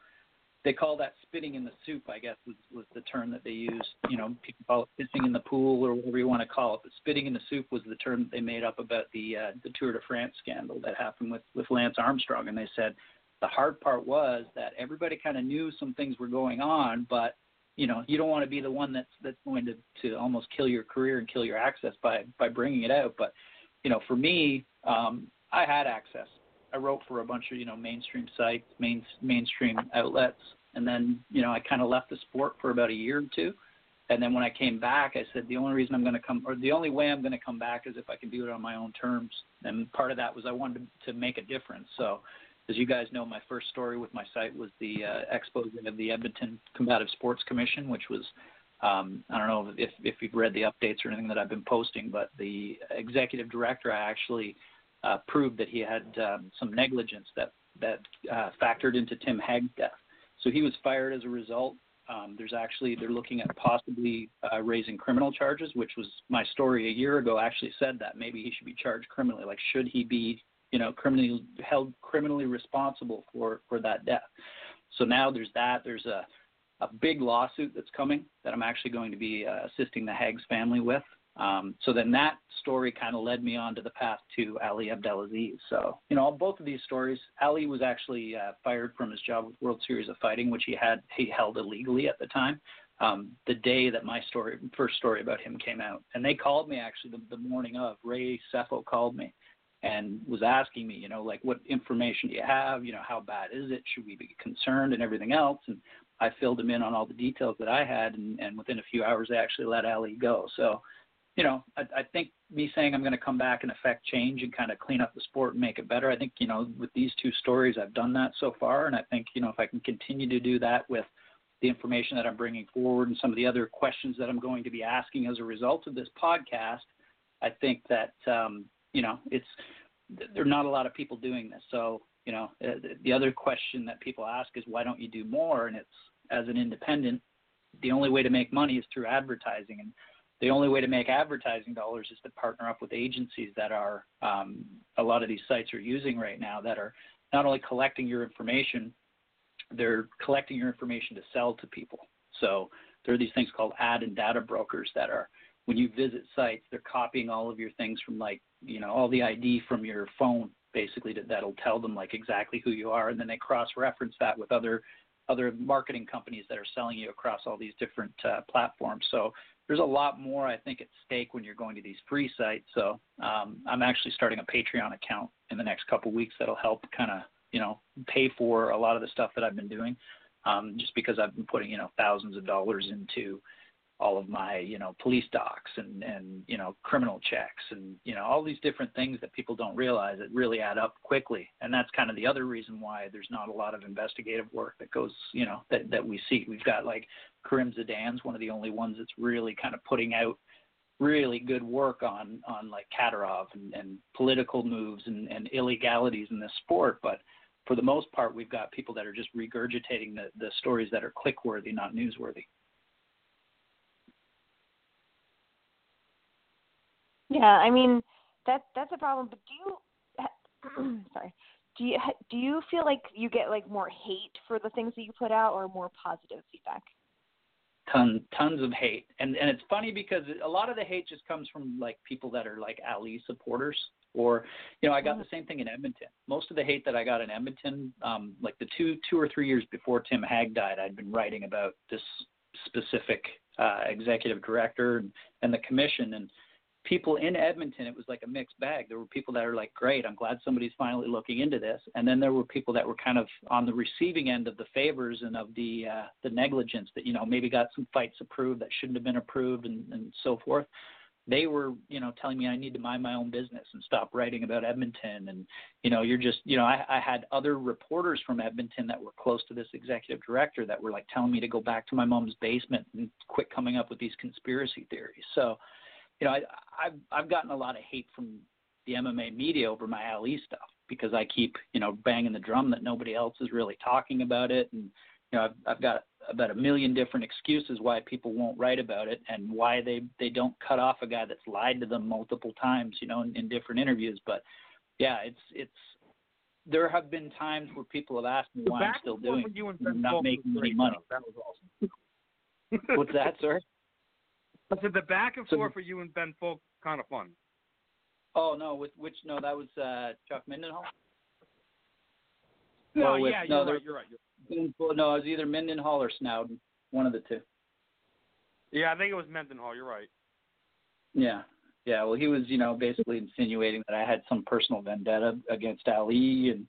they call that spitting in the soup, I guess was, was the term that they used. You know, people call it pissing in the pool or whatever you want to call it. But spitting in the soup was the term that they made up about the uh, the Tour de France scandal that happened with with Lance Armstrong. And they said the hard part was that everybody kind of knew some things were going on, but you know, you don't want to be the one that's that's going to to almost kill your career and kill your access by by bringing it out. But you know, for me, um, I had access. I wrote for a bunch of you know mainstream sites, main mainstream outlets, and then you know I kind of left the sport for about a year or two, and then when I came back, I said the only reason I'm going to come or the only way I'm going to come back is if I can do it on my own terms. And part of that was I wanted to, to make a difference. So, as you guys know, my first story with my site was the uh, exposing of the Edmonton Combative Sports Commission, which was um, I don't know if if you've read the updates or anything that I've been posting, but the executive director actually uh, proved that he had um, some negligence that that uh, factored into Tim Hague's death. So he was fired as a result. Um, there's actually they're looking at possibly uh, raising criminal charges, which was my story a year ago. Actually said that maybe he should be charged criminally. Like should he be you know criminally held criminally responsible for for that death? So now there's that. There's a a big lawsuit that's coming that I'm actually going to be uh, assisting the Hague's family with. Um, so then that story kind of led me on to the path to Ali Abdelaziz. So, you know, both of these stories, Ali was actually uh, fired from his job with World Series of Fighting, which he had he held illegally at the time. Um, the day that my story, first story about him came out, and they called me actually the, the morning of. Ray Sefo called me and was asking me, you know, like what information do you have? You know, how bad is it? Should we be concerned and everything else? And I filled him in on all the details that I had, and, and within a few hours, they actually let Ali go. So you know, I, I think me saying I'm going to come back and affect change and kind of clean up the sport and make it better. I think you know with these two stories I've done that so far, and I think you know if I can continue to do that with the information that I'm bringing forward and some of the other questions that I'm going to be asking as a result of this podcast, I think that um, you know it's there are not a lot of people doing this. So you know, uh, the- the other question that people ask is why don't you do more? And it's as an independent, the only way to make money is through advertising, and the only way to make advertising dollars is to partner up with agencies that are um, a lot of these sites are using right now that are not only collecting your information, they're collecting your information to sell to people. So there are these things called ad and data brokers that are when you visit sites, they're copying all of your things from like you know all the ID from your phone basically that that'll tell them like exactly who you are, and then they cross-reference that with other other marketing companies that are selling you across all these different uh, platforms. So there's a lot more I think at stake when you're going to these free sites. So um, I'm actually starting a Patreon account in the next couple weeks that'll help kind of you know pay for a lot of the stuff that I've been doing, um, just because I've been putting you know thousands of dollars into all of my you know police docs and and you know criminal checks and you know all these different things that people don't realize that really add up quickly. And that's kind of the other reason why there's not a lot of investigative work that goes you know that that we see. We've got like Karim Zidan's one of the only ones that's really kind of putting out really good work on on like Kadyrov and, and political moves and, and illegalities in this sport. But for the most part we've got people that are just regurgitating the, the stories that are click worthy not newsworthy Yeah, I mean that's that's a problem. But do you <clears throat> sorry do you do you feel like you get like more hate for the things that you put out or more positive feedback? Tons tons of hate, and and it's funny because a lot of the hate just comes from like people that are like Ali supporters. Or, you know, I got the same thing in Edmonton. Most of the hate that I got in Edmonton, um, like the two two or three years before Tim Hague died, I'd been writing about this specific uh, executive director and, and the commission, and people in Edmonton, it was like a mixed bag. There were people that are like, great, I'm glad somebody's finally looking into this. And then there were people that were kind of on the receiving end of the favors and of the uh, the negligence that, you know, maybe got some fights approved that shouldn't have been approved and, and so forth. They were, you know, telling me I need to mind my own business and stop writing about Edmonton. And, you know, you're just, you know, I, I had other reporters from Edmonton that were close to this executive director that were like telling me to go back to my mom's basement and quit coming up with these conspiracy theories. So, you know, I, I've I've gotten a lot of hate from the MMA media over my Ali stuff because I keep you know banging the drum that nobody else is really talking about it, and you know I've I've got about a million different excuses why people won't write about it and why they they don't cut off a guy that's lied to them multiple times, you know, in, in different interviews. But yeah, it's it's there have been times where people have asked me why I'm still doing with you and it, not making any money. That was awesome. What's that, sir? I said the back and So- forth for you and Ben Fowlkes kind of fun. Oh no, with which no, that was uh Chuck Mindenhall. No, Or with- yeah, no, you're right. You're right. You're, Well, no, it was either Mindenhall or Snowden, one of the two. yeah, I think it was Mindenhall. You're right. Yeah, yeah. Well, he was, you know, basically insinuating that I had some personal vendetta against Ali, and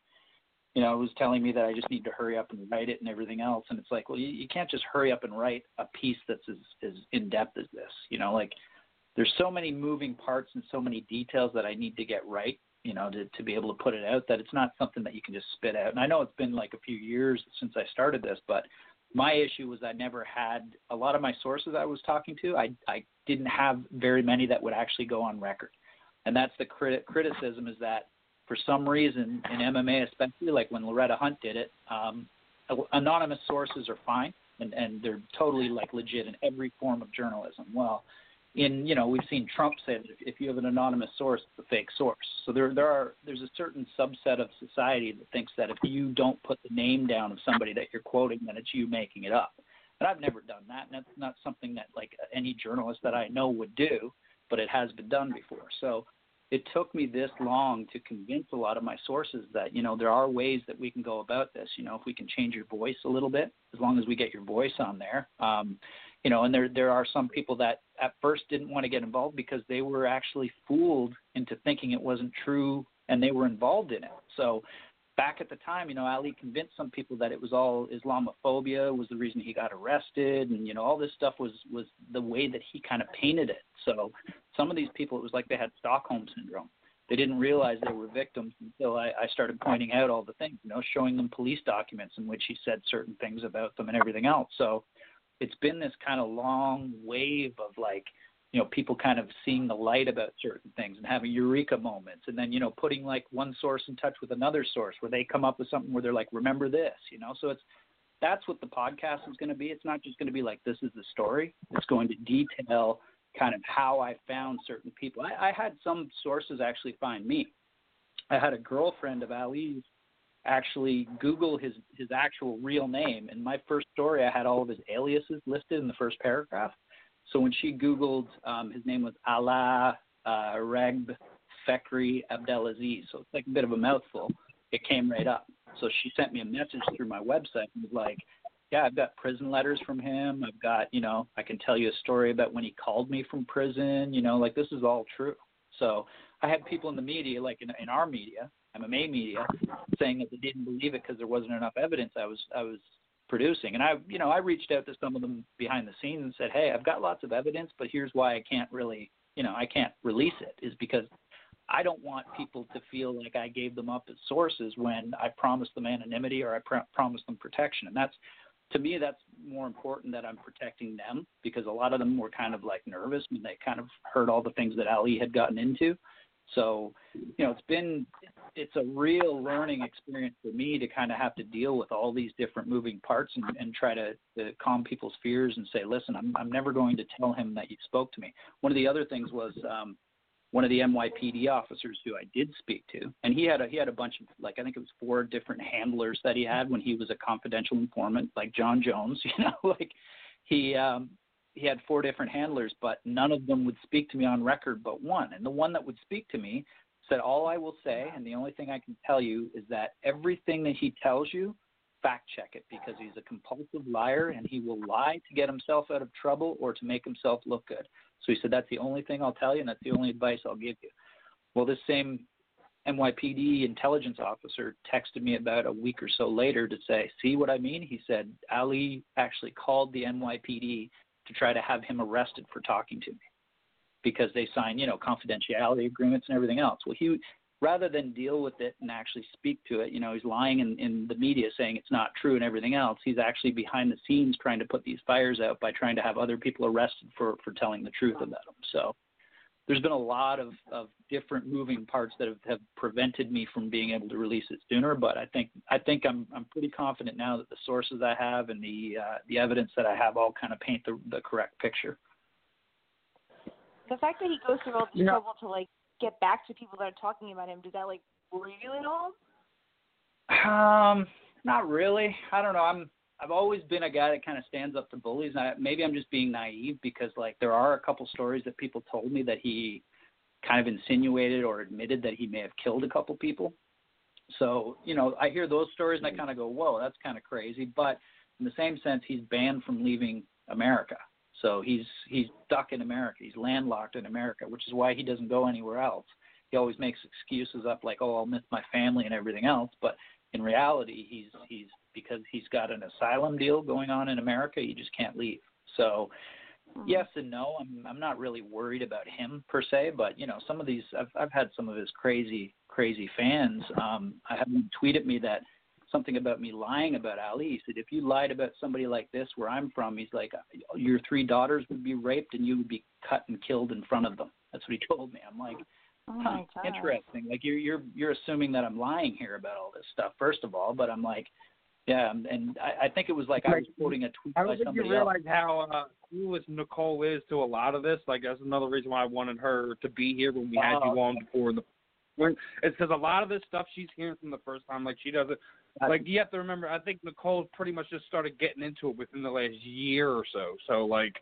you know, it was telling me that I just need to hurry up and write it and everything else. And it's like, well, you, you can't just hurry up and write a piece that's as, as in depth as this. You know, like there's so many moving parts and so many details that I need to get right. You know, to to be able to put it out, that it's not something that you can just spit out. And I know it's been like a few years since I started this, but my issue was I never had a lot of my sources I was talking to. I I didn't have very many that would actually go on record, and that's the crit- criticism is that for some reason in MMA, especially like when Loretta Hunt did it, um, anonymous sources are fine and and they're totally like legit in every form of journalism. Well, in you know we've seen Trump say that if, you have an anonymous source, it's a fake source. So there there are there's a certain subset of society that thinks that if you don't put the name down of somebody that you're quoting, then it's you making it up. And I've never done that, and that's not something that like any journalist that I know would do, but it has been done before. So it took me this long to convince a lot of my sources that you know there are ways that we can go about this. You know if we can change your voice a little bit as long as we get your voice on there. Um you know and there there are some people that at first didn't want to get involved because they were actually fooled into thinking it wasn't true and they were involved in it. So back at the time, you know, Ali convinced some people that it was all Islamophobia was the reason he got arrested, and you know, all this stuff was was the way that he kind of painted it. So some of these people, it was like they had Stockholm syndrome. They didn't realize they were victims until I, I started pointing out all the things, you know, showing them police documents in which he said certain things about them and everything else. So it's been this kind of long wave of like you know people kind of seeing the light about certain things and having eureka moments and then you know putting like one source in touch with another source where they come up with something where they're like remember this you know so it's that's what the podcast is going to be it's not just going to be like this is the story it's going to detail kind of how i found certain people i, I had some sources actually find me i had a girlfriend of ali's actually google his his actual real name in my first story i had all of his aliases listed in the first paragraph so when she Googled, um, his name was Allah uh, Reg Fekri Abdelaziz. So it's like a bit of a mouthful. It came right up. So she sent me a message through my website and was like, yeah, I've got prison letters from him. I've got, you know, I can tell you a story about when he called me from prison. You know, like this is all true. So I had people in the media, like in, in our media, MMA media, saying that they didn't believe it because there wasn't enough evidence. I was I was producing. And I, you know, I reached out to some of them behind the scenes and said, "Hey, I've got lots of evidence, but here's why I can't really, you know, I can't release it is because I don't want people to feel like I gave them up as sources when I promised them anonymity or I pr- promised them protection. And that's to me that's more important that I'm protecting them because a lot of them were kind of like nervous when they kind of heard all the things that Ali had gotten into. So, you know, it's been it's a real learning experience for me to kind of have to deal with all these different moving parts and, and try to, to calm people's fears and say, listen, I'm I'm never going to tell him that you spoke to me. One of the other things was um, one of the NYPD officers who I did speak to, and he had a he had a bunch of like I think it was four different handlers that he had when he was a confidential informant, like Jon Jones, <laughs> you know, like he um he had four different handlers, but none of them would speak to me on record but one. And the one that would speak to me said, All I will say, and the only thing I can tell you, is that everything that he tells you, fact check it because he's a compulsive liar and he will lie to get himself out of trouble or to make himself look good. So he said, That's the only thing I'll tell you, and that's the only advice I'll give you. Well, this same NYPD intelligence officer texted me about a week or so later to say, See what I mean? He said, Ali actually called the NYPD to try to have him arrested for talking to me because they sign, you know, confidentiality agreements and everything else. Well, he rather than deal with it and actually speak to it, you know, he's lying in, in the media saying it's not true and everything else. He's actually behind the scenes trying to put these fires out by trying to have other people arrested for for telling the truth about them. So there's been a lot of, of different moving parts that have, have prevented me from being able to release it sooner. But I think I think I'm I'm pretty confident now that the sources I have and the uh, the evidence that I have all kind of paint the the correct picture. The fact that he goes through all this Yeah. trouble to like get back to people that are talking about him, does that like worry you at all? Um, not really. I don't know. I'm I've always been a guy that kind of stands up to bullies. I, maybe I'm just being naive because like there are a couple stories that people told me that he kind of insinuated or admitted that he may have killed a couple people. So, you know, I hear those stories and I kind of go, "Whoa, that's kind of crazy." But in the same sense, he's banned from leaving America. So he's he's stuck in America. He's landlocked in America, which is why he doesn't go anywhere else. He always makes excuses up like, "Oh, I'll miss my family and everything else," but in reality, he's he's because he's got an asylum deal going on in America. He just can't leave. So yes and no. I'm I'm not really worried about him per se, but you know, some of these I've I've had some of his crazy crazy fans. Um, I had one tweet at me that something about me lying about Ali. He said, if you lied about somebody like this where I'm from, he's like, your three daughters would be raped and you would be cut and killed in front of them. That's what he <laughs> told me. I'm like, Oh huh, interesting. Like you're you're you're assuming that I'm lying here about all this stuff, first of all. But I'm like, yeah, and- and I, I think it was like I was quoting a tweet I by don't think you somebody else. realize how uh, clueless Nicole is to a lot of this. Like that's another reason why I wanted her to be here when we had Oh. you on before the. When, it's because a lot of this stuff she's hearing from the first time. Like she doesn't. Like you have to remember, I think Nicole pretty much just started getting into it within the last year or so. So like,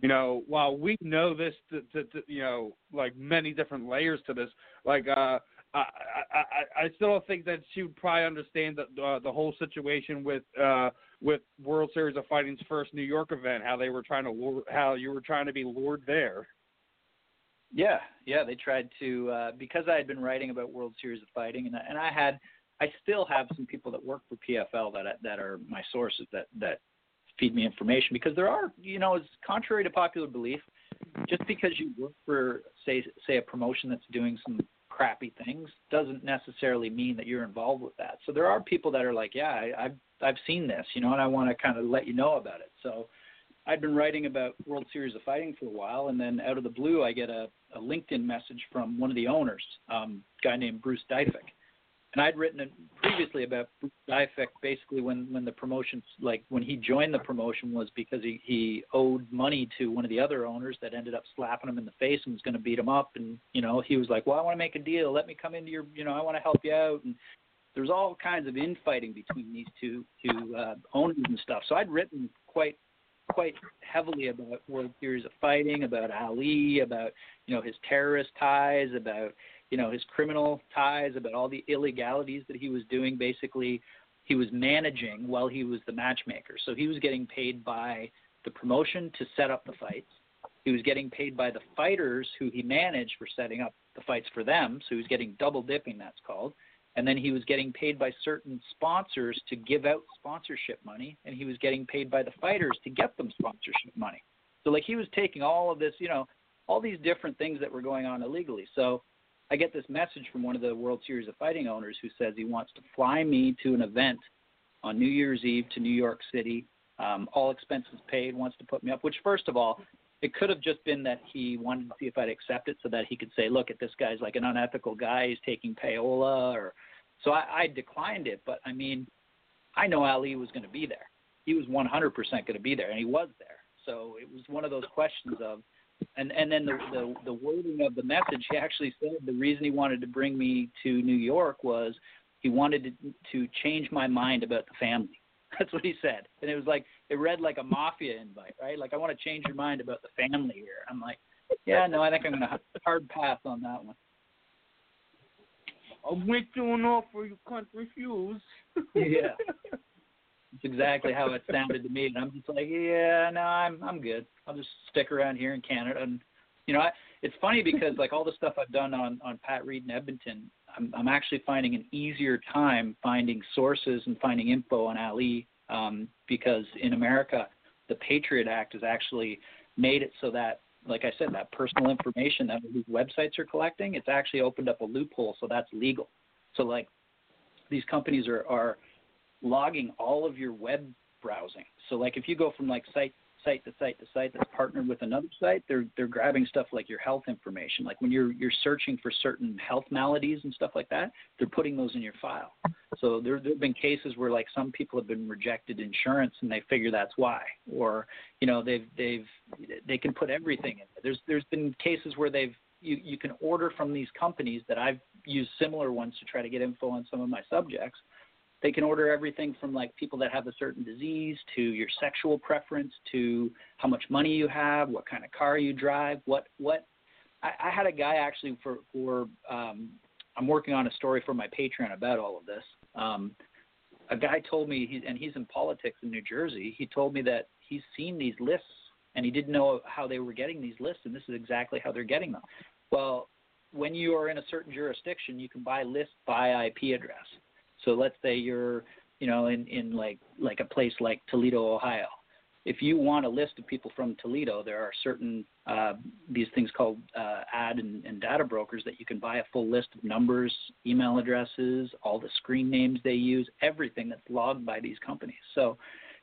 you know, while we know this, to, to, to, you know, like many different layers to this, like uh. I, I I I still don't think that she would probably understand the uh, the whole situation with uh with World Series of Fighting's first New York event, how they were trying to lure, how you were trying to be lured there. Yeah, yeah, they tried to uh, because I had been writing about World Series of Fighting, and I, and I had, I still have some people that work for PFL that that are my sources that that feed me information because there are, you know, it's contrary to popular belief, just because you work for say say a promotion that's doing some crappy things doesn't necessarily mean that you're involved with that. So there are people that are like, yeah, I, I've I've seen this, you know, and I want to kind of let you know about it. So I'd been writing about World Series of Fighting for a while, and then out of the blue, I get a, a LinkedIn message from one of the owners, um, a guy named Bruce Deifik. And I'd written it previously about Deifik basically when, when the promotion, like when he joined the promotion, was because he, he owed money to one of the other owners that ended up slapping him in the face and was going to beat him up. And, you know, he was like, well, I want to make a deal. Let me come into your, you know, I want to help you out. And there's all kinds of infighting between these two, two uh, owners and stuff. So I'd written quite quite heavily about World Series of Fighting, about Ali, about you know his terrorist ties, about you know his criminal ties, about all the illegalities that he was doing. Basically, he was managing while he was the matchmaker. So he was getting paid by the promotion to set up the fights. He was getting paid by the fighters who he managed for setting up the fights for them. So he was getting double dipping, that's called and then he was getting paid by certain sponsors to give out sponsorship money and he was getting paid by the fighters to get them sponsorship money so like he was taking all of this you know all these different things that were going on illegally so i get this message from one of the world series of fighting owners who says he wants to fly me to an event on new year's eve to new york city um, all expenses paid wants to put me up which first of all it could have just been that he wanted to see if I'd accept it so that he could say, look, at this guy's like an unethical guy, he's taking payola or so I, I declined it, but I mean, I know Ali was going to be there. He was 100% going to be there, and he was there. So it was one of those questions of, and and then the, the the wording of the message. He actually said the reason he wanted to bring me to New York was he wanted to, to change my mind about the family. <laughs> That's what he said, and it was like it read like a mafia invite, right? Like I want to change your mind about the family here. I'm like, yeah, no, I think I'm going to hard pass on that one. I went to an offer you can't refuse. <laughs> yeah. That's exactly how it sounded to me, and I'm just like, yeah, no, I'm I'm good. I'll just stick around here in Canada, and you know, I, it's funny because like all the stuff I've done on on Pat Reid in Edmonton, I'm I'm actually finding an easier time finding sources and finding info on Ali um, because in America, the Patriot Act has actually made it so that like I said, that personal information that these websites are collecting, it's actually opened up a loophole, so that's legal. So like these companies are are logging all of your web browsing. So like if you go from like site site to site to site that's partnered with another site, they're they're grabbing stuff like your health information. Like when you're you're searching for certain health maladies and stuff like that, they're putting those in your file. So there there've been cases where like some people have been rejected insurance and they figure that's why. Or, you know, they've they've they can put everything in. there. There's there's been cases where they've you, you can order from these companies that I've used similar ones to try to get info on some of my subjects they can order everything from like people that have a certain disease to your sexual preference to how much money you have, what kind of car you drive, what what. I, I had a guy actually for for um, I'm working on a story for my Patreon about all of this. Um, a guy told me, he, and he's in politics in New Jersey. He told me that he's seen these lists and he didn't know how they were getting these lists, and this is exactly how they're getting them. Well, when you are in a certain jurisdiction, you can buy lists by IP address. So let's say you're, you know, in in like like a place like Toledo, Ohio. If you want a list of people from Toledo, there are certain uh, these things called uh, ad and, and data brokers that you can buy a full list of numbers, email addresses, all the screen names they use, everything that's logged by these companies. So,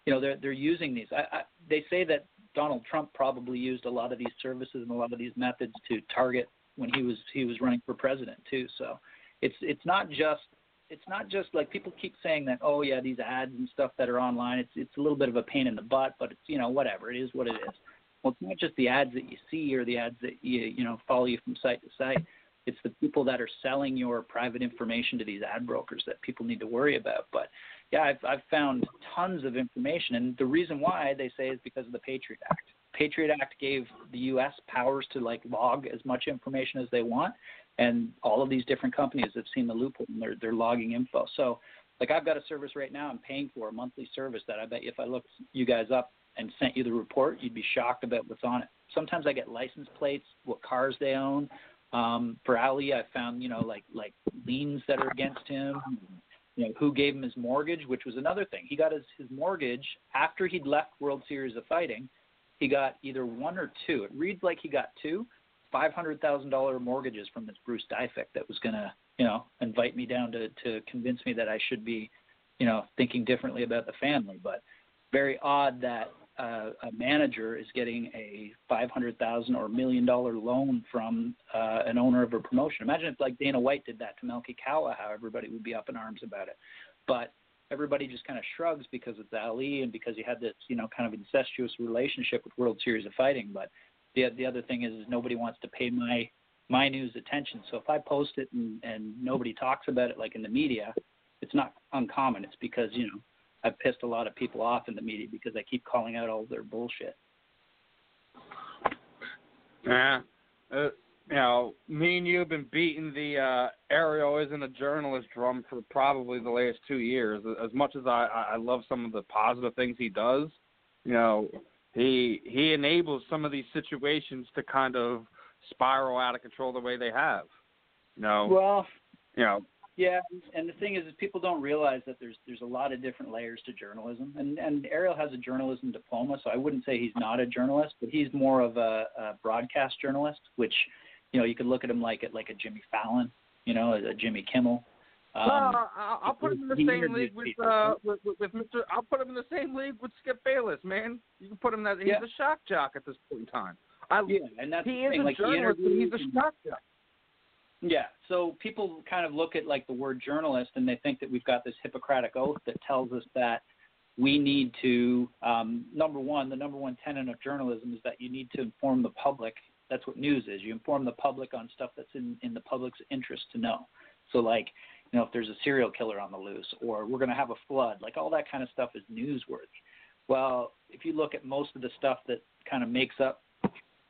you know, they're they're using these. I, I, they say that Donald Trump probably used a lot of these services and a lot of these methods to target when he was he was running for president too. So, it's it's not just it's not just like people keep saying that oh yeah these ads and stuff that are online it's it's a little bit of a pain in the butt but it's you know whatever it is what it is. Well it's not just the ads that you see or the ads that you you know follow you from site to site. It's the people that are selling your private information to these ad brokers that people need to worry about. But yeah i've i've found tons of information and the reason why they say is because of the patriot act. Patriot act gave the us powers to like log as much information as they want and all of these different companies have seen the loophole and they're they're logging info. So like I've got a service right now I'm paying for a monthly service that I bet if I looked you guys up and sent you the report, you'd be shocked about what's on it. Sometimes I get license plates, what cars they own. Um, for Ali, I found you know like like liens that are against him. You know who gave him his mortgage, which was another thing. He got his his mortgage after he'd left World Series of Fighting. He got either one or two. It reads like he got two, five hundred thousand dollar mortgages from this Bruce Deifik that was gonna, you know, invite me down to to convince me that I should be, you know, thinking differently about the family. But very odd that uh, a manager is getting a five hundred thousand or million dollar loan from uh, an owner of a promotion. Imagine if like Dana White did that to Malki Kawa, how everybody would be up in arms about it. But everybody just kind of shrugs because it's Ali and because he had this you know kind of incestuous relationship with World Series of Fighting. But the the other thing is, is nobody wants to pay my my news attention. So if I post it and, and nobody talks about it like in the media, it's not uncommon. It's because you know I've pissed a lot of people off in the media because I keep calling out all their bullshit. Yeah. Uh, you know, me and you have been beating the uh, Ariel isn't a journalist drum for probably the last two years. As much as I, I love some of the positive things he does, you know, he he enables some of these situations to kind of spiral out of control the way they have. You know, well, you know, yeah, and the thing is, is people don't realize that there's there's a lot of different layers to journalism, and and Ariel has a journalism diploma, so I wouldn't say he's not a journalist, but he's more of a, a broadcast journalist, which you know you could look at him like at like a Jimmy Fallon, you know, a, a Jimmy Kimmel. Um, well, I'll, I'll put him in the same league with, uh, with, with with Mr. I'll put him in the same league with Skip Bayless, man. You can put him that he's Yeah. a shock jock at this point in time. I, yeah, and that's he the is thing, a like journalist, but he's a shock jock. Yeah. So people kind of look at like the word journalist and they think that we've got this Hippocratic oath that tells us that we need to um, number one, the number one tenet of journalism is that you need to inform the public. That's what news is. You inform the public on stuff that's in, in the public's interest to know. So like, you know, if there's a serial killer on the loose or we're gonna have a flood, like all that kind of stuff is newsworthy. Well, if you look at most of the stuff that kind of makes up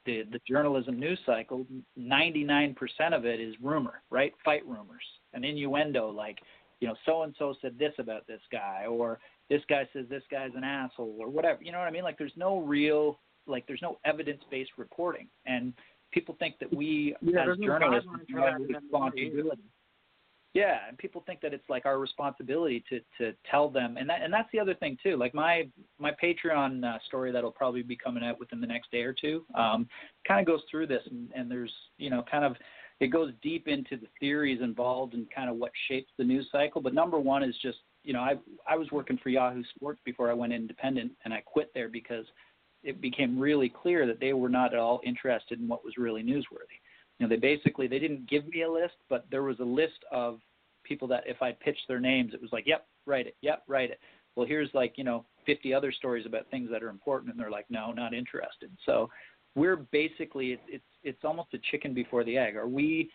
the the journalism news cycle, 99% of it is rumor, right? Fight rumors, an innuendo like, you know, so and so said this about this guy, or this guy says this guy's an asshole, or whatever. You know what I mean? Like, there's no real, like, there's no evidence-based reporting, and people think that we Yeah, as journalists have that in that responsibility. Yeah, and people think that it's like our responsibility to to tell them, and that and that's the other thing too. Like my my Patreon uh, story that'll probably be coming out within the next day or two, um, kind of goes through this, and, and there's you know kind of it goes deep into the theories involved and kind of what shapes the news cycle. But number one is just you know I I was working for Yahoo Sports before I went independent, and I quit there because it became really clear that they were not at all interested in what was really newsworthy you know they basically they didn't give me a list but there was a list of people that if i pitched their names it was like yep write it yep write it. Well here's like you know 50 other stories about things that are important and they're like no not interested. So we're basically it's it's it's almost a chicken before the egg. Are we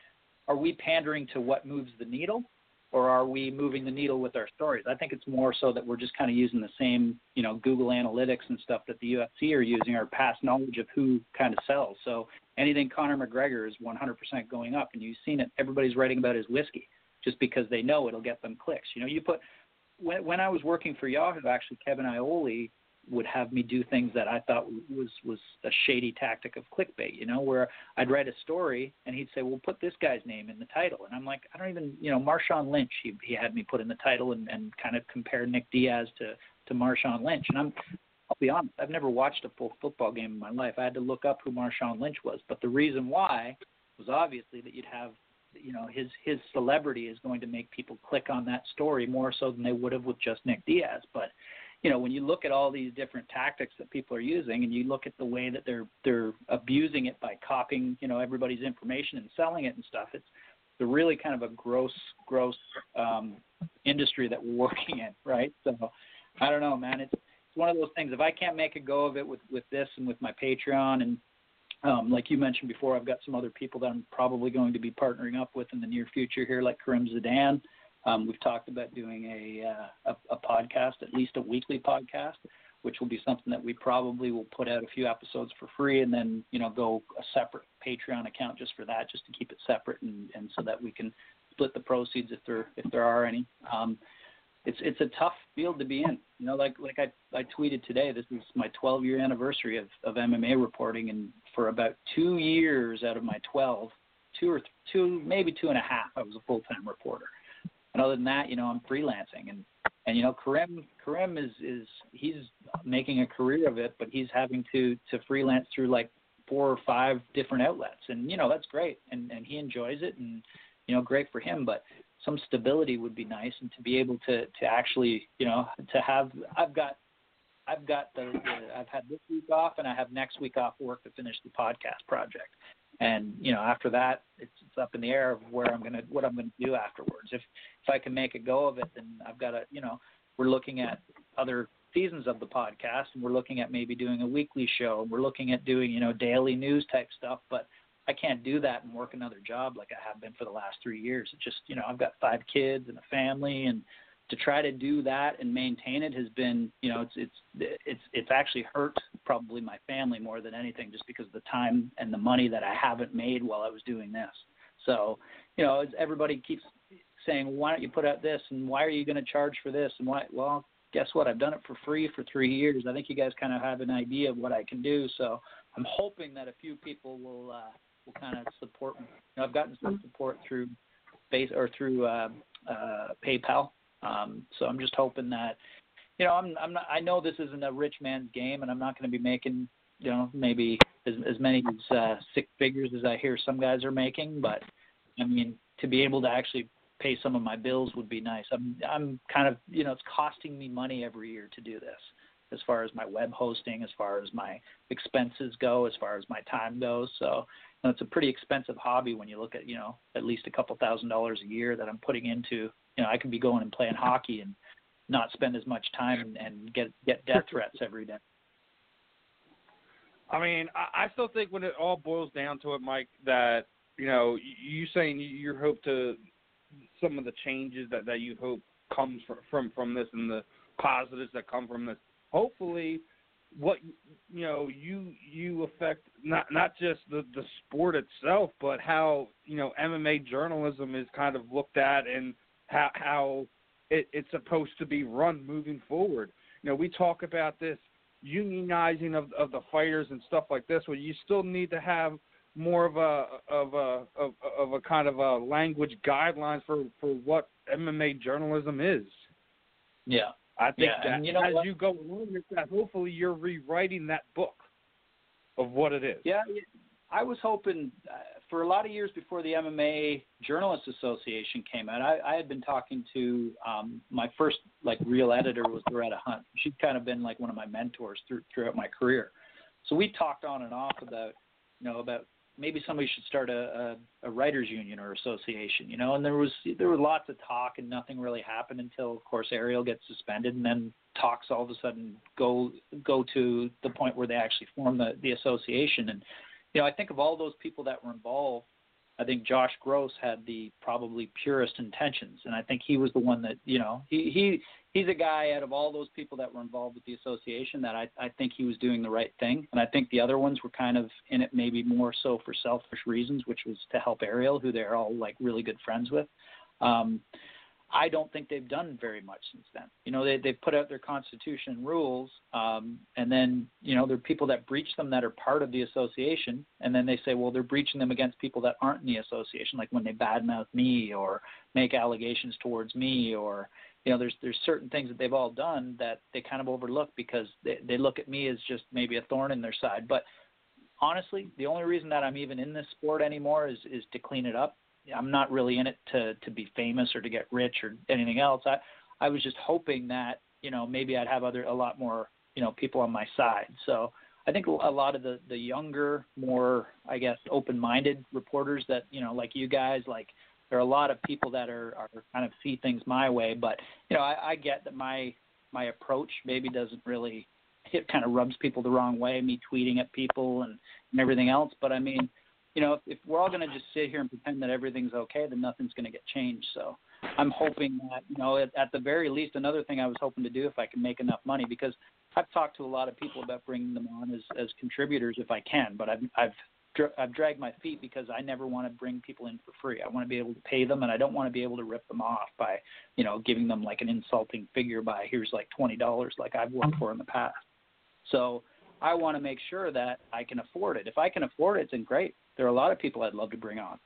are we pandering to what moves the needle or are we moving the needle with our stories i think it's more so that we're just kind of using the same you know google analytics and stuff that the ufc are using our past knowledge of who kind of sells so anything Conor McGregor is 100% going up, and you've seen it. Everybody's writing about his whiskey just because they know it'll get them clicks. You know, you put when when I was working for Yahoo, actually Kevin Iole would have me do things that I thought was was a shady tactic of clickbait. You know, where I'd write a story and he'd say, "Well, put this guy's name in the title," and I'm like, I don't even, you know, Marshawn Lynch. He he had me put in the title and and kind of compare Nick Diaz to to Marshawn Lynch, and I'm I'll be honest, I've never watched a full football game in my life. I had to look up who Marshawn Lynch was, but the reason why was obviously that you'd have, you know, his his celebrity is going to make people click on that story more so than they would have with just Nick Diaz. But you know, when you look at all these different tactics that people are using, and you look at the way that they're they're abusing it by copying, you know, everybody's information and selling it and stuff, it's the really kind of a gross, gross um, industry that we're <laughs> working in, right? So I don't know, man. It's it's one of those things. If I can't make a go of it with with this and with my Patreon, and um, like you mentioned before, I've got some other people that I'm probably going to be partnering up with in the near future here, like Karim Zidane. Um, we've talked about doing a, uh, a a podcast, at least a weekly podcast, which will be something that we probably will put out a few episodes for free, and then you know go a separate Patreon account just for that, just to keep it separate, and and so that we can split the proceeds if there if there are any. Um, it's it's a tough field to be in. You know, like like I I tweeted today. This is my 12 year anniversary of of MMA reporting, and for about two years out of my 12, two or two maybe two and a half, I was a full time reporter. And other than that, you know, I'm freelancing, and and you know, Karim Karim is is he's making a career of it, but he's having to to freelance through like four or five different outlets, and you know that's great, and and he enjoys it, and you know, great for him, but some stability would be nice and to be able to to actually you know to have I've got I've got the, the I've had this week off and I have next week off work to finish the podcast project. And you know, after that, it's it's up in the air of where I'm gonna what I'm gonna do afterwards. If if I can make a go of it, then I've got to you know we're looking at other seasons of the podcast and we're looking at maybe doing a weekly show. and We're looking at doing you know daily news type stuff, but I can't do that and work another job like I have been for the last three years. It just you know I've got five kids and a family and to try to do that and maintain it has been, you know, it's it's it's it's actually hurt probably my family more than anything, just because of the time and the money that I haven't made while I was doing this. So, you know, everybody keeps saying, why don't you put out this and why are you going to charge for this and why? Well, guess what? I've done it for free for three years. I think you guys kind of have an idea of what I can do. So I'm hoping that a few people will uh, will kind of support me. You know, I've gotten some support through base or through uh, uh, PayPal um, so I'm just hoping that, you know, I'm I'm not. I know this isn't a rich man's game, and I'm not going to be making, you know, maybe as as many as uh, six figures as I hear some guys are making. But I mean, to be able to actually pay some of my bills would be nice. I'm I'm kind of you know it's costing me money every year to do this as far as my web hosting, as far as my expenses go, as far as my time goes. So you know, it's a pretty expensive hobby when you look at you know at least a couple thousand dollars a year that I'm putting into you know, I could be going and playing hockey and not spend as much time and, and get get death <laughs> threats every day. I mean, I, I still think when it all boils down to it, Mike, that you know, you saying you hope to some of the changes that that you hope comes from from from this and the positives that come from this. Hopefully, what you know you you affect not not just the the sport itself, but how you know MMA journalism is kind of looked at and how how it, it's supposed to be run moving forward. You know, we talk about this unionizing of of the fighters and stuff like this, where you still need to have more of a of a of, of a kind of a language guidelines for for what MMA journalism is. Yeah, I think yeah. that and you know as what? you go along with that, hopefully you're rewriting that book of what it is. Yeah, I was hoping for a lot of years before the MMA Journalists Association came out, I, I had been talking to um, my first like real editor was Loretta Hunt. She'd kind of been like one of my mentors through, throughout my career. So we talked on and off about you know about maybe somebody should start a, a, a writers union or association, you know. And there was there was lots of talk and nothing really happened until of course Ariel gets suspended and then talks all of a sudden go go to the point where they actually form the the association and you know, I think of all those people that were involved, I think Josh Gross had the probably purest intentions, and I think he was the one that you know he he he's a guy out of all those people that were involved with the association that I I think he was doing the right thing, and I think the other ones were kind of in it maybe more so for selfish reasons, which was to help Ariel, who they're all like really good friends with. Um, I don't think they've done very much since then. You know, they they've put out their constitution rules, um, and then you know there are people that breach them that are part of the association, and then they say, well, they're breaching them against people that aren't in the association, like when they badmouth me or make allegations towards me, or you know, there's there's certain things that they've all done that they kind of overlook because they they look at me as just maybe a thorn in their side. But honestly, the only reason that I'm even in this sport anymore is is to clean it up I'm not really in it to to be famous or to get rich or anything else. I I was just hoping that you know maybe I'd have other a lot more you know people on my side. So I think a lot of the the younger, more I guess open-minded reporters that you know like you guys like there are a lot of people that are are kind of see things my way, but you know I, I get that my my approach maybe doesn't really it kind of rubs people the wrong way, me tweeting at people and, and everything else. But I mean, you know, if, if we're all going to just sit here and pretend that everything's okay, then nothing's going to get changed. So I'm hoping that, you know, at, at the very least, another thing I was hoping to do if I can make enough money, because I've talked to a lot of people about bringing them on as, as contributors if I can, but I've, I've, I've dragged my feet because I never want to bring people in for free. I want to be able to pay them, and I don't want to be able to rip them off by, you know, giving them like an insulting figure by here's like twenty dollars, like I've worked for in the past. So I want to make sure that I can afford it. If I can afford it, then great there are a lot of people I'd love to bring on.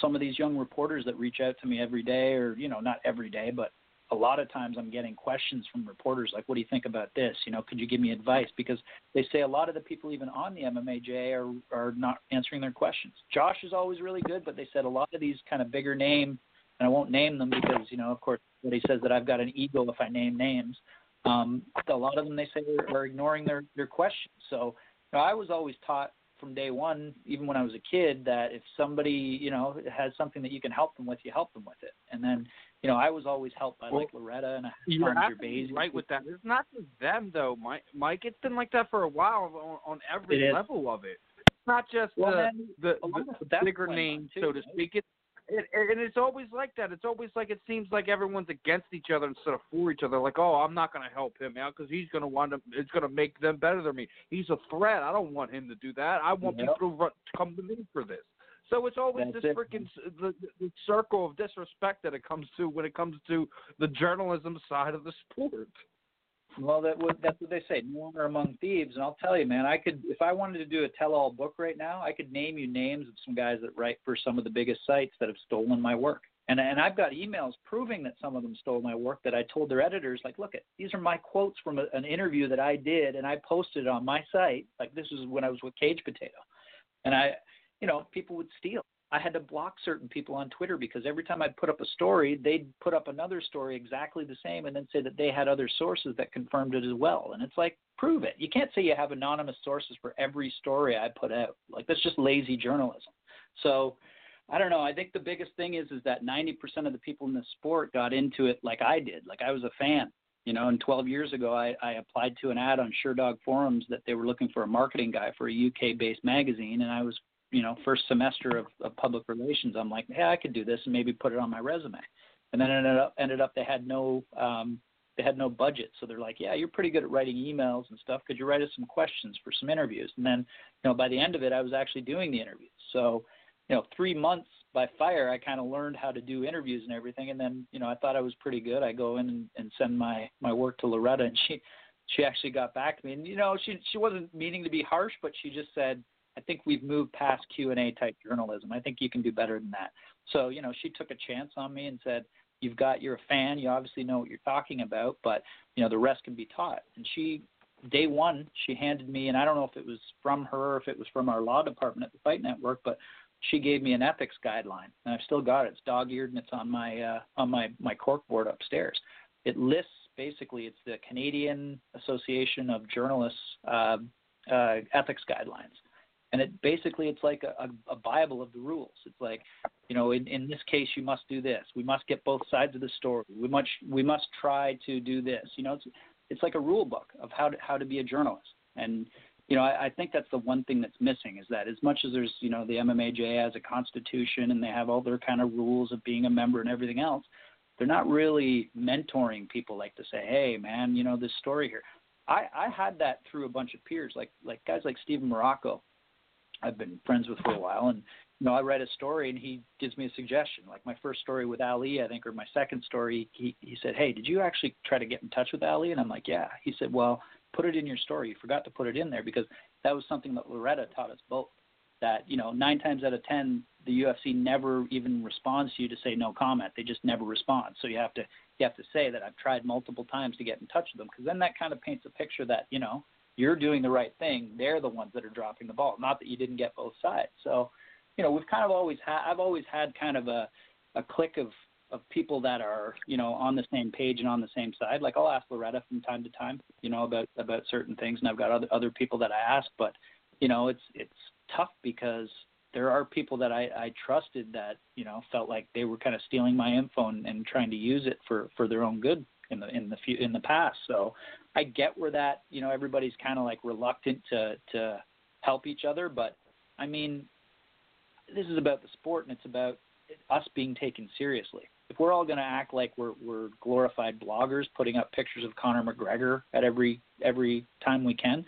Some of these young reporters that reach out to me every day, or you know, not every day, but a lot of times I'm getting questions from reporters like, "What do you think about this? You know, could you give me advice?" Because they say a lot of the people even on the MMAJ are are not answering their questions. Josh is always really good, but they said a lot of these kind of bigger name, and I won't name them because you know, of course, he says that I've got an ego if I name names. um, a lot of them they say are, are ignoring their their questions. So you know, I was always taught from day one, even when I was a kid, that if somebody you know has something that you can help them with, you help them with it. And then you know I was always helped by like Loretta and You're Gervais. right with that. It's not just them though, Mike. Mike, it's been like that for a while on, on every level of it. It's not just Well, the then, the, along the bigger name, too, so to right? speak. It, it, and it's always like that. It's always like it seems like everyone's against each other instead of for each other. Like, oh, I'm not going to help him out because he's going to want to. It's going to make them better than me. He's a threat. I don't want him to do that. I want Yep. people to, run, to come to me for this. So it's always That's this it. freaking the, the, the circle of disrespect that it comes to when it comes to the journalism side of the sport. Well, that would that's what they say. No honor among thieves, and I'll tell you, man. I could, if I wanted to do a tell-all book right now, I could name you names of some guys that write for some of the biggest sites that have stolen my work. And and I've got emails proving that some of them stole my work. That I told their editors, like, look, it these are my quotes from a, an interview that I did, and I posted it on my site. Like this is when I was with Cage Potato, and I, you know, people would steal. I had to block certain people on Twitter because every time I'd put up a story, they'd put up another story exactly the same and then say that they had other sources that confirmed it as well. And it's like, prove it. You can't say you have anonymous sources for every story I put out. Like that's just lazy journalism. So I don't know. I think the biggest thing is is that 90% of the people in the sport got into it like I did. Like I was a fan. You know, and 12 years ago, I, I applied to an ad on Sherdog forums that they were looking for a marketing guy for a UK-based magazine, and I was you know first semester of, of public relations i'm like yeah i could do this and maybe put it on my resume. And then ended up ended up they had no um they had no budget. So they're like yeah you're pretty good at writing emails and stuff. Could you write us some questions for some interviews? And then you know by the end of it i was actually doing the interviews. So you know three months by fire i kind of learned how to do interviews and everything. And then you know i thought i was pretty good. I go in and, and send my my work to loretta and she she actually got back to me. And you know she she wasn't meaning to be harsh but she just said I think we've moved past Q and A type journalism. I think you can do better than that. So you know, she took a chance on me and said, "You've got you're a fan. You obviously know what you're talking about, but you know the rest can be taught." And she, day one, she handed me, and I don't know if it was from her or if it was from our law department at the Fight Network, but she gave me an ethics guideline, and I've still got it. It's dog-eared and it's on my uh, on my my cork board upstairs. It lists basically it's the Canadian Association of Journalists uh, uh, ethics guidelines and it basically it's like a, a, bible of the rules. It's like you know in, in this case you must do this. We must get both sides of the story. We must we must try to do this. You know it's it's like a rule book of how to how to be a journalist. And you know I, I think that's the one thing that's missing is that as much as there's you know the MMAJ has a constitution and they have all their kind of rules of being a member and everything else they're not really mentoring people like to say hey man you know this story here. I, I had that through a bunch of peers like like guys like Steven Marrocco I've been friends with for a while, and you know, I write a story and he gives me a suggestion. Like my first story with Ali, I think, or my second story, he he said, "Hey, did you actually try to get in touch with Ali?" And I'm like, "Yeah." He said, "Well, put it in your story. You forgot to put it in there because that was something that Loretta taught us both. That you know, nine times out of ten, the UFC never even responds to you to say no comment. They just never respond. So you have to you have to say that I've tried multiple times to get in touch with them because then that kind of paints a picture that you know you're doing the right thing. They're the ones that are dropping the ball, not that you didn't get both sides. So, you know, we've kind of always had, I've always had kind of a, a clique of, of people that are, you know, on the same page and on the same side. Like I'll ask Loretta from time to time, you know, about, about certain things and I've got other, other people that I ask, but, you know, it's, it's tough because there are people that I, I trusted that, you know, felt like they were kind of stealing my info and, and trying to use it for, for their own good in the in the few, in the past. So I get where that you know everybody's kind of like reluctant to to help each other, but I mean, this is about the sport and it's about us being taken seriously. If we're all going to act like we're we're glorified bloggers putting up pictures of Conor McGregor at every every time we can,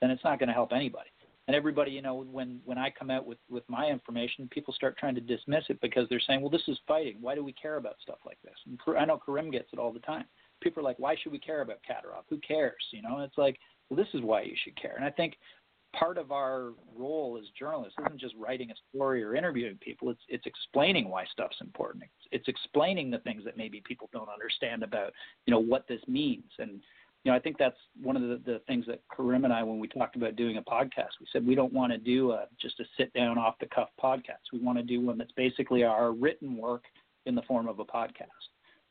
then it's not going to help anybody. And everybody, you know, when when I come out with with my information, people start trying to dismiss it because they're saying, "Well, this is fighting. Why do we care about stuff like this?" And I know Karim gets it all the time. People are like, "Why should we care about Kadyrov? Who cares?" You know, it's like, well, this is why you should care. And I think part of our role as journalists isn't just writing a story or interviewing people. It's it's explaining why stuff's important. It's, it's explaining the things that maybe people don't understand about, you know, what this means. And you know, I think that's one of the, the things that Karim and I, when we talked about doing a podcast, we said we don't want to do a, just a sit down off the cuff podcast. We want to do one that's basically our written work in the form of a podcast.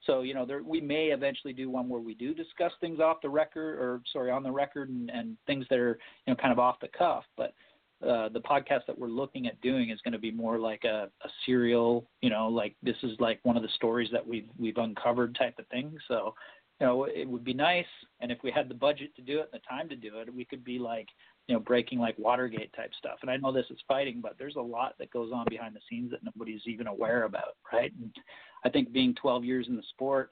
So you know, there, we may eventually do one where we do discuss things off the record, or sorry, on the record, and, and things that are you know kind of off the cuff. But uh, the podcast that we're looking at doing is going to be more like a, a serial, you know, like this is like one of the stories that we've we've uncovered type of thing. So, you know, it would be nice, and if we had the budget to do it and the time to do it, we could be like, you know, breaking like Watergate type stuff. And I know this is fighting, but there's a lot that goes on behind the scenes that nobody's even aware about, right? And I think being 12 years in the sport,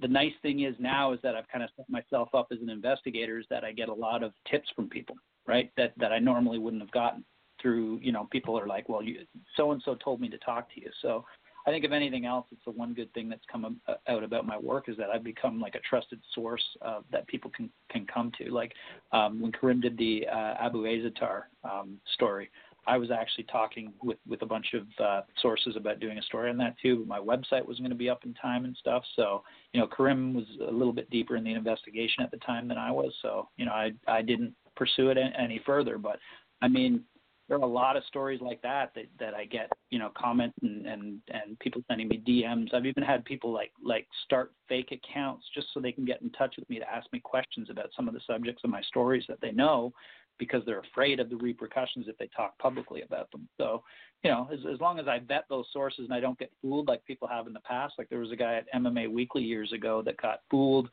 the nice thing is now is that I've kind of set myself up as an investigator is that I get a lot of tips from people right? That that I normally wouldn't have gotten through. You know, people are like, well, you so and so told me to talk to you. So I think if anything else, it's the one good thing that's come out about my work is that I've become like a trusted source uh, that people can can come to. Like um, when Karim did the uh, Abu Azaitar um, story. I was actually talking with with a bunch of uh, sources about doing a story on that too. But my website wasn't going to be up in time and stuff. So you know, Karim was a little bit deeper in the investigation at the time than I was. So you know, I I didn't pursue it any further. But I mean, there are a lot of stories like that that, that I get, you know, comment and, and and people sending me DMs. I've even had people like like start fake accounts just so they can get in touch with me to ask me questions about some of the subjects of my stories that they know because they're afraid of the repercussions if they talk publicly about them. So, you know, as, as long as I vet those sources and I don't get fooled like people have in the past, like there was a guy at MMA Weekly years ago that got fooled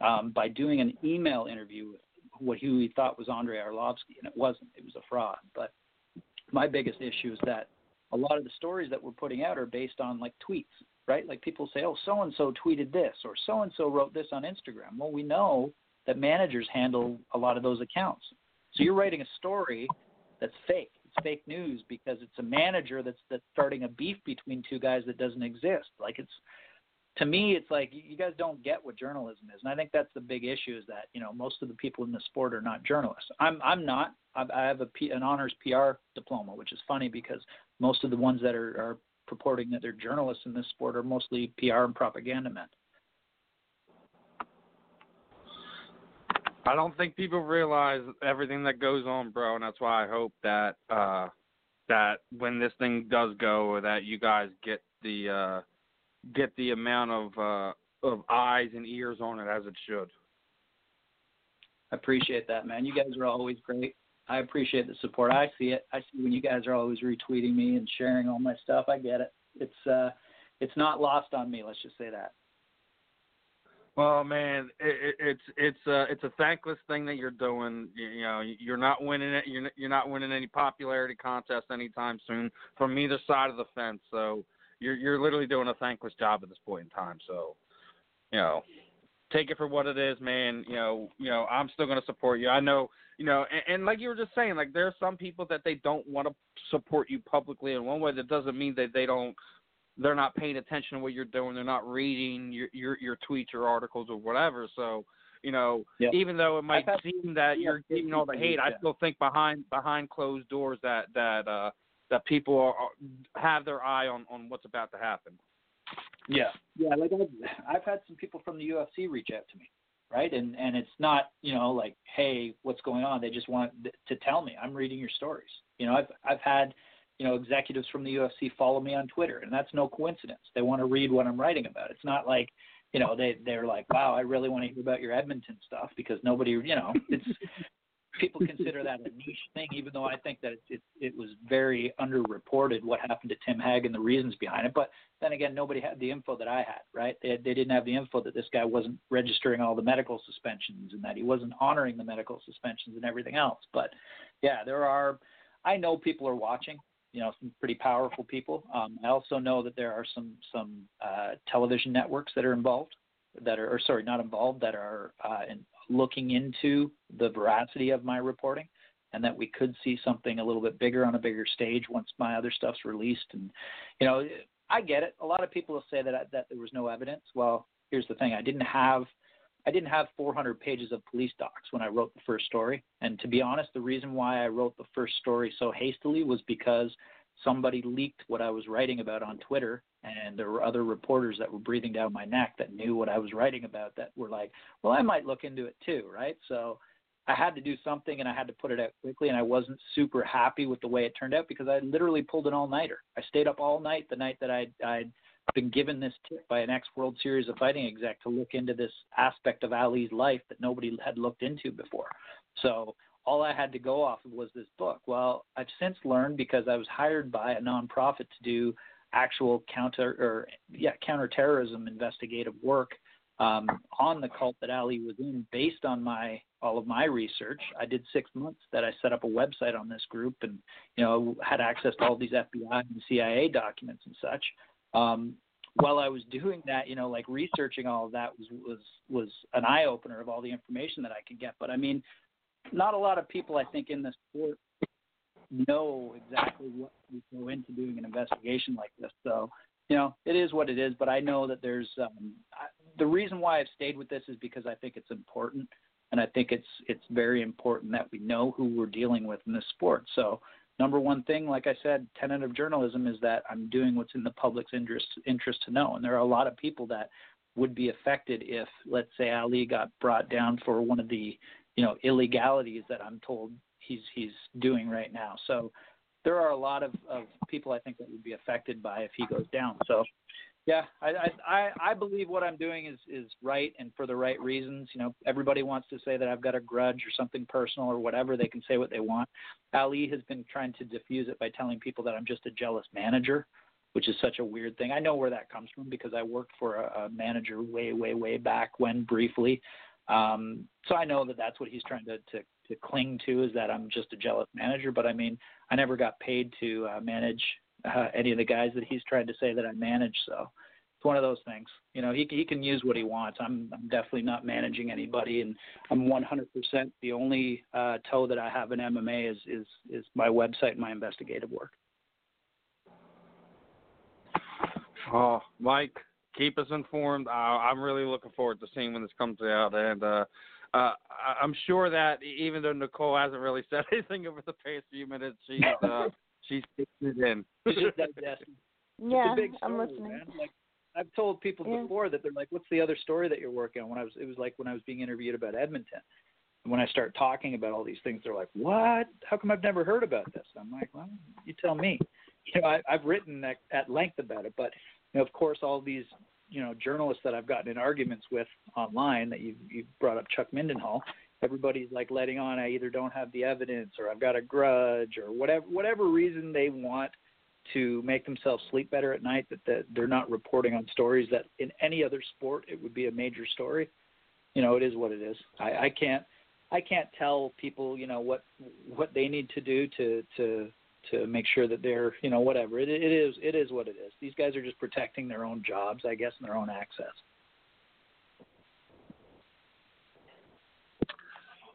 um, by doing an email interview with what he thought was Andrei Arlovsky, and it wasn't. It was a fraud. But my biggest issue is that a lot of the stories that we're putting out are based on like tweets, right? Like people say, oh, so and so tweeted this, or so and so wrote this on Instagram. Well, we know that managers handle a lot of those accounts. So you're writing a story that's fake. It's fake news because it's a manager that's that's starting a beef between two guys that doesn't exist. Like it's to me, it's like you guys don't get what journalism is, and I think that's the big issue. Is that you know most of the people in the sport are not journalists. I'm I'm not. I have a P, an honors PR diploma, which is funny because most of the ones that are, are purporting that they're journalists in this sport are mostly PR and propaganda men. I don't think people realize everything that goes on, bro, and that's why I hope that uh that when this thing does go, that you guys get the uh get the amount of uh, of eyes and ears on it as it should. I appreciate that, man. You guys are always great. I appreciate the support. I see it. I see when you guys are always retweeting me and sharing all my stuff. I get it. It's uh, it's not lost on me. Let's just say that. Well, man, it, it's it's uh, it's a thankless thing that you're doing. You, you know, you're not winning it. You're you're not winning any popularity contest anytime soon from either side of the fence. So you're you're literally doing a thankless job at this point in time. So, you know, take it for what it is, man. You know, you know, I'm still going to support you. I know, you know, and, and like you were just saying, like there are some people that they don't want to support you publicly in one way. That doesn't mean that they don't. They're not paying attention to what you're doing. They're not reading your your, your tweets or articles or whatever. So, you know, yeah. even though it might seem that you're getting all the hate, I still think behind behind closed doors that that uh that people are, have their eye on on what's about to happen. Yeah, yeah. Like I've, I've had some people from the UFC reach out to me, right? And and it's not you know like hey what's going on. They just want to tell me I'm reading your stories. You know I've I've had you know executives from the UFC follow me on Twitter, and that's no coincidence. They want to read what I'm writing about. It's not like you know they they're like wow I really want to hear about your Edmonton stuff because nobody you know it's people consider that a niche thing, even though I think that it, it, it was very underreported what happened to Tim Hague and the reasons behind it. But then again, nobody had the info that I had, right? They, they didn't have the info that this guy wasn't registering all the medical suspensions and that he wasn't honoring the medical suspensions and everything else. But yeah, there are, I know people are watching. You know, some pretty powerful people. Um, I also know that there are some some uh, television networks that are involved that are, or sorry, not involved, that are uh, in, looking into the veracity of my reporting and that we could see something a little bit bigger on a bigger stage once my other stuff's released. And you know, I get it. A lot of people will say that I, that there was no evidence. Well, here's the thing: I didn't have I didn't have 400 pages of police docs when I wrote the first story. And to be honest, the reason why I wrote the first story so hastily was because somebody leaked what I was writing about on Twitter, and there were other reporters that were breathing down my neck that knew what I was writing about that were like, well, I might look into it too, right? So I had to do something and I had to put it out quickly, and I wasn't super happy with the way it turned out because I literally pulled an all nighter. I stayed up all night the night that I'd, I'd been given this tip by an ex World Series of Fighting exec to look into this aspect of Ali's life that nobody had looked into before. So all I had to go off of was this book. Well, I've since learned because I was hired by a nonprofit to do actual counter or yeah counterterrorism investigative work um, on the cult that Ali was in, based on my all of my research. I did six months that I set up a website on this group, and you know had access to all these FBI and CIA documents and such. Um, while I was doing that, you know, like researching all of that was was was an eye opener of all the information that I could get. But I mean, not a lot of people, I think, in the sport know exactly what we go into doing an investigation like this. So, you know, it is what it is. But I know that there's um, I, the reason why I've stayed with this is because I think it's important, and I think it's it's very important that we know who we're dealing with in this sport. So, number one thing, like I said, tenet of journalism is that I'm doing what's in the public's interest interest to know. And there are a lot of people that would be affected if, let's say, Ali got brought down for one of the you know illegalities that I'm told he's he's doing right now. So there are a lot of, of people I think that would be affected by if he goes down. So yeah, I, I I believe what I'm doing is is right and for the right reasons. You know, everybody wants to say that I've got a grudge or something personal or whatever. They can say what they want. Ali has been trying to diffuse it by telling people that I'm just a jealous manager, which is such a weird thing. I know where that comes from because I worked for a, a manager way way way back when briefly. Um, so I know that that's what he's trying to, to to cling to is that I'm just a jealous manager. But I mean, I never got paid to uh, manage uh, any of the guys that he's trying to say that I manage. So it's one of those things. You know, he he can use what he wants. I'm I'm definitely not managing anybody, and I'm 100% the only uh, toe that I have in MMA is is is my website and my investigative work. Oh, Mike, keep us informed. Uh, I'm really looking forward to seeing when this comes out, and uh, uh, I'm sure that even though Nicole hasn't really <laughs> said anything over the past few minutes, she's <laughs> uh, she's taking it in. It's digesting. Yeah, <laughs> it's a big story, I'm listening. Man. Like I've told people Yeah. before that they're like, "What's the other story that you're working on?" When I was, it was like when I was being interviewed about Edmonton. And when I start talking about all these things, they're like, "What? How come I've never heard about this?" I'm like, "Well, you tell me." You know, I, I've written at, at length about it, but you of course, all these you know journalists that I've gotten in arguments with online that you you brought up Chuck Mindenhall. Everybody's like letting on I either don't have the evidence or I've got a grudge or whatever whatever reason they want to make themselves sleep better at night that, that they're not reporting on stories that in any other sport it would be a major story. You know, it is what it is. I, I can't I can't tell people, you know, what what they need to do to to to make sure that they're, you know, whatever. It it is it is what it is. These guys are just protecting their own jobs, I guess, and their own access.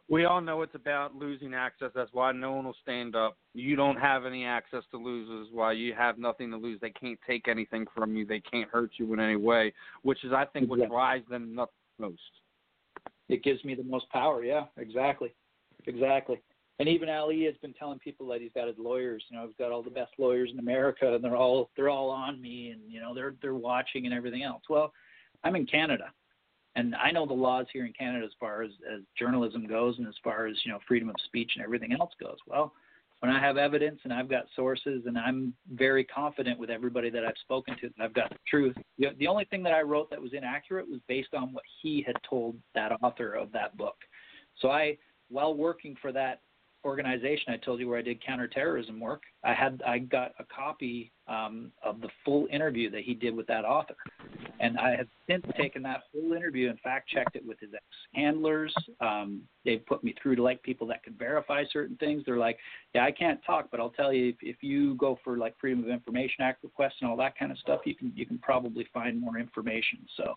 We all know it's about losing access. That's why no one will stand up. You don't have any access to lose. Is why you have nothing to lose. They can't take anything from you. They can't hurt you in any way, which is, I think, what Exactly. drives them nuts most. It gives me the most power. Yeah, exactly, exactly. And even Ali has been telling people that he's got his lawyers. You know, he's got all the best lawyers in America, and they're all they're all on me, and you know they're they're watching and everything else. Well, I'm in Canada, and I know the laws here in Canada as far as as journalism goes, and as far as you know freedom of speech and everything else goes. Well, when I have evidence and I've got sources, and I'm very confident with everybody that I've spoken to that I've got the truth. The only thing that I wrote that was inaccurate was based on what he had told that author of that book. So I, while working for that organization I told you where I did counterterrorism work, I had I got a copy um, of the full interview that he did with that author, and I have since taken that full interview and fact checked it with his ex handlers. Um, they've put me through to like people that can verify certain things. They're like, yeah, I can't talk, but I'll tell you if, if you go for like Freedom of Information Act requests and all that kind of stuff, you can you can probably find more information. So,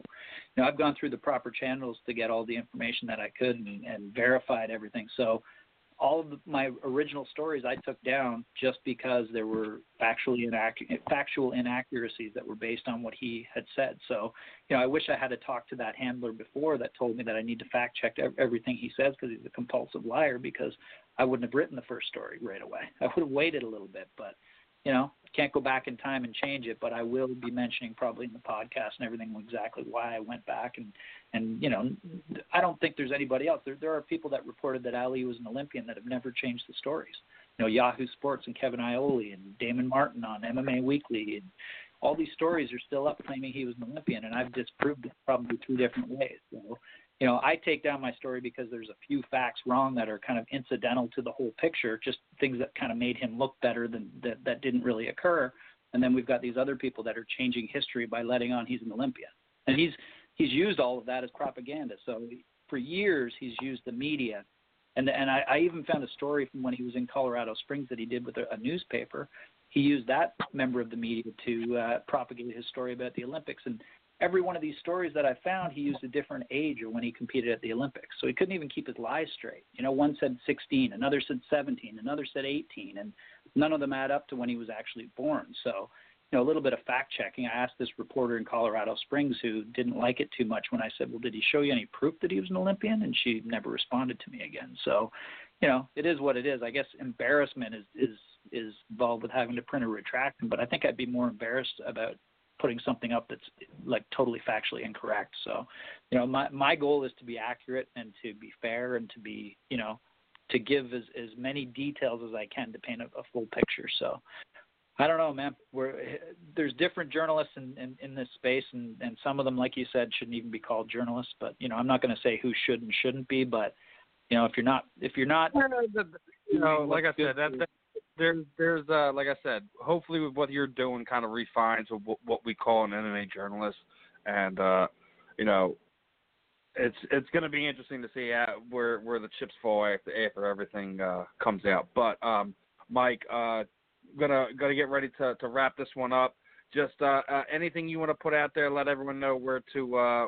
you know, I've gone through the proper channels to get all the information that I could and, and verified everything. So all of my original stories I took down just because there were factually factual inaccuracies that were based on what he had said. So, you know, I wish I had to talk to that handler before that told me that I need to fact check everything he says because he's a compulsive liar because I wouldn't have written the first story right away. <laughs> I would have waited a little bit, but you know, can't go back in time and change it, but I will be mentioning probably in the podcast and everything exactly why I went back and and you know, I don't think there's anybody else. There there are people that reported that Ali was an Olympian that have never changed the stories. You know, Yahoo Sports and Kevin Iole and Damon Martin on MMA Weekly and all these stories are still up claiming he was an Olympian, and I've disproved it probably three different ways. So, you know, I take down my story because there's a few facts wrong that are kind of incidental to the whole picture, just things that kind of made him look better than that that didn't really occur. And then we've got these other people that are changing history by letting on he's an Olympian, and he's he's used all of that as propaganda. So for years he's used the media and and I, I even found a story from when he was in Colorado Springs that he did with a, a newspaper. He used that member of the media to uh, propagate his story about the Olympics. And every one of these stories that I found, he used a different age or when he competed at the Olympics. So he couldn't even keep his lies straight. You know, one said 16, another said 17, another said 18, and none of them add up to when he was actually born. So know, a little bit of fact checking. I asked this reporter in Colorado Springs who didn't like it too much when I said, "Well, did he show you any proof that he was an Olympian?" And she never responded to me again. So, you know, it is what it is. I guess embarrassment is is is involved with having to print a retraction, but I think I'd be more embarrassed about putting something up that's like totally factually incorrect. So, you know, my my goal is to be accurate and to be fair and to be, you know, to give as as many details as I can to paint a, a full picture. So, I don't know, man. We're there's different journalists in, in, in this space, and, and some of them, like you said, shouldn't even be called journalists. But you know, I'm not going to say who should and shouldn't be. But you know, if you're not, if you're not, you know, like I said, that, that there's there's uh like I said, hopefully with what you're doing, kind of refines what, what we call an MMA journalist, and uh, you know, it's it's going to be interesting to see how, where where the chips fall after after everything uh, comes out. But um, Mike, uh, gonna gonna get ready to to wrap this one up. Just uh, uh, anything you want to put out there, let everyone know where to uh,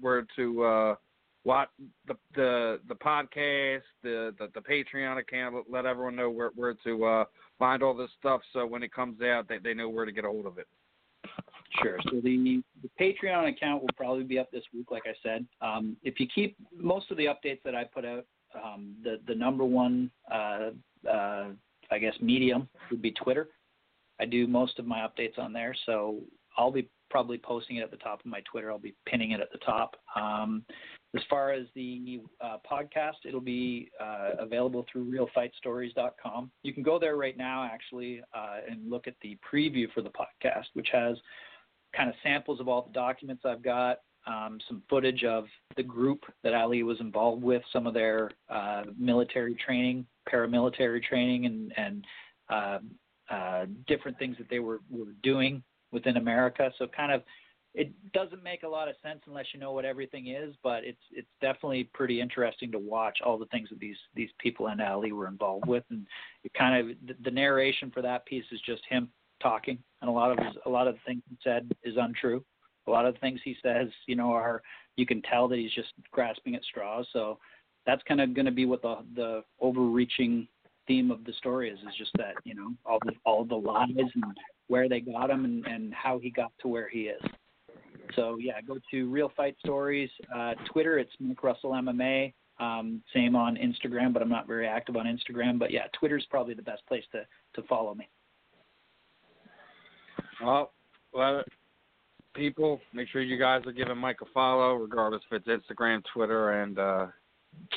where to uh, what the the the podcast, the, the the Patreon account. Let everyone know where where to uh, find all this stuff, so when it comes out, they they know where to get a hold of it. Sure. So the, the Patreon account will probably be up this week, like I said. Um, if you keep most of the updates that I put out, um, the the number one uh, uh, I guess medium would be Twitter. I do most of my updates on there, so I'll be probably posting it at the top of my Twitter. I'll be pinning it at the top. Um, as far as the uh, podcast, it'll be uh, available through realfightstories.com. You can go there right now, actually, uh, and look at the preview for the podcast, which has kind of samples of all the documents I've got, um, some footage of the group that Ali was involved with, some of their uh, military training, paramilitary training, and, and uh, uh, different things that they were, were doing within America. So kind of it doesn't make a lot of sense unless you know what everything is, but it's it's definitely pretty interesting to watch all the things that these these people and Ali were involved with, and it kind of the, the narration for that piece is just him talking, and a lot of his, a lot of the things he said is untrue. A lot of the things he says, you know, are you can tell that he's just grasping at straws. So that's kind of going to be what the the overreaching theme of the story is is just that you know all the all the lies and where they got him and and how he got to where he is. So yeah, go to Real Fight Stories. Uh, Twitter, it's Mike Russell MMA. Um, same on Instagram, but I'm not very active on Instagram. But yeah, Twitter's probably the best place to to follow me. Well, well, people, make sure you guys are giving Mike a follow, regardless if it's Instagram, Twitter, and uh,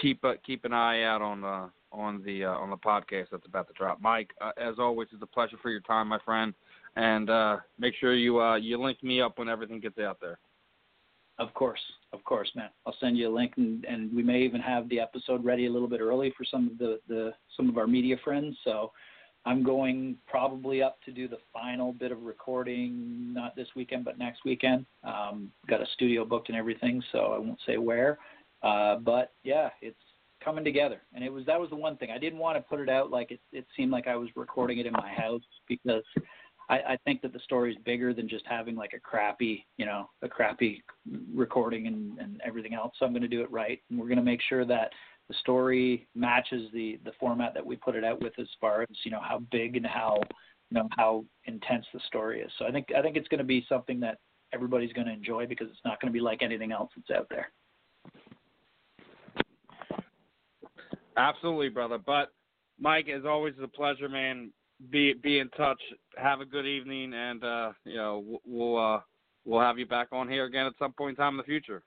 keep uh, keep an eye out on the on the uh, on the podcast that's about to drop. Mike, uh, as always, it's a pleasure for your time, my friend, and uh, make sure you uh, you link me up when everything gets out there. Of course, of course, man. I'll send you a link, and, and we may even have the episode ready a little bit early for some of the, the some of our media friends. So I'm going probably up to do the final bit of recording, not this weekend, but next weekend. Um, got a studio booked and everything, so I won't say where. Uh, but yeah, it's coming together, and it was that was the one thing I didn't want to put it out like it. It seemed like I was recording it in my house because I, I think that the story is bigger than just having like a crappy, you know, a crappy recording and, and everything else. So I'm going to do it right, and we're going to make sure that the story matches the the format that we put it out with as far as you know how big and how you know how intense the story is. So I think I think it's going to be something that everybody's going to enjoy because it's not going to be like anything else that's out there. Absolutely, brother. But Mike, as always, it's a pleasure, man. Be be in touch. Have a good evening, and uh, you know we'll uh, we'll have you back on here again at some point in time in the future.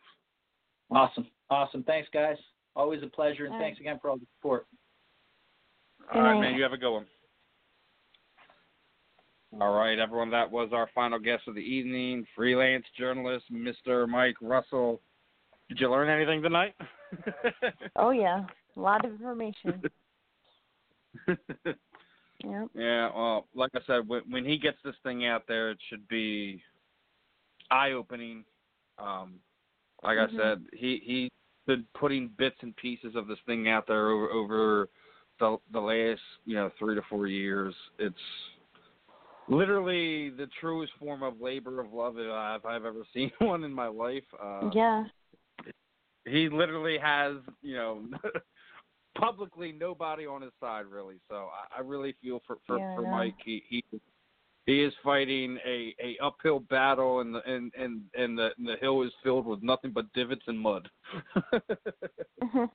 Awesome, awesome. Thanks, guys. Always a pleasure, and all thanks right. again for all the support. All right, man. You have a good one. All right, everyone. That was our final guest of the evening, freelance journalist Mr. Mike Russell. Did you learn anything tonight? <laughs> Oh yeah, a lot of information. <laughs> Yep. Yeah, well, like I said, when, when he gets this thing out there, it should be eye opening. Um, like Mhm. I said, he he's been putting bits and pieces of this thing out there over over the the last you know three to four years. It's literally the truest form of labor of love that I've, I've ever <laughs> seen one in my life. Uh, yeah. he literally has, you know, <laughs> publicly nobody on his side really. So I, I really feel for for, Yeah, for. Mike. He he he is fighting a a uphill battle, and the and and and the and the hill is filled with nothing but divots and mud. <laughs> yeah.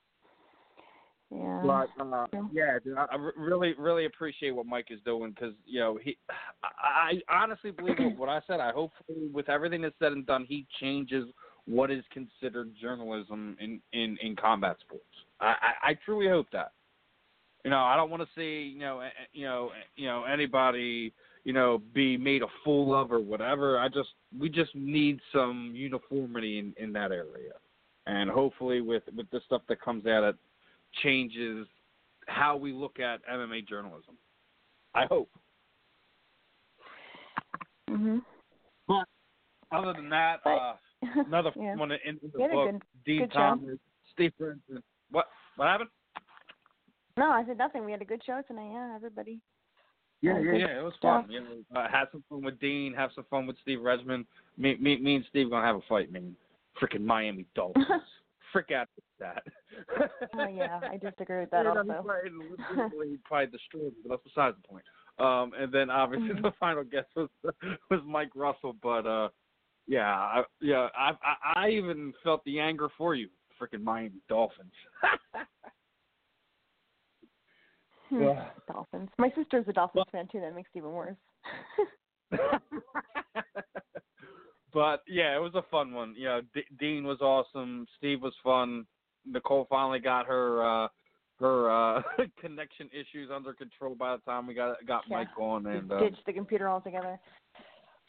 But uh, yeah, dude, I, I really, really appreciate what Mike is doing because you know he. I, I honestly believe what, what I said. I hopefully, with everything that's said and done, he changes what is considered journalism in in in combat sports. I I, I truly hope that. You know, I don't want to see you know you know you know anybody you know be made a fool of or whatever. I just we just need some uniformity in in that area, and hopefully with with the stuff that comes out, it changes how we look at MMA journalism. I hope. Mhm. But other than that, uh, another <laughs> yeah. one in, in the book, good- Din good. Thomas, Steve Brinson. What what happened? No, I said nothing. We had a good show tonight. Yeah, everybody. Yeah, yeah, yeah. It was stuff. fun. You know, uh, have some fun with Din. Have some fun with Steve Regman. Me, me, me and Steve gonna have a fight, man. Freaking Miami Dolphins. <laughs> Frick out with that. Oh yeah, I disagree with <laughs> that You know, also. he probably, literally <laughs> probably destroyed me, but that's besides the point. Um, and then obviously Mhm. the final guest was was Mike Russell, but uh, yeah, I, yeah, I, I I even felt the anger for you, freaking Miami Dolphins. <laughs> Hmm. Yeah. Dolphins. My sister's a Dolphins fan too. That makes it even worse. <laughs> but yeah, it was a fun one. You know, D- Din was awesome. Steve was fun. Nicole finally got her uh her uh <laughs> connection issues under control by the time we got got Yeah. Mike on and uh, Ditch the computer altogether.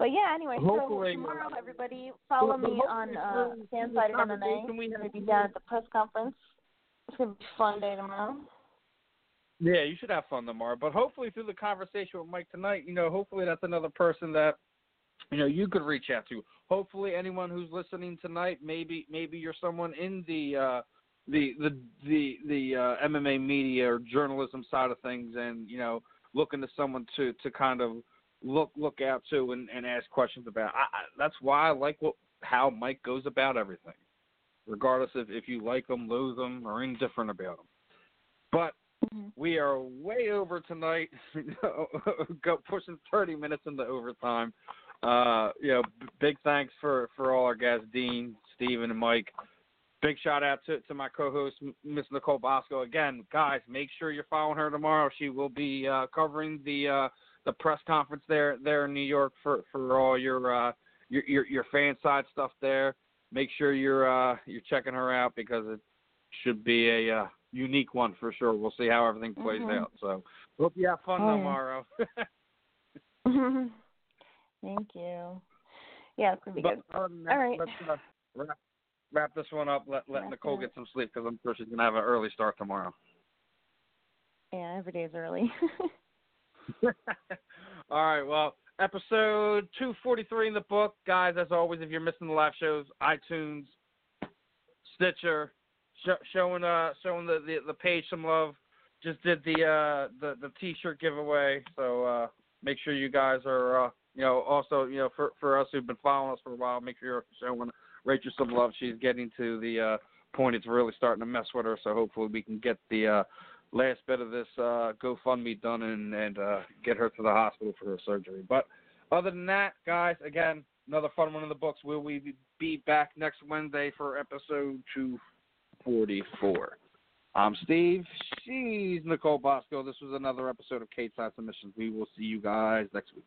But yeah, anyway, Hopefully- so tomorrow, everybody, follow me on uh, through Side MMA. we had Maybe today- down at the press conference. It's gonna be a fun day tomorrow. Yeah, you should have fun tomorrow. But hopefully, through the conversation with Mike tonight, you know, hopefully that's another person that you know you could reach out to. Hopefully, anyone who's listening tonight, maybe maybe you're someone in the uh, the the the the uh, MMA media or journalism side of things, and you know, looking to someone to to kind of look look out to and, and ask questions about. I, I, that's why I like what how Mike goes about everything, regardless of if you like them, loathe them, or indifferent about them. But we are way over tonight. <laughs> Go pushing 30 minutes into overtime. Uh, you know, b- big thanks for for all our guests, Din, Steven, and Mike. Big shout out to to my co-host, Miss Nicole Bosco. Again, guys, make sure you're following her tomorrow. She will be uh, covering the uh, the press conference there there in New York for for all your uh, your, your your fan side stuff there. Make sure you're uh, you're checking her out because it should be a uh, unique one for sure. We'll see how everything plays Mhm. out. So hope you have fun Oh, yeah. tomorrow. <laughs> Thank you. Yeah, it's gonna be but good. that, All right. let's uh, wrap, wrap this one up. Let let Wrap Nicole get some sleep because I'm sure she's gonna have an early start tomorrow. Yeah, every day's early. <laughs> <laughs> All right. Well, episode 243 in the book, guys. As always, if you're missing the live shows, iTunes, Stitcher, sh- showing uh showing the, the the page some love. Just did the uh the the T-shirt giveaway, so uh make sure you guys are uh you know also you know for for us who've been following us for a while, make sure you're showing Rachel some love. She's getting to the uh point it's really starting to mess with her, so hopefully we can get the uh last bit of this uh GoFundMe done and and uh get her to the hospital for her surgery. But other than that, guys, again, another fun one in the books. Will we be back next Wednesday for episode 244? I'm Steve. She's Nicole Bosco. This was another episode of Cage Side Submissions. We will see you guys next week.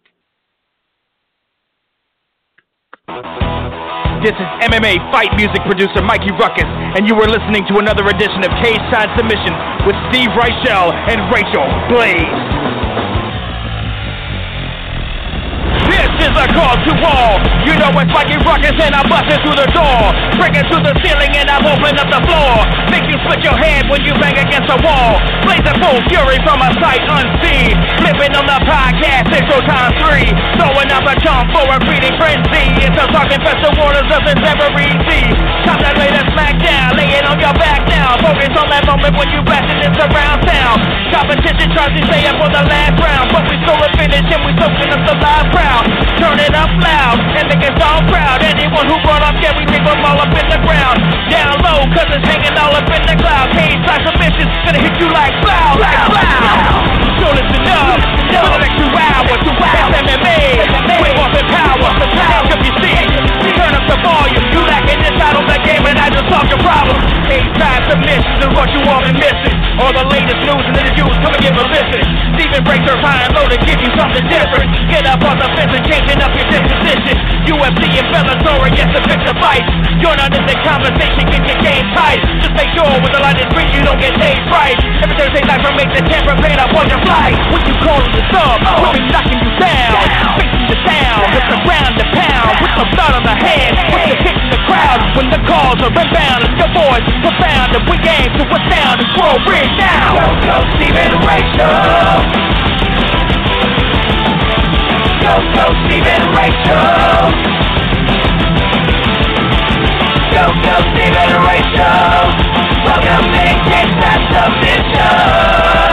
This is MMA fight music producer Mikey Ruckus, and you are listening to another edition of Cage Side Submissions with Steve Rychel and Rachel Blaze. A call to all. You know it's Mikey Ruckus and I'm busting through the door. Breaking through the ceiling and I'm opening up the floor. Make you split your head when you bang against a wall. Blazing full fury from a sight unseen. Flipping on the podcast, Central Time 3. Throwing up a jump for a greeting frenzy. It's a talking festival waters of the never easy. Time to lay the smack down, lay it on your back now. Focus on that moment when you blasting this around town. Competition tries to stay up for the last round, but we stole a finish and we soaking up the live crowd. Turn it up loud and us all proud. Anyone who brought up Gary, we them all up in the ground. Down low, cause it's hanging all up in the cloud. Cage like submissions, gonna hit you like blow, like blow. So listen up, for the next two hours, two hours. MMA, wave off in power. Hands up your seat, turn up the volume. You lacking inside on the game and I just solved your problem. Cage time submissions is what you all been missing. All the latest news and interviews, come and give a listen. Stephen breaks her high and low to give you something different. Get up on the fence and changing up your disposition. UFC and Bellator, yes, a fix a fight. Join on this conversation, get your game tight. Just make sure when the line is green, you don't get paid right. Every Thursday night from 8 to 10, prepare up on your fight. What you calling your thumb? Oh. Women knocking you down, down. facing the town. It's the round and pound down. with the blood on the hands, hey. with the hit in the crowd. When the calls are inbound and your voice is profound, and we aim to a sound and grow rich now. Go, go, Stephen Rachel. Go, go, Stephen Rachel. Go, go, Stephen Rachel. Welcome to Kickstarter Submission.